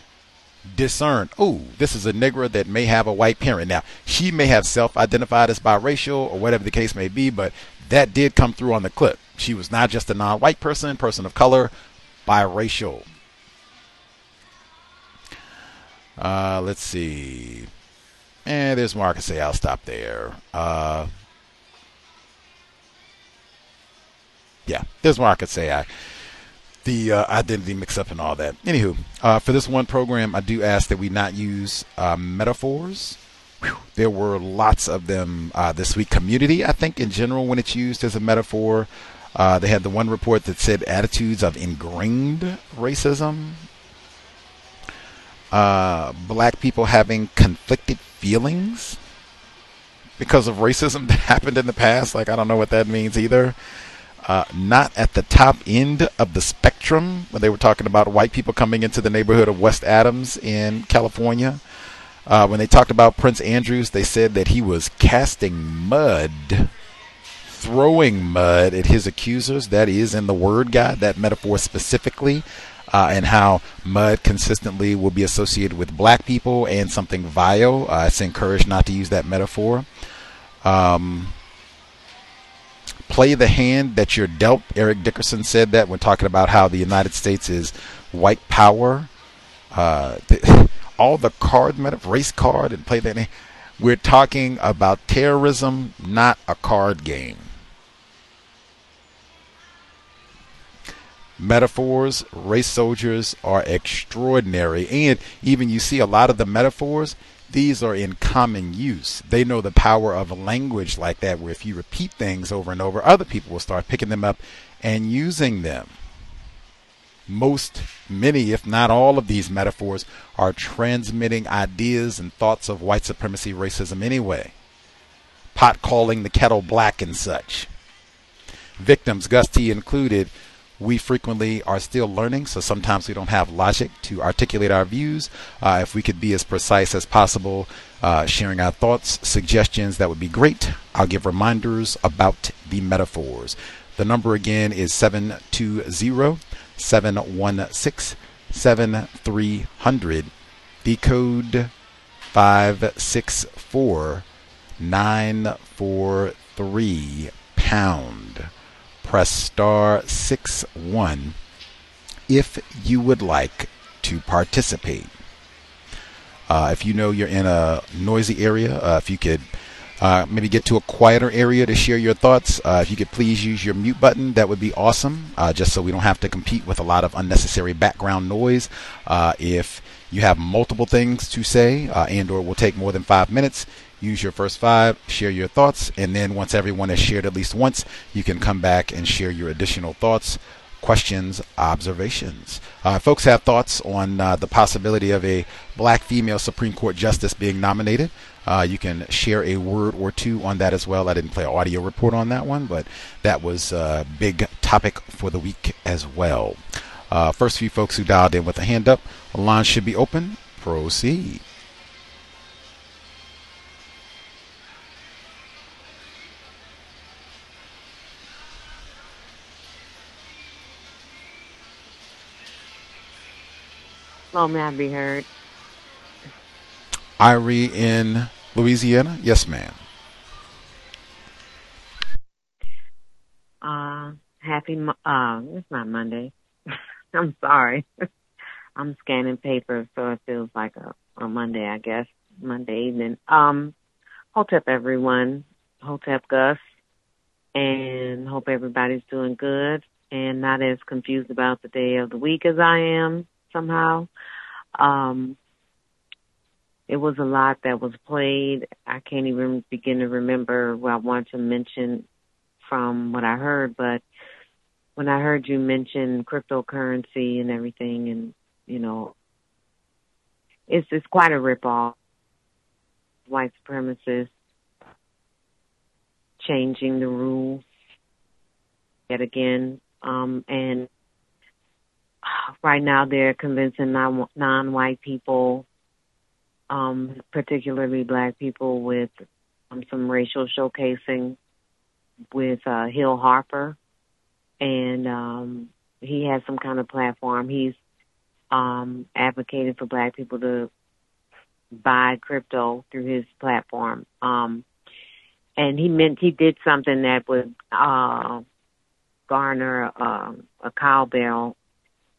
discern, oh, this is a Negro that may have a white parent. Now she may have self-identified as biracial or whatever the case may be, but that did come through on the clip. She was not just a non-white person, person of color, biracial. Uh, let's see. And eh, there's more I can say. I'll stop there. Uh, yeah, there's more I say. I the uh, identity mix up and all that. Anywho, uh, for this one program, I do ask that we not use uh, metaphors. Whew, there were lots of them uh, this week. Community, I think, in general, when it's used as a metaphor, uh, they had the one report that said attitudes of ingrained racism uh, black people having conflicted feelings because of racism that happened in the past. Like, I don't know what that means either. Uh, not at the top end of the spectrum when they were talking about white people coming into the neighborhood of West Adams in California. Uh, when they talked about Prince Andrews, they said that he was casting mud, throwing mud at his accusers. That is in the word God, that metaphor specifically uh, and how mud consistently will be associated with black people and something vile. Uh, it's encouraged not to use that metaphor. Um, play the hand that you're dealt. Eric Dickerson said that when talking about how the United States is white power. Uh, the, all the card metaphor, race card, and play that. We're talking about terrorism, not a card game. metaphors, race soldiers are extraordinary. And even you see a lot of the metaphors, these are in common use. They know the power of a language like that, where if you repeat things over and over, other people will start picking them up and using them. Most, many, if not all of these metaphors are transmitting ideas and thoughts of white supremacy racism anyway. Pot calling the kettle black and such. Victims, Gus T included, we frequently are still learning, so sometimes we don't have logic to articulate our views. Uh, if we could be as precise as possible, uh, sharing our thoughts, suggestions, that would be great. I'll give reminders about the metaphors. The number again is 720 716 7300. The code 564 943 pound press star 6 1 if you would like to participate. Uh, if you know you're in a noisy area, uh, if you could uh, maybe get to a quieter area to share your thoughts, uh, if you could please use your mute button, that would be awesome, uh, just so we don't have to compete with a lot of unnecessary background noise. Uh, if you have multiple things to say and or will take more than five minutes, use your first five, share your thoughts, and then once everyone has shared at least once, you can come back and share your additional thoughts, questions, observations. Uh, folks have thoughts on uh, the possibility of a black female Supreme Court justice being nominated. Uh, you can share a word or two on that as well. I didn't play an audio report on that one, but that was a big topic for the week as well. Uh, first few folks who dialed in with a hand up, the line should be open. Proceed. May I be heard? Irie in Louisiana? Yes, ma'am. Uh, happy, uh, it's not Monday. I'm sorry. I'm scanning paper, so it feels like a, a Monday, I guess. Monday evening. Um, Hotep everyone. Hotep Gus. And hope everybody's doing good and not as confused about the day of the week as I am somehow. Um, it was a lot that was played. I can't even begin to remember what I want to mention from what I heard, but when I heard you mention cryptocurrency and everything and, you know, it's it's quite a ripoff. White supremacists changing the rules yet again. Um, and right now they're convincing non non-white people, um, particularly black people, with um, some racial showcasing with uh, Hill Harper, and um, he has some kind of platform. He's um, advocating for black people to buy crypto through his platform. Um, and he meant he did something that would uh, garner um, a cowbell.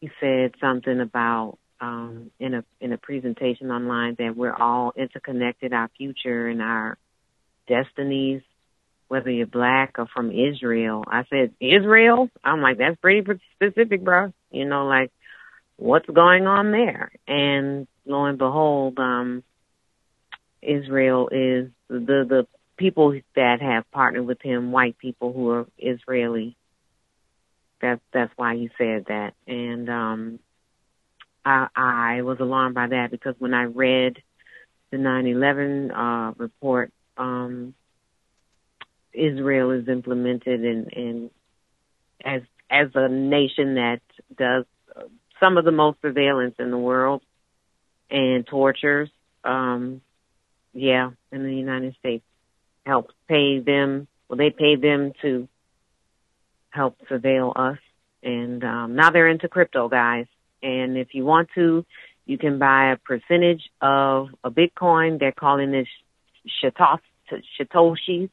He said something about um, in a in a presentation online that we're all interconnected, our future and our destinies, whether you're black or from Israel. I said Israel. I'm like that's pretty specific, bro. You know, like what's going on there? And lo and behold, um, Israel is the the people that have partnered with him, white people who are Israeli. That's that's why he said that, and um, I, I was alarmed by that because when I read the 9/11 uh, report, um, Israel is implemented in, in as as a nation that does some of the most surveillance in the world and tortures. Um, yeah, in the United States helps pay them. Well, they pay them to help surveil us. And um, now they're into crypto, guys. And if you want to, you can buy a percentage of a Bitcoin. They're calling it Satoshis.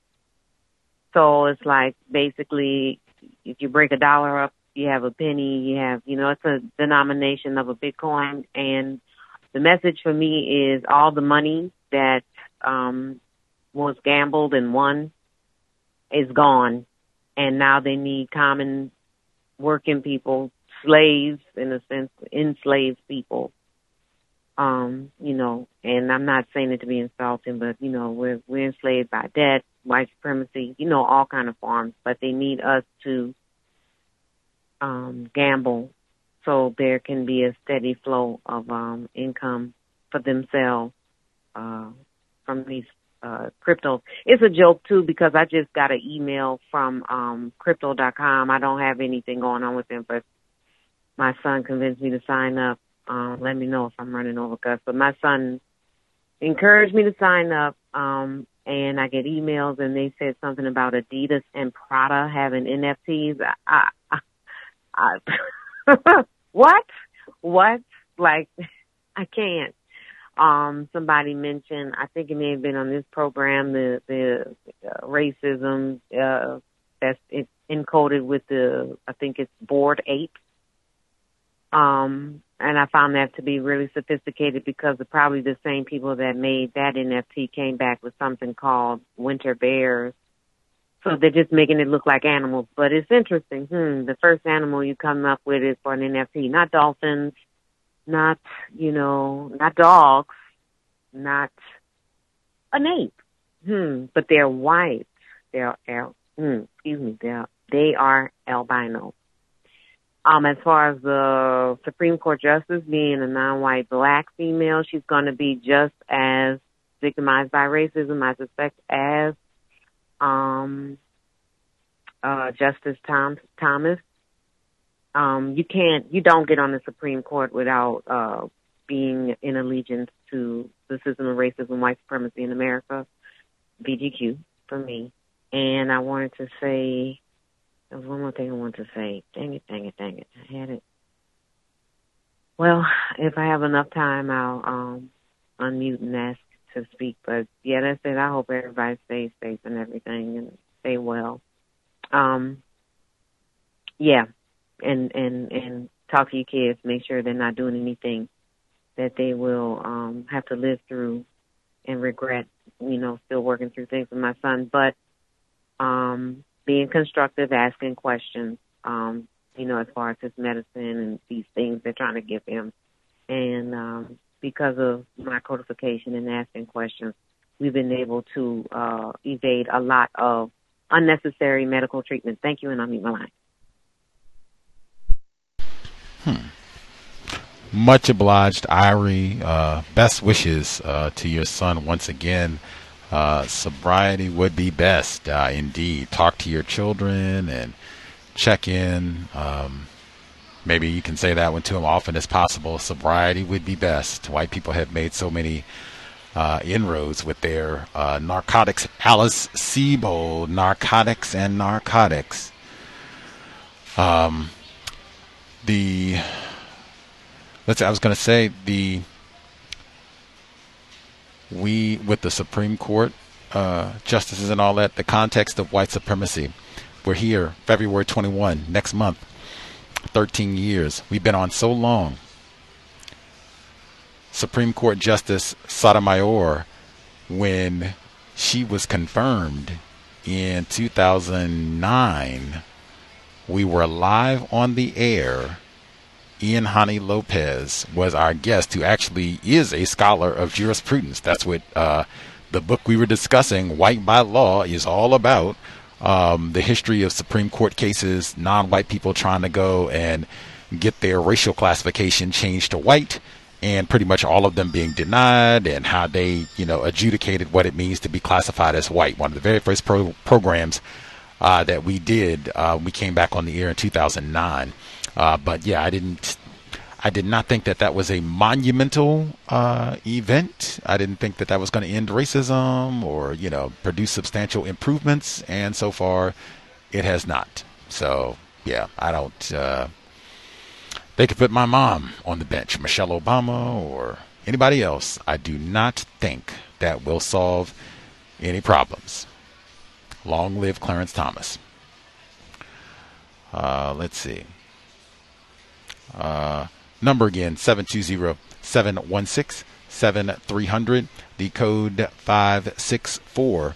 So it's like basically, if you break a dollar up, you have a penny, you have, you know, it's a denomination of a Bitcoin. And the message for me is all the money that um, was gambled and won is gone. And now they need common working people, slaves in a sense, enslaved people. Um, you know, and I'm not saying it to be insulting, but you know, we're we're enslaved by debt, white supremacy, you know, all kind of forms. But they need us to um, gamble so there can be a steady flow of um, income for themselves uh, from these uh, cryptos. It's a joke too because I just got an email from um, crypto.com. I don't have anything going on with them, but my son convinced me to sign up. Uh, let me know if I'm running over Gus. But my son encouraged me to sign up. Um, and I get emails and they said something about Adidas and Prada having NFTs. I, I, I what? What? Like, I can't um somebody mentioned i think it may have been on this program the the uh, racism uh that's it's encoded with the i think it's bored ape um and i found that to be really sophisticated because probably the same people that made that nft came back with something called winter bears. So they're just making it look like animals. But it's interesting. Hmm the first animal you come up with is for an nft not dolphins not, you know, not dogs, not an ape. Hmm, but they're white. They're, al- hmm, excuse me, they're, they are albino. Um, as far as the Supreme Court justice being a non-white black female, she's going to be just as victimized by racism, I suspect, as um, uh, Justice Tom- Thomas um, you can't, you don't get on the Supreme Court without uh, being in allegiance to the system of racism, white supremacy in America, BGQ for me. And I wanted to say, there was one more thing I wanted to say. Dang it, dang it, dang it. I had it. Well, if I have enough time, I'll um, unmute and ask to speak. But yeah, that's it. I hope everybody stays safe and everything and stay well. Um, yeah, and and and talk to your kids. Make sure they're not doing anything that they will um, have to live through and regret. You know, still working through things with my son, but um, being constructive, asking questions. Um, you know, as far as his medicine and these things they're trying to give him, and um, because of my codification and asking questions, we've been able to uh, evade a lot of unnecessary medical treatment. Thank you, and I'll meet my line. Much obliged, Irie. Uh, best wishes uh, to your son once again. Uh, sobriety would be best, uh, indeed. Talk to your children and check in. Um, maybe you can say that one to them often as possible. Sobriety would be best. White people have made so many uh, inroads with their uh, narcotics. Alice Sebold, narcotics and narcotics. Um, the let's. I was going to say the we with the Supreme Court uh, justices and all that. The context of white supremacy. We're here, February 21, next month. 13 years. We've been on so long. Supreme Court Justice Sotomayor, when she was confirmed in 2009, we were live on the air. Ian Haney Lopez was our guest, who actually is a scholar of jurisprudence. That's what uh, the book we were discussing, White by Law, is all about. Um, the history of Supreme Court cases, non white people trying to go and get their racial classification changed to white and pretty much all of them being denied and how they, you know, adjudicated what it means to be classified as white. One of the very first pro- programs uh, that we did, uh, we came back on the air in 2009. Uh, but yeah, I didn't, I did not think that that was a monumental uh, event. I didn't think that that was going to end racism or, you know, produce substantial improvements. And so far, it has not. So yeah, I don't. Uh, they could put my mom on the bench, Michelle Obama, or anybody else. I do not think that will solve any problems. Long live Clarence Thomas. Uh, let's see. Uh, number again 720 716 7300. The code 564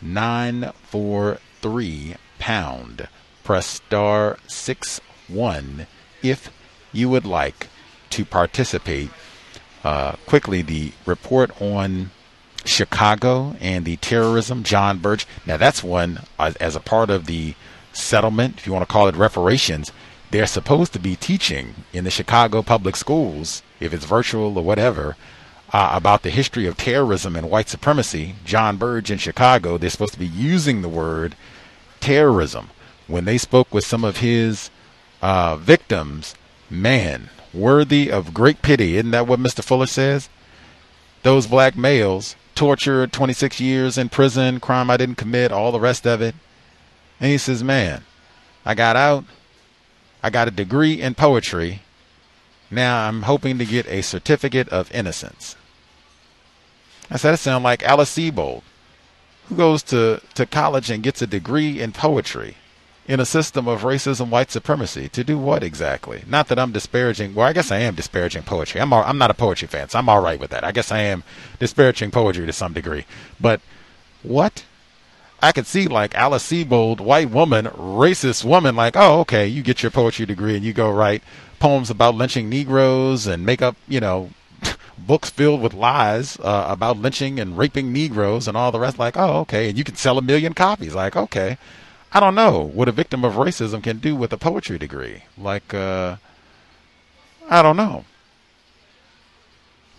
943 pound. Press star 6 1 if you would like to participate. Uh, quickly, the report on Chicago and the terrorism, Jon Burge. Now, that's one uh, as a part of the settlement, if you want to call it reparations. They're supposed to be teaching in the Chicago public schools, if it's virtual or whatever, uh, about the history of terrorism and white supremacy. Jon Burge in Chicago, they're supposed to be using the word terrorism. When they spoke with some of his uh, victims, man, worthy of great pity. Isn't that what Mr. Fuller says? Those black males tortured 26 years in prison, crime I didn't commit, all the rest of it. And he says, man, I got out. I got a degree in poetry. Now I'm hoping to get a certificate of innocence. I said, that sounds like Alice Sebold, who goes to, to college and gets a degree in poetry in a system of racism, white supremacy. To do what exactly? Not that I'm disparaging. Well, I guess I am disparaging poetry. I'm all, I'm not a poetry fan, so I'm all right with that. I guess I am disparaging poetry to some degree. But what? I could see like Alice Sebold, white woman, racist woman, like, oh, okay, you get your poetry degree and you go write poems about lynching Negroes and make up, you know, books filled with lies uh, about lynching and raping Negroes and all the rest. Like, oh, okay, and you can sell a million copies. Like, okay, I don't know what a victim of racism can do with a poetry degree. Like, uh, I don't know.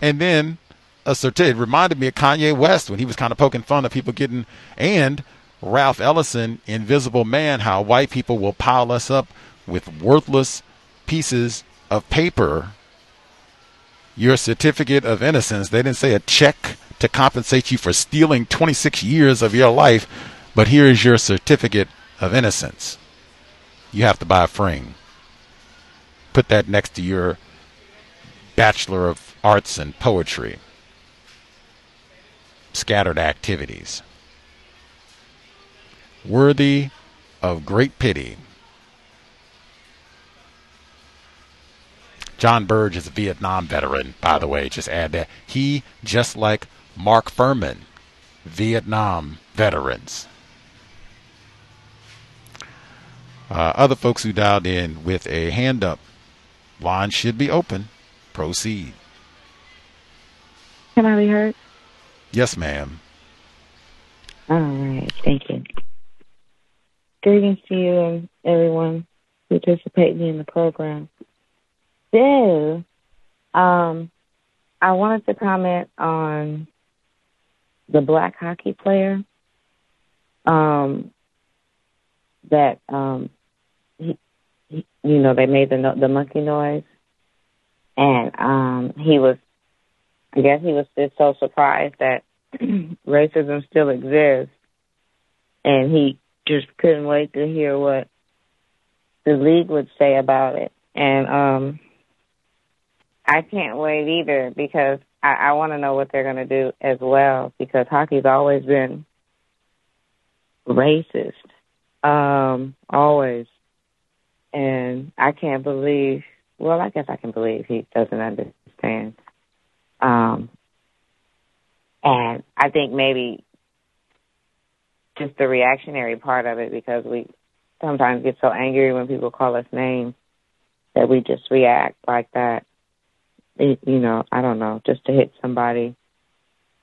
And then a certificate reminded me of Kanye West when he was kind of poking fun of people getting, and Ralph Ellison, Invisible Man, how white people will pile us up with worthless pieces of paper. Your certificate of innocence. They didn't say a check to compensate you for stealing 26 years of your life, but here is your certificate of innocence. You have to buy a frame. Put that next to your Bachelor of Arts in Poetry, scattered activities. Worthy of great pity. Jon Burge is a Vietnam veteran, by the way, just add that. He, just like Mark Fuhrman, Vietnam veterans. Uh, other folks who dialed in with a hand up, line should be open. Proceed. Can I be heard? Yes, ma'am. All right, thank you. Greetings to you and everyone participating in the program. So, um, I wanted to comment on the black hockey player. Um, that um, you know, they made the the monkey noise, and um, he was, I guess, he was just so surprised that racism still exists, and he just couldn't wait to hear what the league would say about it, and um I can't wait either because I, I want to know what they're going to do as well because hockey's always been racist, um, always, and I can't believe. Well, I guess I can believe he doesn't understand. Um, and I think maybe just the reactionary part of it because we sometimes get so angry when people call us names that we just react like that it, you know, I don't know, just to hit somebody.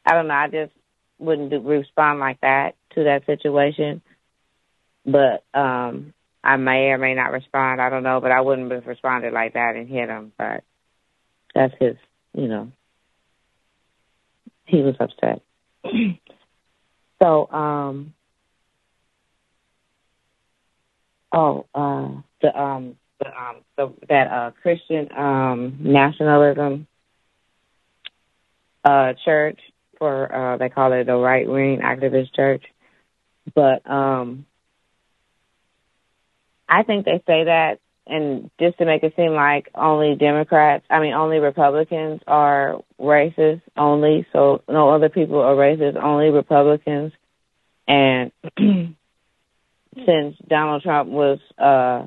I don't know. I just wouldn't do, respond like that to that situation. But um I may or may not respond. I don't know, but I wouldn't have responded like that and hit him. But that's his, you know. He was upset. so, um, oh, uh, the um, the um the, that uh Christian um nationalism uh church for uh they call it a right wing activist church. But um I think they say that and just to make it seem like only Democrats, I mean only Republicans are racist only, so no other people are racist, only Republicans. And since Donald Trump was uh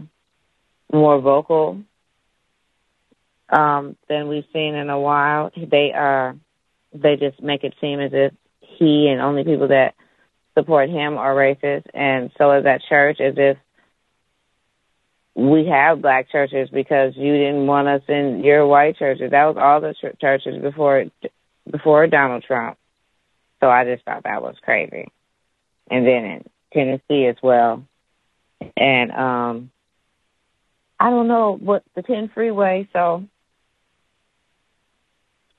more vocal um, than we've seen in a while. They are they just make it seem as if he and only people that support him are racist, and so is that church. As if we have black churches because you didn't want us in your white churches. That was all the ch- churches before before Donald Trump. So I just thought that was crazy. And then in Tennessee as well. And um I don't know what the 10 freeway, so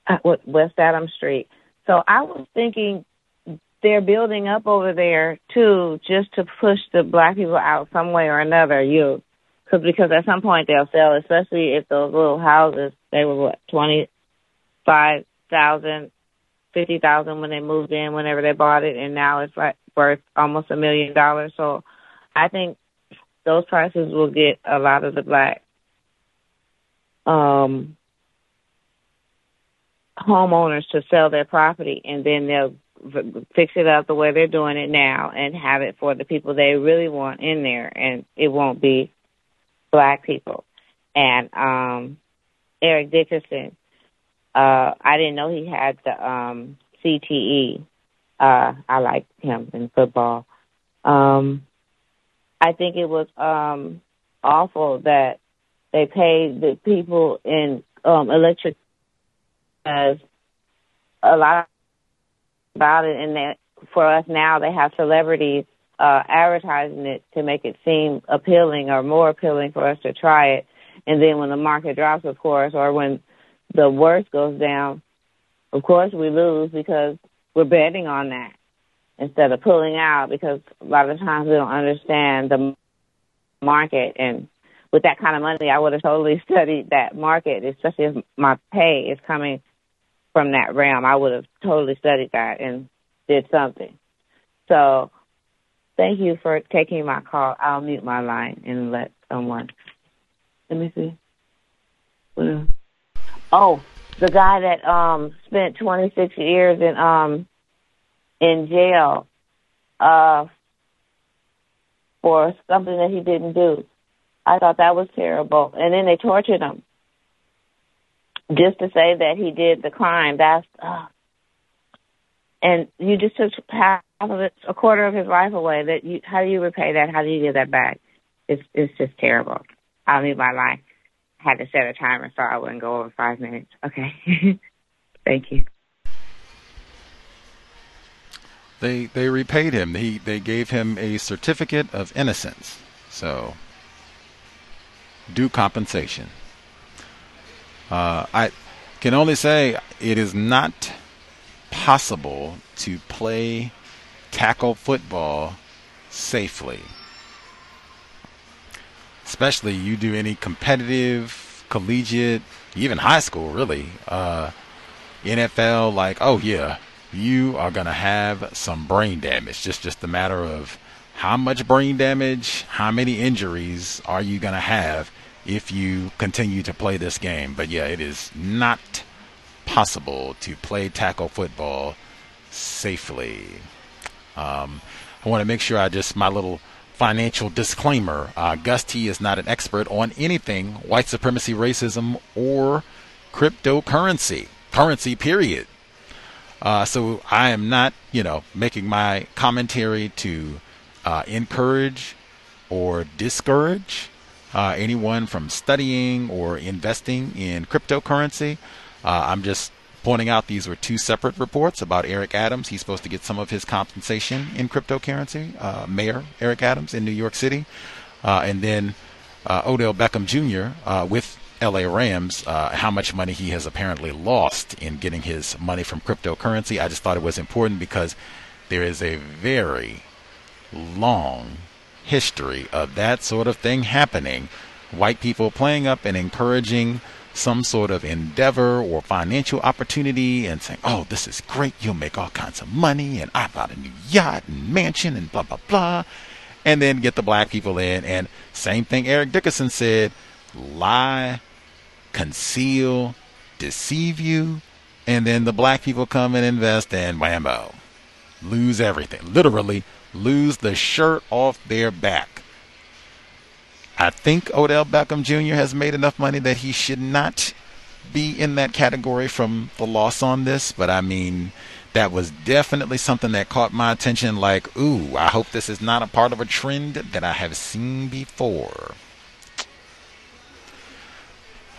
uh, what West Adams Street. So I was thinking they're building up over there too, just to push the black people out some way or another. You, cause because at some point they'll sell, especially if those little houses they were what twenty five thousand, fifty thousand when they moved in, whenever they bought it, and now it's like worth almost a million dollars. So I think those prices will get a lot of the black um, homeowners to sell their property, and then they'll fix it up the way they're doing it now and have it for the people they really want in there, and it won't be black people. And um, Eric Dickerson, uh, I didn't know he had the um, CTE. Uh, I like him in football. Um, I think it was um awful that they paid the people in um electric as a lot about it and that for us now they have celebrities uh advertising it to make it seem appealing or more appealing for us to try it and then when the market drops of course or when the worst goes down of course we lose because we're betting on that instead of pulling out because a lot of times we don't understand the market and with that kind of money I would have totally studied that market, especially if my pay is coming from that realm. I would have totally studied that and did something. So thank you for taking my call. I'll mute my line and let someone let me see. Oh, the guy that um spent 26 years in um in jail uh for something that he didn't do. I thought that was terrible. And then they tortured him just to say that he did the crime. That's uh, and you just took half of it, a quarter of his life away. That you, how do you repay that? How do you get that back? It's it's just terrible. I'll leave my life. I had to set a timer so I wouldn't go over five minutes. Okay. Thank you. They they repaid him. He they gave him a certificate of innocence. So due compensation. Uh, I can only say it is not possible to play tackle football safely. Especially you do any competitive, collegiate, even high school, really. Uh, NFL, like, oh yeah, you are gonna have some brain damage. Just just a matter of how much brain damage, how many injuries are you gonna have if you continue to play this game. But yeah, it is not possible to play tackle football safely. Um, I want to make sure I just my little financial disclaimer. Uh, Gus T is not an expert on anything white supremacy, racism, or cryptocurrency. Currency, period. Uh, so I am not, you know, making my commentary to uh, encourage or discourage uh, anyone from studying or investing in cryptocurrency. Uh, I'm just pointing out these were two separate reports about Eric Adams. He's supposed to get some of his compensation in cryptocurrency, uh, Mayor Eric Adams in New York City. Uh, and then uh, Odell Beckham Jr. Uh, with LA Rams, how much money he has apparently lost in getting his money from cryptocurrency. I just thought it was important because there is a very long history of that sort of thing happening. White people playing up and encouraging some sort of endeavor or financial opportunity and saying, oh, this is great. You'll make all kinds of money. And I bought a new yacht and mansion and blah, blah, blah. And then get the black people in. And same thing Eric Dickerson said lie, conceal, deceive you. And then the black people come and invest and whammo, lose everything. Literally lose the shirt off their back. I think Odell Beckham Jr. has made enough money that he should not be in that category from the loss on this, but I mean, that was definitely something that caught my attention. Like, ooh, I hope this is not a part of a trend that I have seen before.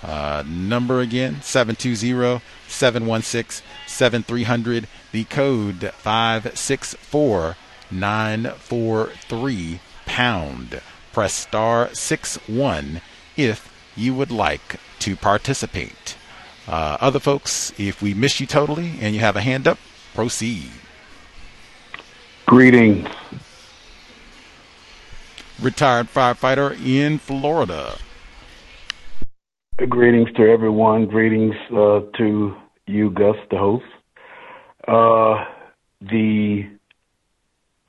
Uh, number again 720 716 7300. The code 564 943 pound. Press star 6 1 if you would like to participate. Uh, other folks, if we miss you totally and you have a hand up, proceed. Greetings. Retired firefighter in Florida. Greetings to everyone. Greetings uh, to you, Gus, the host. Uh, the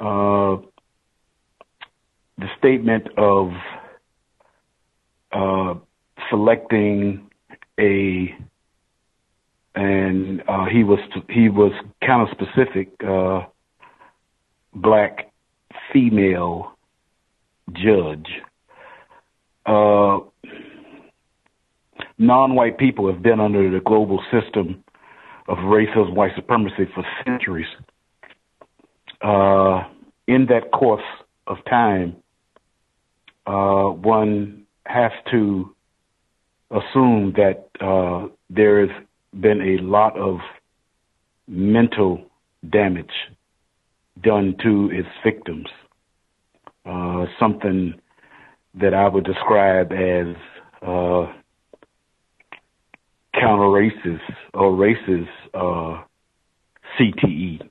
uh, the statement of uh, selecting a and uh, he was he was kind of specific uh, black female judge. Uh, non-white people have been under the global system of racism, white supremacy for centuries. Uh, in that course of time, uh, one has to assume that uh, there has been a lot of mental damage done to its victims. Uh, something that I would describe as uh, counter racist or racist uh, CTE.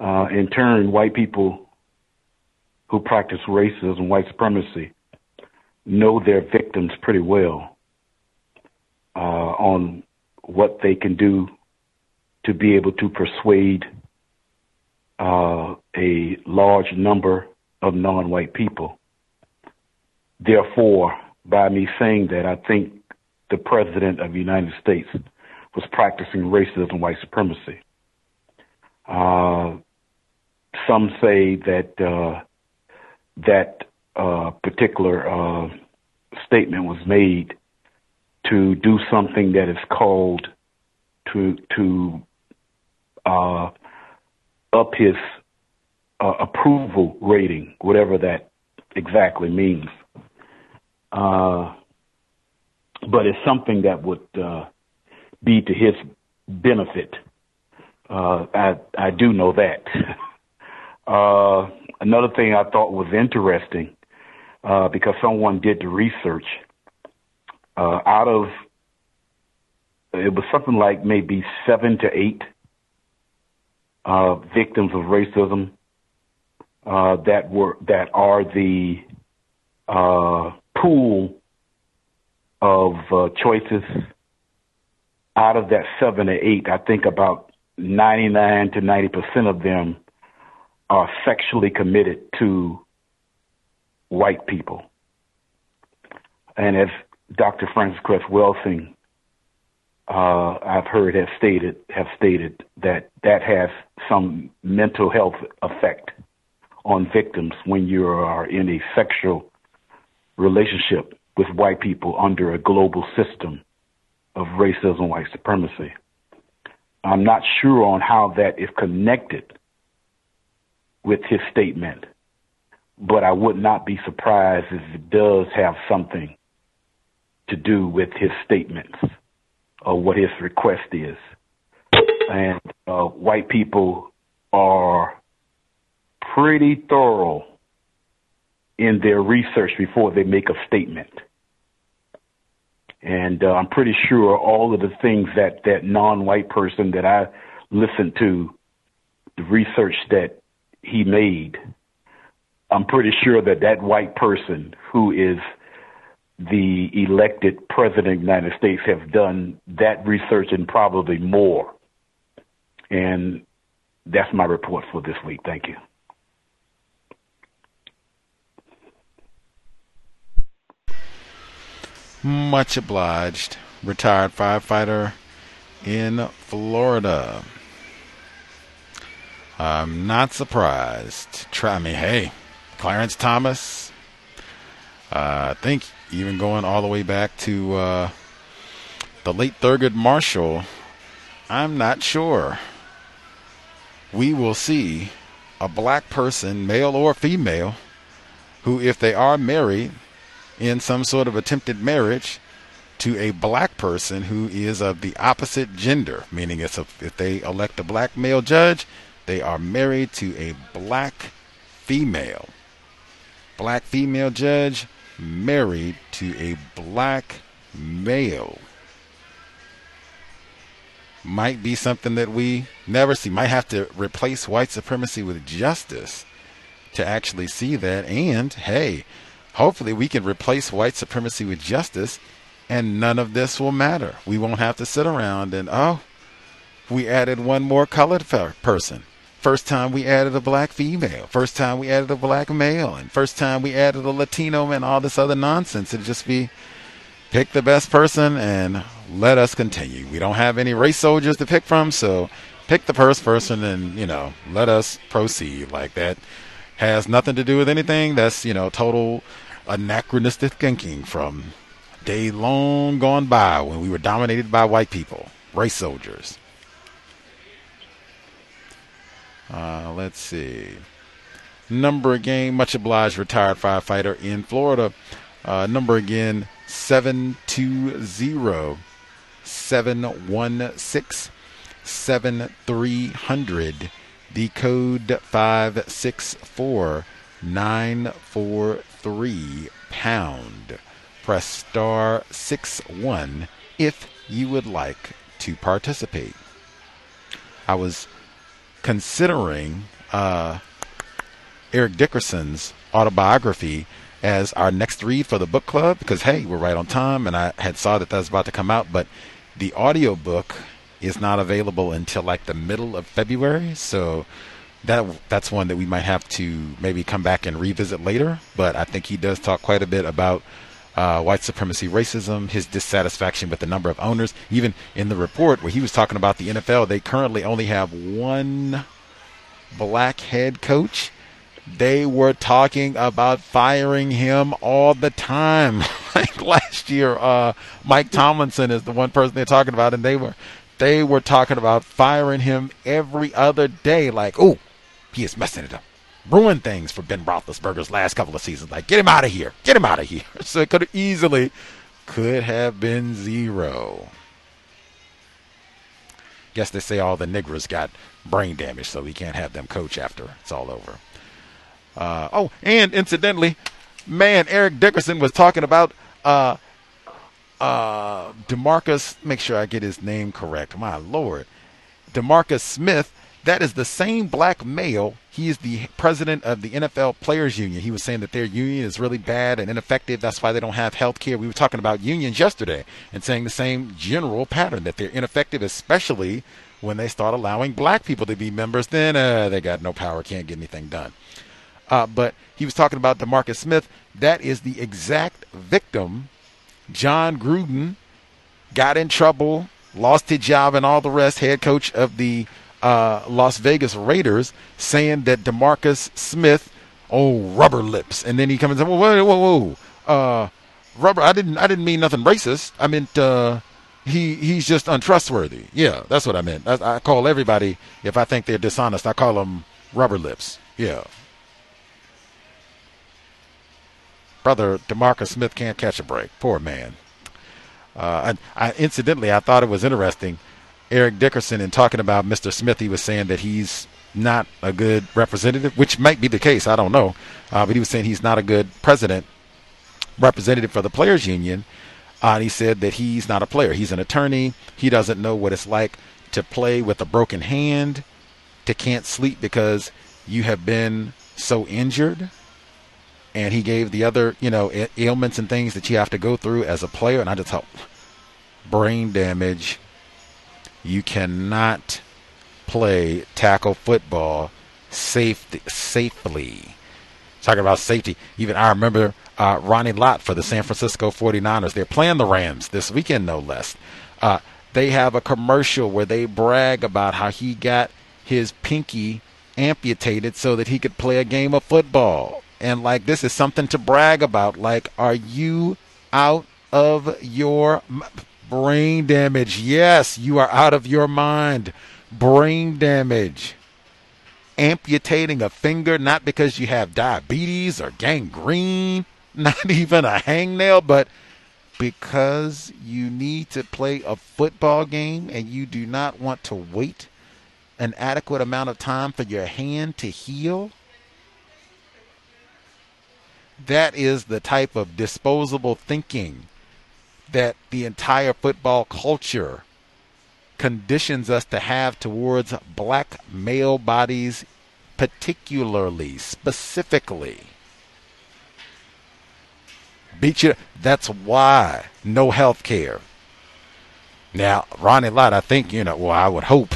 Uh, in turn, white people who practice racism, white supremacy, know their victims pretty well uh, on what they can do to be able to persuade uh, a large number of non-white people. Therefore, by me saying that, I think the President of the United States was practicing racism and white supremacy. Uh, some say that uh, that uh, particular uh, statement was made to do something that is called to to uh, up his uh, approval rating, whatever that exactly means. Uh, but it's something that would uh, be to his benefit. I I do know that. another thing I thought was interesting uh, because someone did the research. Uh, out of it was something like maybe seven to eight uh, victims of racism uh, that were that are the uh, pool of uh, choices. Out of that seven to eight, I think about ninety-nine to ninety percent of them are sexually committed to white people. And as Dr. Frances Cress Welsing, uh, I've heard have stated have stated that that has some mental health effect on victims when you are in a sexual relationship with white people under a global system of racism, white supremacy. I'm not sure on how that is connected with his statement, but I would not be surprised if it does have something to do with his statements or what his request is. And uh, white people are pretty thorough in their research before they make a statement. And uh, I'm pretty sure all of the things that that non-white person that I listened to, the research that he made, I'm pretty sure that that white person who is the elected president of the United States have done that research and probably more. And that's my report for this week. Thank you. Much obliged. Retired firefighter in Florida. I'm not surprised. Try me. Hey, Clarence Thomas. Uh, I think even going all the way back to uh, the late Thurgood Marshall. I'm not sure. We will see a black person, male or female, who, if they are married, in some sort of attempted marriage to a black person who is of the opposite gender, meaning it's a, if they elect a black male judge, they are married to a black female. Black female judge married to a black male. Might be something that we never see. Might have to replace white supremacy with justice to actually see that. And hey, hopefully we can replace white supremacy with justice and none of this will matter. We won't have to sit around and, oh, we added one more colored person. First time we added a black female. First time we added a black male. And first time we added a Latino and all this other nonsense. It'd just be pick the best person and let us continue. We don't have any race soldiers to pick from, so pick the first person and, you know, let us proceed like that has nothing to do with anything. That's, you know, total anachronistic thinking from day long gone by when we were dominated by white people, race soldiers. Uh, let's see. Number again, much obliged, retired firefighter in Florida. Uh, number again, 720 716 7300 the code 564943 pound. Press star 61 if you would like to participate. I was considering uh, Eric Dickerson's autobiography as our next read for the book club because hey, we're right on time and I had saw that that was about to come out, but the audio book is not available until like the middle of February. So that that's one that we might have to maybe come back and revisit later. But I think he does talk quite a bit about uh, white supremacy, racism, his dissatisfaction with the number of owners. Even in the report where he was talking about the NFL, they currently only have one black head coach. They were talking about firing him all the time. like last year, uh, Mike Tomlinson is the one person they're talking about, and they were they were talking about firing him every other day. Like, oh, he is messing it up ruined things for Ben Roethlisberger's last couple of seasons. Like, get him out of here. Get him out of here. So it could easily could have been zero. Guess they say all the niggers got brain damage, so we can't have them coach after it's all over. Uh, oh, and incidentally, man, Eric Dickerson was talking about uh, uh, DeMaurice. Make sure I get his name correct. My lord, DeMaurice Smith that is the same black male. He is the president of the NFL Players Union. He was saying that their union is really bad and ineffective. That's why they don't have health care. We were talking about unions yesterday and saying the same general pattern that they're ineffective, especially when they start allowing black people to be members. Then uh, they got no power, can't get anything done. Uh, but he was talking about DeMaurice Smith. That is the exact victim. Jon Gruden got in trouble, lost his job, and all the rest. Head coach of the uh, Las Vegas Raiders saying that DeMaurice Smith, oh rubber lips, and then he comes and says, whoa, whoa, whoa, uh, rubber. I didn't, I didn't mean nothing racist. I meant uh, he he's just untrustworthy. Yeah, that's what I meant. I, I call everybody if I think they're dishonest, I call them rubber lips. Yeah. Brother DeMaurice Smith can't catch a break. Poor man. Uh, I, I, incidentally, I thought it was interesting Eric Dickerson and talking about Mr. Smith, he was saying that he's not a good representative, which might be the case. I don't know. Uh, but he was saying he's not a good president, representative for the players union. Uh, and he said that he's not a player. He's an attorney. He doesn't know what it's like to play with a broken hand, to can't sleep because you have been so injured. And he gave the other, you know, ailments and things that you have to go through as a player. And I just thought, brain damage, you cannot play tackle football safe, safely. Talking about safety, even I remember uh, Ronnie Lott for the San Francisco 49ers. They're playing the Rams this weekend, no less. Uh, they have a commercial where they brag about how he got his pinky amputated so that he could play a game of football. And like, this is something to brag about. Like, are you out of your Brain damage. Yes, you are out of your mind. Brain damage. Amputating a finger, not because you have diabetes or gangrene, not even a hangnail, but because you need to play a football game and you do not want to wait an adequate amount of time for your hand to heal. That is the type of disposable thinking that the entire football culture conditions us to have towards black male bodies, particularly, specifically. Beat you. That's why no health care. Now, Ronnie Lott, I think, you know, well, I would hope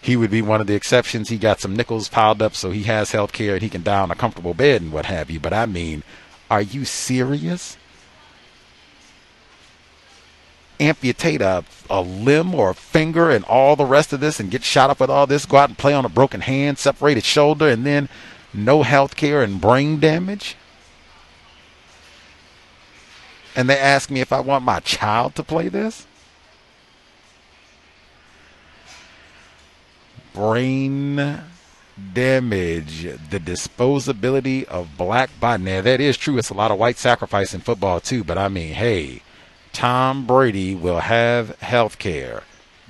he would be one of the exceptions. He got some nickels piled up, so he has health care and he can die on a comfortable bed and what have you. But I mean, are you serious? Amputate a, a limb or a finger and all the rest of this and get shot up with all this, go out and play on a broken hand, separated shoulder, and then no health care and brain damage? And they ask me if I want my child to play this? Brain damage, the disposability of black body. Now, that is true. It's a lot of white sacrifice in football, too, but I mean, hey Tom Brady will have health care.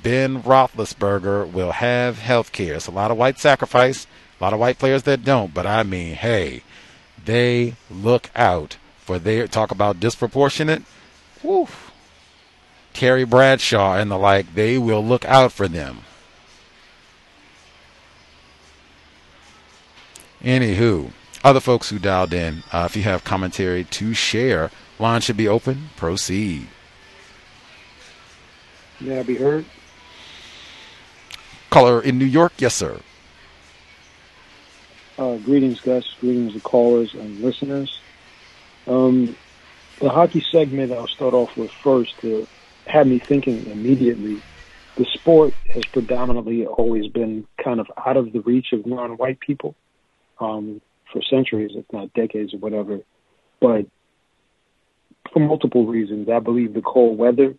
Ben Roethlisberger will have health care. It's a lot of white sacrifice, a lot of white players that don't, but I mean, hey, they look out for their talk about disproportionate. Woo. Terry Bradshaw and the like, they will look out for them. Anywho, other folks who dialed in, uh, if you have commentary to share, Line should be open. Proceed. May I be heard? Caller in New York, yes, sir. Uh, greetings, Gus. Greetings to callers and listeners. Um, the hockey segment I'll start off with first to had me thinking immediately. The sport has predominantly always been kind of out of the reach of non-white people um, for centuries, if not decades or whatever. But for multiple reasons, I believe the cold weather,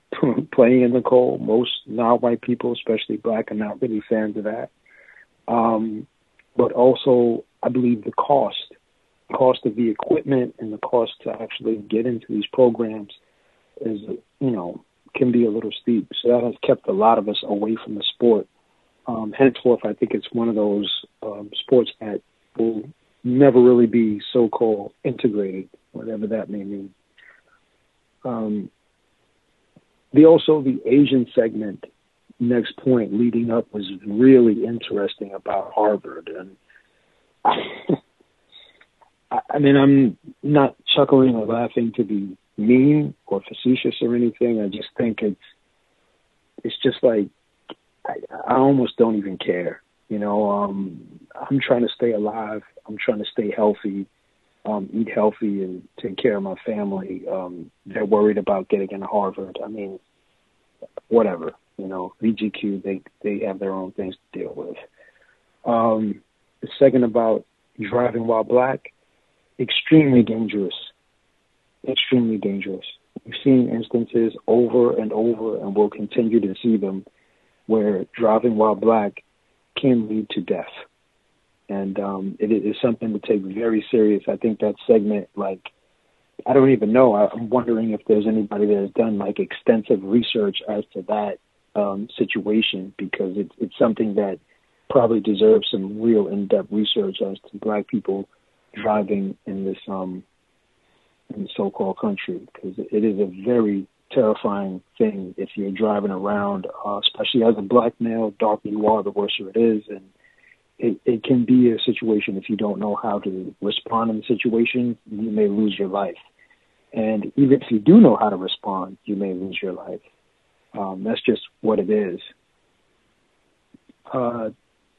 playing in the cold, most non-white people, especially black, are not really fans of that. Um, but also, I believe the cost cost of the equipment and the cost to actually get into these programs is, you know, can be a little steep. So that has kept a lot of us away from the sport. Um, henceforth, I think it's one of those um, sports that will never really be so-called integrated, whatever that may mean. Um, the also the Asian segment next point leading up was really interesting about Harvard and I mean, I'm not chuckling or laughing to be mean or facetious or anything. I just think it's it's just like I, I almost don't even care. You know, um, I'm trying to stay alive. I'm trying to stay healthy, um, eat healthy, and take care of my family. Um, they're worried about getting into Harvard. I mean, whatever. You know, VGQ they they have their own things to deal with. Um, the second about driving while black extremely dangerous. Extremely dangerous. We've seen instances over and over, and we'll continue to see them, where driving while black can lead to death. And um, it is something to take very serious. I think that segment, like, I don't even know. I'm wondering if there's anybody that has done like extensive research as to that um, situation because it's it's something that probably deserves some real in-depth research as to black people driving in this um in the so-called country because it is a very terrifying thing if you're driving around, uh, especially as a black male. Darker you are, the worse it is, and it, it can be a situation if you don't know how to respond in the situation, you may lose your life. And even if you do know how to respond, you may lose your life. Um, that's just what it is. Uh,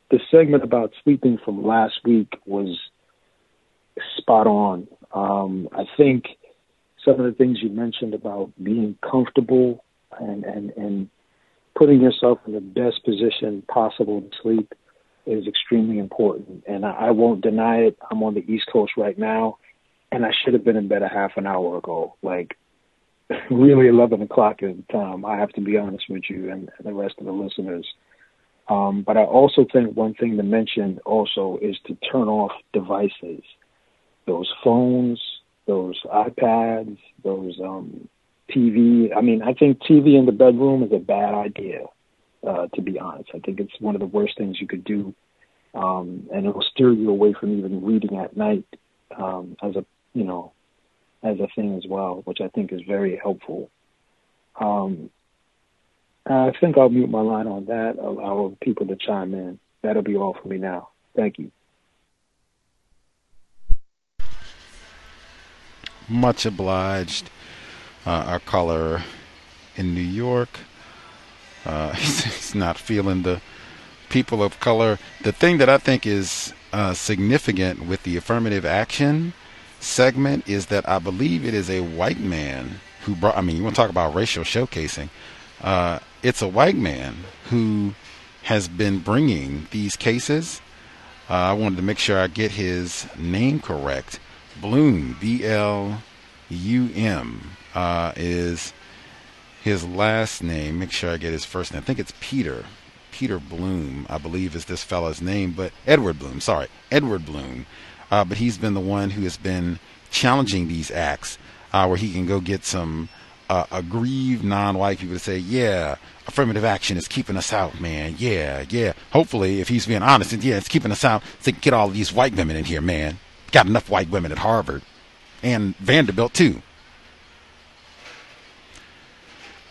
the segment about sleeping from last week was spot on. Um, I think some of the things you mentioned about being comfortable and, and, and putting yourself in the best position possible to sleep is extremely important. And I, I won't deny it. I'm on the East Coast right now, and I should have been in bed a half an hour ago. Like, really 11 o'clock is the time. I have to be honest with you and, and the rest of the listeners. Um, but I also think one thing to mention also is to turn off devices those phones, those iPads, those um, TV. I mean, I think TV in the bedroom is a bad idea. Uh, to be honest, I think it's one of the worst things you could do, um, and it will steer you away from even reading at night um, as a you know as a thing as well, which I think is very helpful. Um, I think I'll mute my line on that. Allow people to chime in. That'll be all for me now. Thank you. Much obliged. Uh, our caller in New York. Uh, he's not feeling the people of color. The thing that I think is uh, significant with the affirmative action segment is that I believe it is a white man who brought. I mean, you want to talk about racial showcasing? Uh, it's a white man who has been bringing these cases. Uh, I wanted to make sure I get his name correct. Blum, B L U M, uh, is his last name. Make sure I get his first name. I think it's Peter. Peter Blum, I believe, is this fellow's name, but Edward Blum, sorry, Edward Blum. Uh, but he's been the one who has been challenging these acts uh, where he can go get some uh, aggrieved non-white people to say, yeah, affirmative action is keeping us out, man. Yeah, yeah. Hopefully, if he's being honest, and yeah, it's keeping us out, so get all these white women in here, man. Got enough white women at Harvard and Vanderbilt too.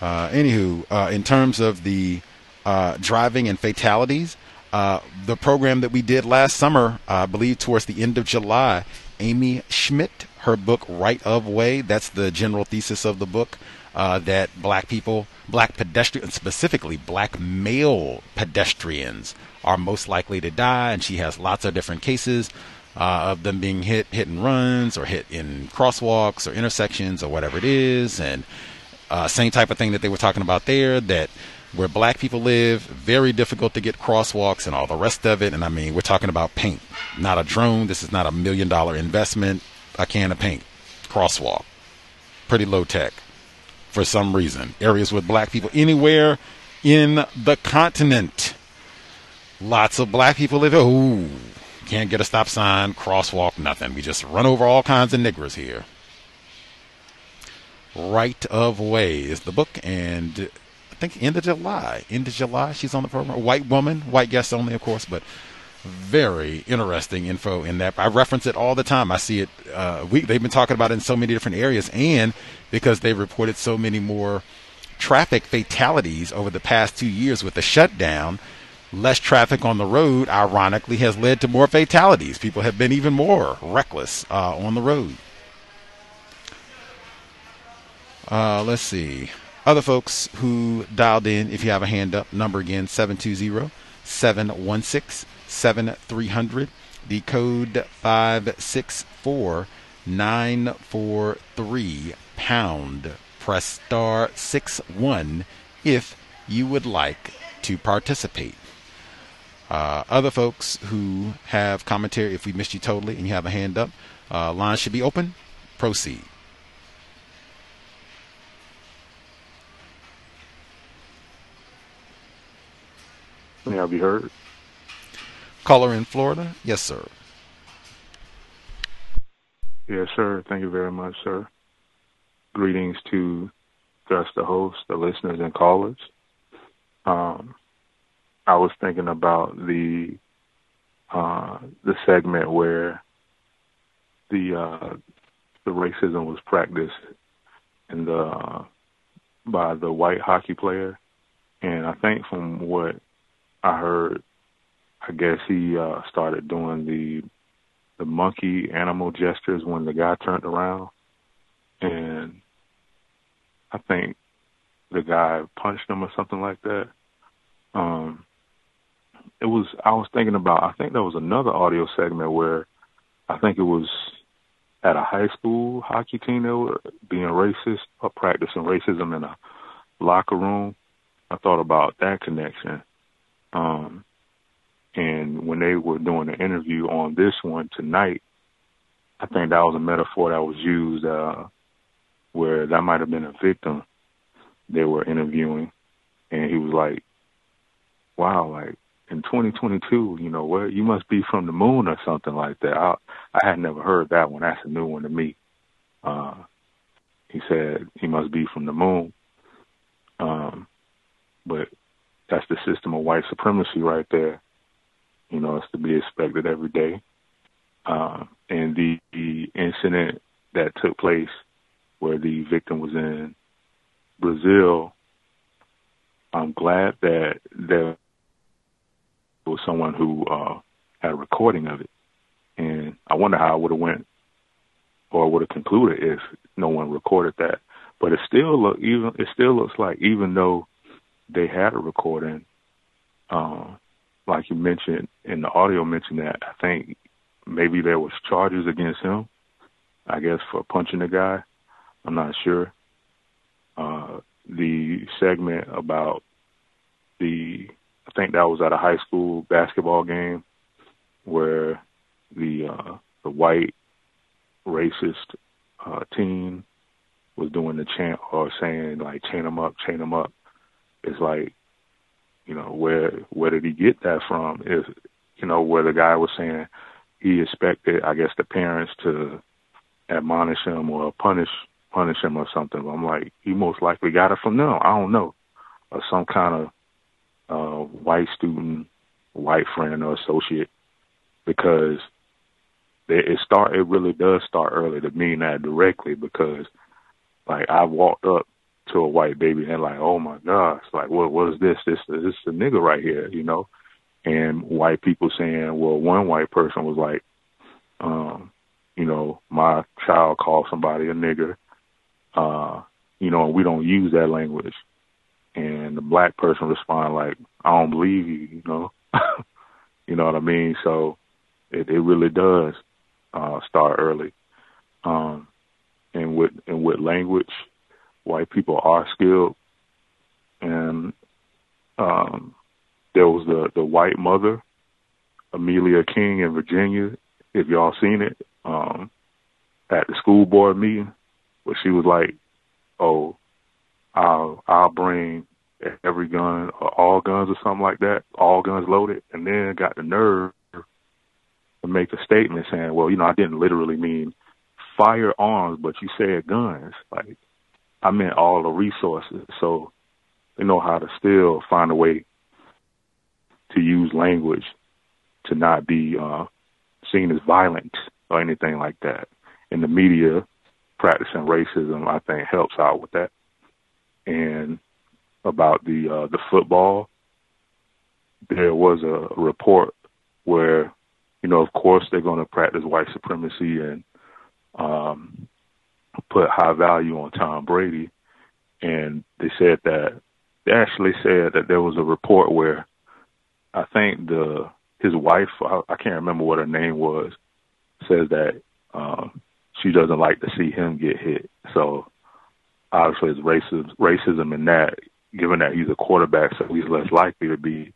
Uh, anywho, uh, in terms of the uh, driving and fatalities, uh, the program that we did last summer, I believe towards the end of July, Amy Schmitt, her book Right of Way, that's the general thesis of the book, uh, that black people, black pedestrians, specifically black male pedestrians, are most likely to die, and she has lots of different cases uh, of them being hit hit and runs or hit in crosswalks or intersections or whatever it is, and uh, same type of thing that they were talking about there that where black people live, very difficult to get crosswalks and all the rest of it. And I mean, we're talking about paint, not a drone. This is not a million dollar investment. A can of paint, crosswalk, pretty low tech for some reason. Areas with black people anywhere in the continent. Lots of black people live. Oh, can't get a stop sign, crosswalk, nothing. We just run over all kinds of niggers here. Right of Way is the book, and I think end of July. End of July, she's on the program. White woman, white guest only, of course, but very interesting info in that. I reference it all the time. I see it. Uh, we they've been talking about it in so many different areas, and because they've reported so many more traffic fatalities over the past two years with the shutdown. Less traffic on the road, ironically, has led to more fatalities. People have been even more reckless uh, on the road. Uh, let's see. Other folks who dialed in, if you have a hand up, number again 720 716 7300. The code 564 943 pound. Press star 6 1 if you would like to participate. Uh, other folks who have commentary, if we missed you totally and you have a hand up, uh, line should be open. Proceed. May I be heard? Caller in Florida? Yes, sir. Yes, sir. Thank you very much, sir. Greetings to just the host, the listeners, and callers. Um, I was thinking about the uh, the segment where the uh, the racism was practiced in the uh, by the white hockey player, and I think from what I heard, I guess he uh, started doing the the monkey animal gestures when the guy turned around, and I think the guy punched him or something like that. Um, it was I was thinking about I think there was another audio segment where I think it was at a high school hockey team that were being racist or practicing racism in a locker room. I thought about that connection. Um and when they were doing the interview on this one tonight, I think that was a metaphor that was used uh where that might have been a victim they were interviewing and he was like, Wow, like in 2022, you know, what you must be from the moon or something like that. I I had never heard that one. That's a new one to me. Uh, he said he must be from the moon. Um, but that's the system of white supremacy right there. You know, it's to be expected every day. Uh, and the, the incident that took place where the victim was in Brazil, I'm glad that there was someone who uh, had a recording of it, and I wonder how it would have went or would have concluded if no one recorded that. But it still look even it still looks like even though they had a recording, uh, like you mentioned in the audio mentioned that I think maybe there was charges against him. I guess for punching the guy. I'm not sure. Uh, the segment about the I think that was at a high school basketball game where the uh, the white racist uh, team was doing the chant or saying like chain them up, chain them up. It's like, you know, where where did he get that from? Is you know where the guy was saying he expected, I guess, the parents to admonish him or punish punish him or something. I'm like, he most likely got it from them. I don't know, or some kind of uh, white student, white friend or associate, because it, it start. It really does start early to mean that directly because, like, I walked up to a white baby and like, oh my gosh, like, what what is this? This this is a nigga right here, you know. And white people saying, well, one white person was like, um, you know, my child called somebody a nigger, uh, you know, and we don't use that language and the black person respond like, I don't believe you, you know. you know what I mean? So it, it really does uh, start early. Um, and with and with language, white people are skilled. And um, there was the the white mother, Amelia King in Virginia. If y'all seen it, um, at the school board meeting, where she was like, "Oh, I'll I'll bring every gun, or all guns or something like that, all guns loaded," and then got the nerve to make a statement saying, "Well, you know, I didn't literally mean firearms, but you said guns. Like I meant all the resources." So they know how to still find a way to use language to not be uh, seen as violent or anything like that. And the media practicing racism, I think, helps out with that. And about the uh, the football, there was a report where, you know, of course they're going to practice white supremacy and um, put high value on Tom Brady, and they said that they actually said that there was a report where I think the his wife, I, I can't remember what her name was, says that um, she doesn't like to see him get hit. So obviously, it's racism, racism in that. Given that he's a quarterback, so he's less likely to be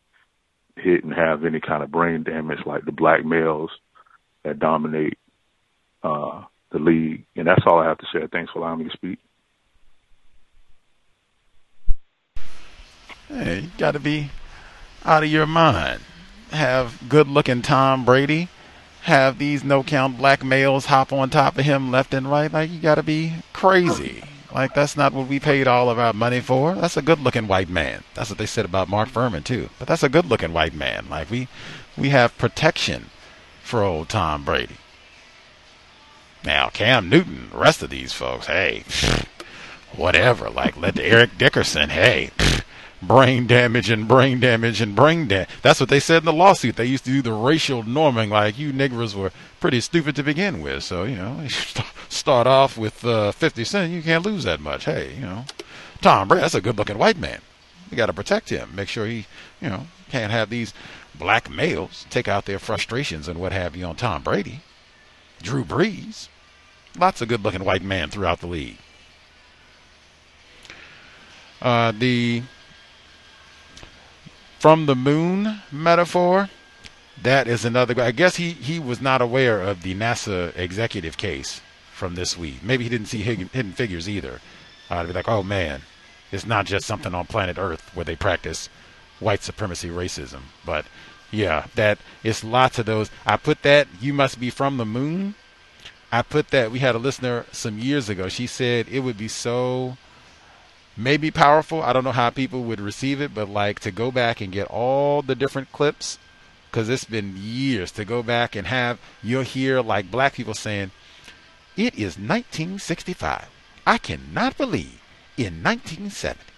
hit and have any kind of brain damage like the black males that dominate uh, the league. And that's all I have to say. Thanks for allowing me to speak. Hey, you got to be out of your mind. Have good looking Tom Brady, have these no count black males hop on top of him left and right. Like, you got to be crazy. Like, that's not what we paid all of our money for. That's a good looking white man. That's what they said about Mark Fuhrman, too. But that's a good looking white man. Like, we, we have protection for old Tom Brady. Now, Cam Newton, the rest of these folks, hey, whatever. Like, let Eric Dickerson, hey, brain damage and brain damage and brain damage. That's what they said in the lawsuit. They used to do the racial norming, like you niggers were pretty stupid to begin with. So you know, you start off with uh, fifty cent, you can't lose that much. Hey, you know, Tom Brady, that's a good-looking white man. We got to protect him. Make sure he, you know, can't have these black males take out their frustrations and what have you on Tom Brady, Drew Brees. Lots of good-looking white men throughout the league. Uh, the from the moon metaphor, that is another. I guess he, he was not aware of the NASA executive case from this week. Maybe he didn't see Hidden Figures either. I'd be like, oh man, it's not just something on planet Earth where they practice white supremacy racism. But yeah, that it's lots of those. I put that. You must be from the moon. I put that. We had a listener some years ago. She said it would be so maybe powerful. I don't know how people would receive it, but like to go back and get all the different clips, because it's been years to go back and have you'll hear like black people saying, "It is 1965. I cannot believe in 1970,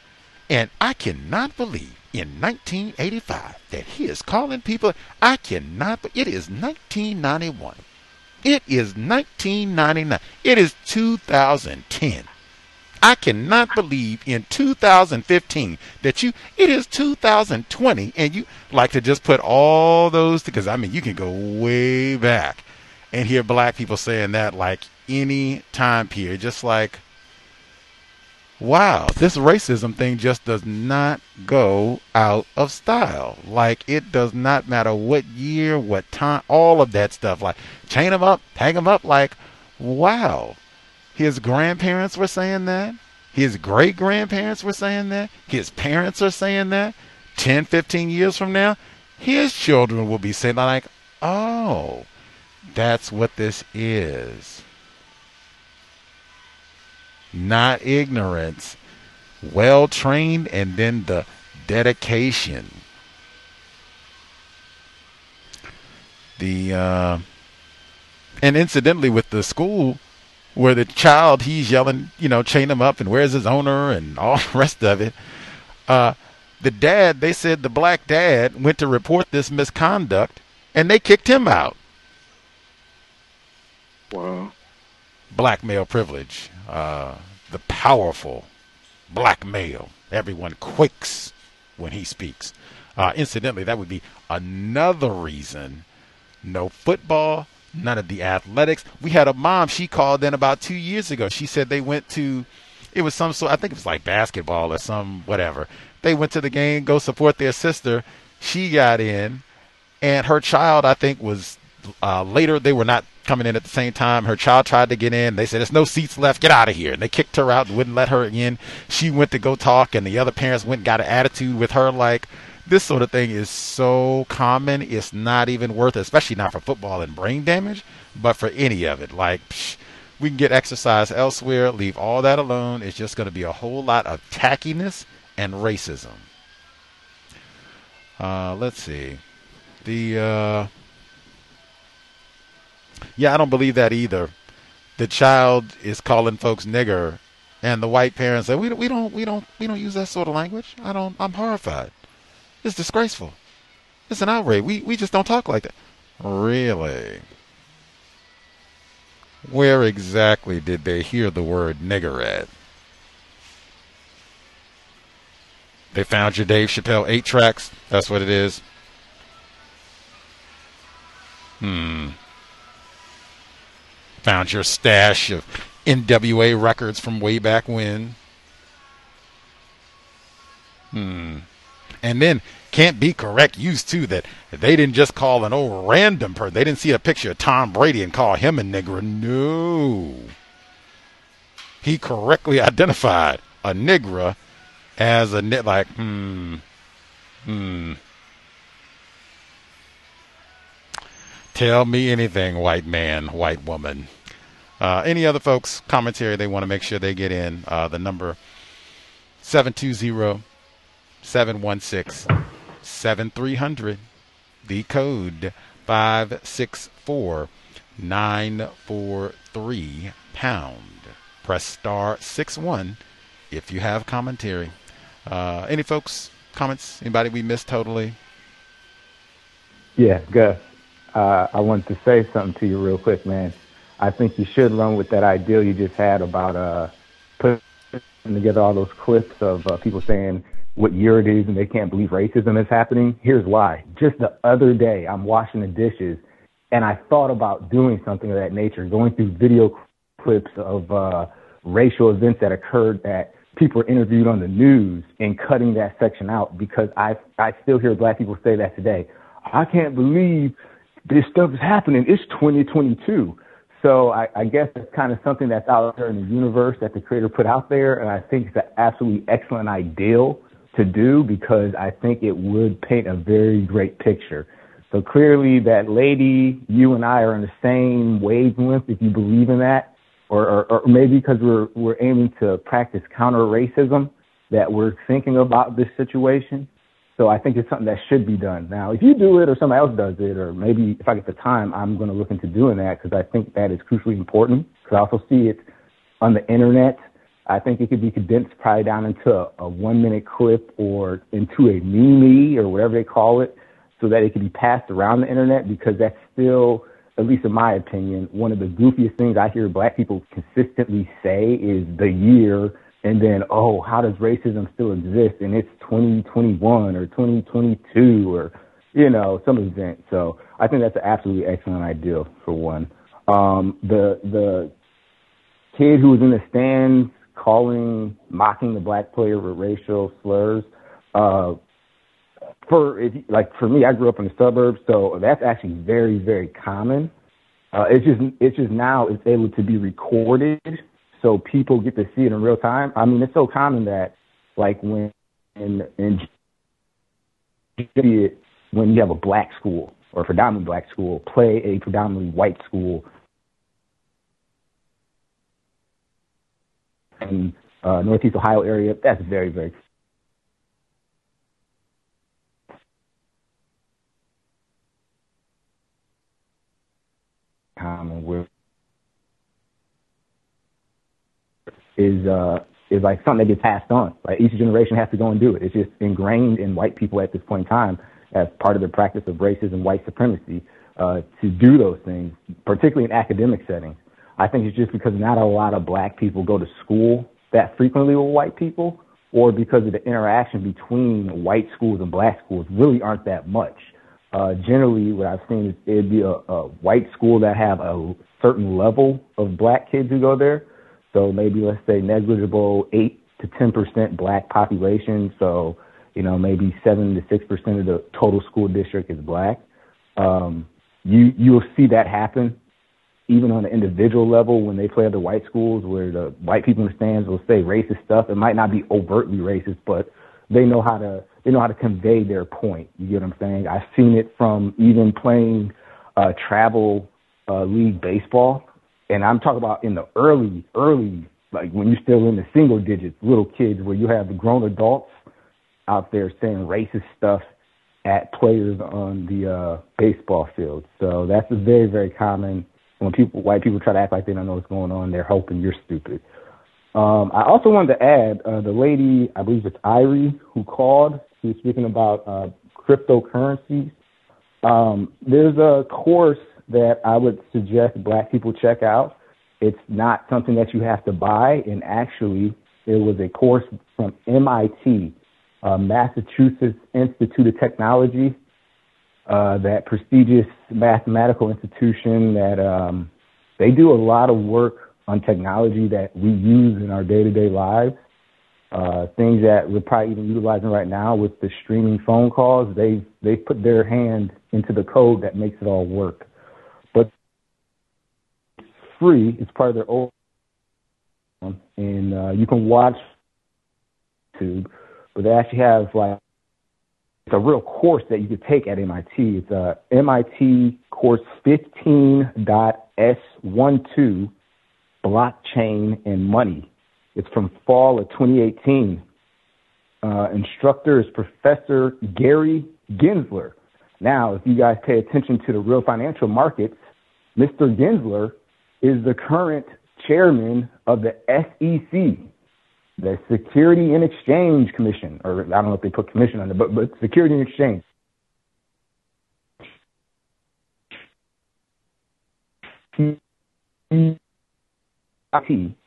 and I cannot believe." In 1985, that he is calling people, I cannot, it is 1991. It is 1999. It is 2010. I cannot believe in 2015 that you, it is 2020 and you like to just put all those, because I mean, you can go way back and hear black people saying that like any time period, just like, wow, this racism thing just does not go out of style. Like it does not matter what year, what time, all of that stuff. Like chain them up, hang them up. Like, wow, his grandparents were saying that. His great grandparents were saying that. His parents are saying that. 10, 15 years from now, his children will be saying, like, oh, that's what this is. Not ignorance, well trained, and then the dedication. The, uh, and incidentally, with the school, where the child he's yelling, you know, chain him up and where's his owner and all the rest of it. Uh, the dad, they said the black dad went to report this misconduct and they kicked him out. Wow. Black male privilege. Uh, the powerful black male. Everyone quakes when he speaks. Uh, incidentally, that would be another reason no football, none of the athletics. We had a mom, she called in about two years ago. She said they went to, it was some sort, I think it was like basketball or some whatever. They went to the game, go support their sister. She got in, and her child, I think, was uh, later. They were not coming in at the same time. Her child tried to get in. They said, There's no seats left. Get out of here. And they kicked her out and wouldn't let her in. She went to go talk, and the other parents went and got an attitude with her like, this sort of thing is so common. It's not even worth it, especially not for football and brain damage, but for any of it. Like, psh, we can get exercise elsewhere, leave all that alone. It's just going to be a whole lot of tackiness and racism. Uh, let's see. The, uh, yeah, I don't believe that either. The child is calling folks nigger, and the white parents say, we, we don't, we don't, we don't use that sort of language. I don't, I'm horrified. It's disgraceful. It's an outrage. We we just don't talk like that. Really? Where exactly did they hear the word nigger at? They found your Dave Chappelle eight tracks. That's what it is. Hmm. Found your stash of NWA records from way back when. Hmm. And then can't be correct use too that they didn't just call an old random person. They didn't see a picture of Tom Brady and call him a nigger. No. He correctly identified a nigger as a nit like hmm hmm. Tell me anything, white man, white woman. Uh, any other folks commentary they want to make sure they get in? Uh, the number seven two zero 716 7300. The code 564 943 pound. Press star 6 1 if you have commentary. Uh, any folks, comments? Anybody we missed totally? Yeah, Gus. Uh, I wanted to say something to you real quick, man. I think you should run with that ideal you just had about uh, putting together all those clips of uh, people saying what year it is and they can't believe racism is happening. Here's why. Just the other day, I'm washing the dishes and I thought about doing something of that nature, going through video clips of uh, racial events that occurred that people interviewed on the news and cutting that section out because I I still hear black people say that today. I can't believe this stuff is happening. It's 2022. So I, I guess it's kind of something that's out there in the universe that the creator put out there, and I think it's an absolutely excellent ideal to do because I think it would paint a very great picture. So clearly that lady, you and I are on the same wavelength if you believe in that, or, or, or maybe because we're, we're aiming to practice counter racism that we're thinking about this situation. So I think it's something that should be done. Now, if you do it or somebody else does it, or maybe if I get the time, I'm going to look into doing that because I think that is crucially important. Because I also see it on the internet I think it could be condensed probably down into a, a one minute clip or into a meme or whatever they call it so that it can be passed around the internet because that's still, at least in my opinion, one of the goofiest things I hear black people consistently say is the year and then, oh, how does racism still exist? And it's 2021 or 2022 or, you know, some event. So I think that's an absolutely excellent idea for one. Um, the, the kid who was in the stands calling, mocking the black player with racial slurs. Uh, for if, like for me, I grew up in the suburbs, so that's actually very, very common. Uh, it's just it's just now it's able to be recorded, so people get to see it in real time. I mean, it's so common that like when in in when you have a black school or a predominantly black school play a predominantly white school in uh, Northeast Ohio area. That's very, very common where is uh is like something that gets passed on. Like each generation has to go and do it. It's just ingrained in white people at this point in time as part of the practice of racism, white supremacy, uh, to do those things, particularly in academic settings. I think it's just because not a lot of black people go to school that frequently with white people, or because of the interaction between white schools and black schools really aren't that much. uh, generally what I've seen is it'd be a, a white school that have a certain level of black kids who go there. So maybe let's say negligible eight to ten percent black population. So you know maybe seven to six percent of the total school district is black. Um, you you'll see that happen even on an individual level when they play at the white schools where the white people in the stands will say racist stuff. It might not be overtly racist, but they know how to they know how to convey their point. You get what I'm saying? I've seen it from even playing uh, travel uh, league baseball, and I'm talking about in the early early like when you're still in the single digits, little kids, where you have the grown adults out there saying racist stuff at players on the uh, baseball field. So that's a very very common when people white people try to act like they don't know what's going on, they're hoping you're stupid. Um, I also wanted to add uh, the lady, I believe it's Irie, who called. She was speaking about uh, cryptocurrencies. Um, there's a course that I would suggest black people check out. It's not something that you have to buy, and actually, it was a course from MIT, uh, Massachusetts Institute of Technology uh, that prestigious mathematical institution that um, they do a lot of work on technology that we use in our day-to-day lives. Uh, things that we're probably even utilizing right now with the streaming phone calls, they they put their hand into the code that makes it all work. Free. It's part of their own, and uh, you can watch YouTube. But they actually have like it's a real course that you could take at MIT. It's a MIT course 15.S12 blockchain and money. It's from fall of 2018. Uh, instructor is Professor Gary Gensler. Now, if you guys pay attention to the real financial markets, Mr. Gensler is the current chairman of the SEC, the Security and Exchange Commission, or I don't know if they put commission on it, but, but Security and Exchange.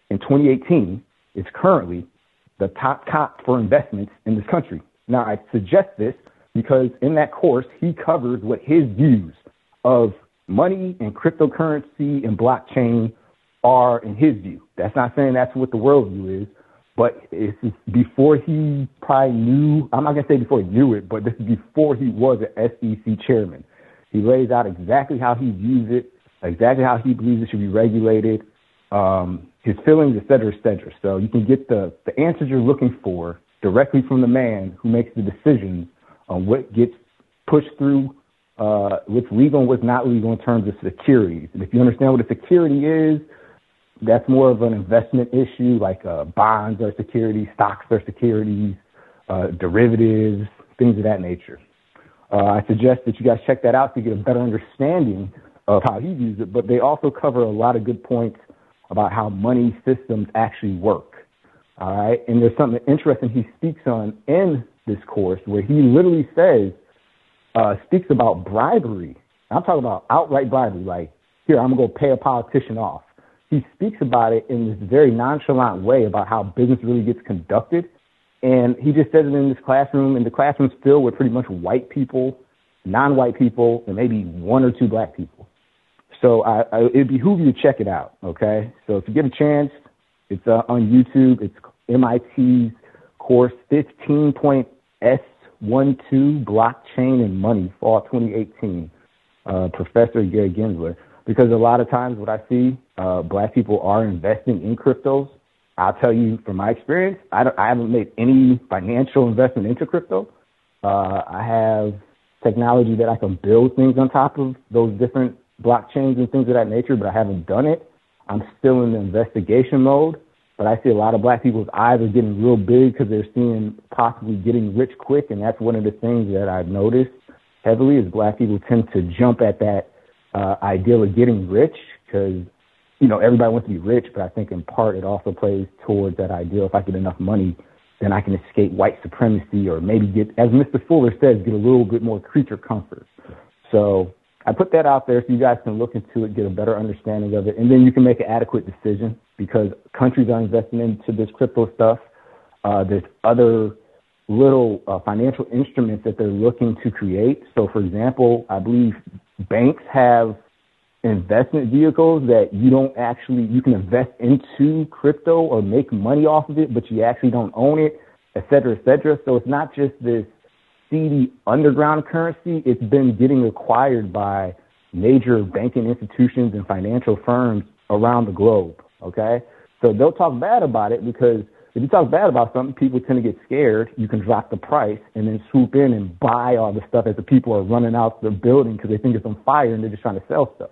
in 2018 is currently the top cop for investments in this country. Now, I suggest this because in that course, he covers what his views of money and cryptocurrency and blockchain are in his view. That's not saying that's what the worldview is, but it's before he probably knew, I'm not going to say before he knew it, but this is before he was an SEC chairman. He lays out exactly how he views it, exactly how he believes it should be regulated, um, his feelings, et cetera, et cetera. So you can get the, the answers you're looking for directly from the man who makes the decisions on what gets pushed through, uh, what's legal and what's not legal in terms of securities. And if you understand what a security is, that's more of an investment issue, like uh, bonds are securities, stocks are securities, uh, derivatives, things of that nature. I suggest that you guys check that out to get a better understanding of how he views it. But they also cover a lot of good points about how money systems actually work. All right, and there's something interesting he speaks on in this course where he literally says, uh, speaks about bribery. I'm talking about outright bribery, like here I'm gonna go pay a politician off he speaks about it in this very nonchalant way about how business really gets conducted. And he just says it in this classroom, and the classroom's filled with pretty much white people, non-white people, and maybe one or two black people. So I, I, it'd behoove you to check it out, okay? So if you get a chance, it's uh, on YouTube. It's MIT's course 15.S12 Blockchain and Money, Fall 2018. Uh, Professor Gary Gensler because a lot of times what I see, uh, black people are investing in cryptos. I'll tell you from my experience, I, don't, I haven't made any financial investment into crypto. Uh, I have technology that I can build things on top of those different blockchains and things of that nature, but I haven't done it. I'm still in the investigation mode, but I see a lot of black people's eyes are getting real big because they're seeing possibly getting rich quick, and that's one of the things that I've noticed heavily is black people tend to jump at that uh, ideal of getting rich because you know everybody wants to be rich, but I think in part it also plays towards that ideal. If I get enough money, then I can escape white supremacy, or maybe get, as Mr. Fuller says, get a little bit more creature comfort. So I put that out there so you guys can look into it, get a better understanding of it, and then you can make an adequate decision because countries are investing into this crypto stuff. Uh, there's other little uh, financial instruments that they're looking to create. So, for example, I believe banks have investment vehicles that you don't actually you can invest into crypto or make money off of it, but you actually don't own it, et cetera, et cetera. So it's not just this seedy underground currency. It's been getting acquired by major banking institutions and financial firms around the globe. Okay, so they'll talk bad about it because if you talk bad about something, people tend to get scared. You can drop the price and then swoop in and buy all the stuff as the people are running out the building because they think it's on fire and they're just trying to sell stuff.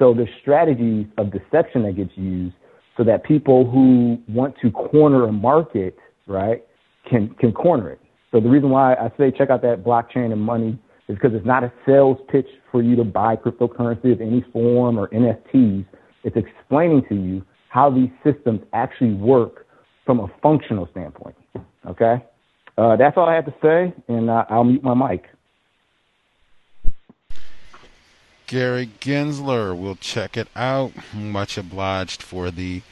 So there's strategies of deception that gets used so that people who want to corner a market, right, can can corner it. So the reason why I say check out that blockchain and money is because it's not a sales pitch for you to buy cryptocurrency of any form or NFTs. It's explaining to you how these systems actually work from a functional standpoint. Okay, uh, that's all I have to say, and uh, I'll mute my mic. Gary Gensler. We'll check it out. Much obliged for the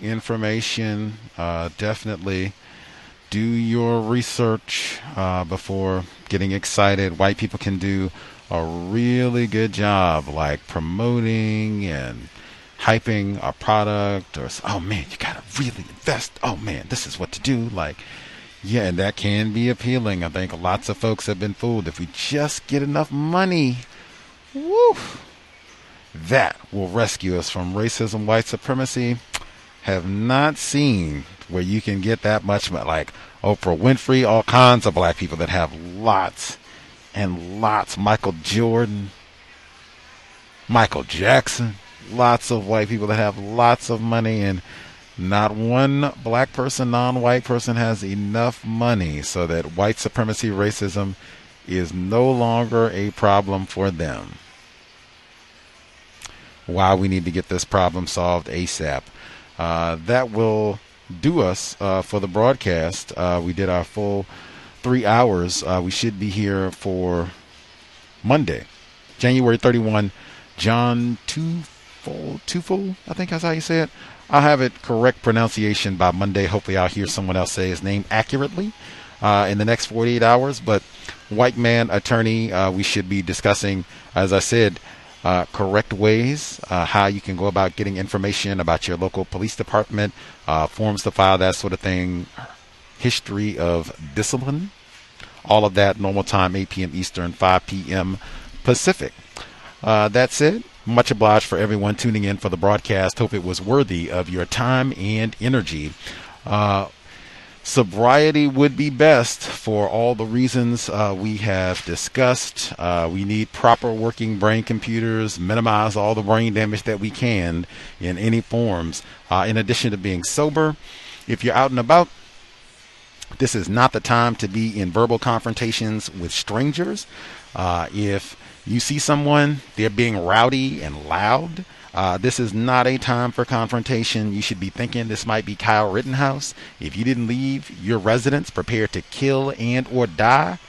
information. Uh, definitely do your research uh, before getting excited. White people can do a really good job, like promoting and hyping a product, or oh man, you gotta really invest. Oh man, this is what to do. Like, yeah, and that can be appealing. I think lots of folks have been fooled. If we just get enough money Woo! That will rescue us from racism, white supremacy. Have not seen where you can get that much, like Oprah Winfrey, all kinds of black people that have lots and lots. Michael Jordan, Michael Jackson, lots of white people that have lots of money, and not one black person, non white person has enough money so that white supremacy, racism is no longer a problem for them. Why we need to get this problem solved ASAP. Uh, that will do us uh, for the broadcast. Uh, we did our full three hours. Uh, we should be here for Monday, January 31. John Tufo, Tufo, I think that's how you say it. I'll have it correct pronunciation by Monday. Hopefully, I'll hear someone else say his name accurately uh, in the next 48 hours. But white man attorney, uh, we should be discussing, as I said, uh, correct ways, uh, how you can go about getting information about your local police department, uh, forms to file, that sort of thing, history of discipline, all of that, normal time, 8 p.m. Eastern, 5 p.m. Pacific. Uh, that's it. Much obliged for everyone tuning in for the broadcast. Hope it was worthy of your time and energy. Uh, sobriety would be best for all the reasons uh, we have discussed. Uh, we need proper working brain computers, minimize all the brain damage that we can in any forms. Uh, in addition to being sober, if you're out and about, this is not the time to be in verbal confrontations with strangers. Uh, if you see someone, they're being rowdy and loud. Uh, this is not a time for confrontation. You should be thinking this might be Kyle Rittenhouse. If you didn't leave your residence prepared to kill and or die,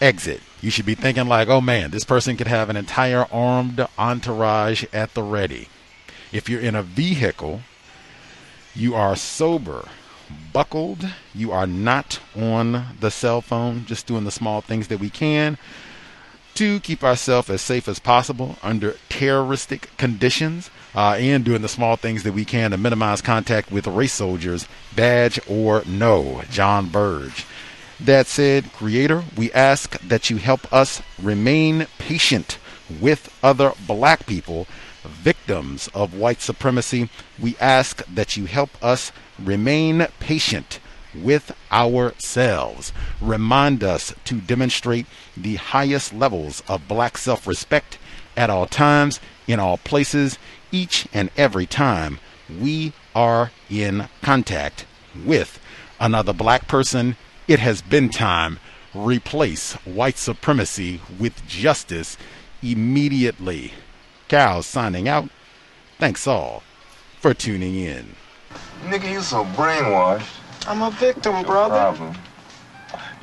exit. You should be thinking like, oh man, this person could have an entire armed entourage at the ready. If you're in a vehicle, you are sober, buckled, you are not on the cell phone, just doing the small things that we can to keep ourselves as safe as possible under terroristic conditions uh, and doing the small things that we can to minimize contact with race soldiers, badge or no. John Burge. That said, Creator, we ask that you help us remain patient with other black people, victims of white supremacy. We ask that you help us remain patient with ourselves. Remind us to demonstrate the highest levels of black self respect at all times, in all places, each and every time we are in contact with another black person. It has been time. Replace white supremacy with justice immediately. Cal signing out. Thanks all for tuning in. Nigga, you so brainwashed. I'm a victim, brother. Problem.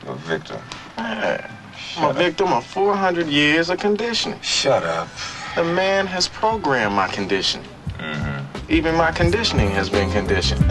You're a victim. I'm a victim of 400 years of conditioning. Shut up. The man has programmed my conditioning. Mm-hmm. Even my conditioning has been conditioned.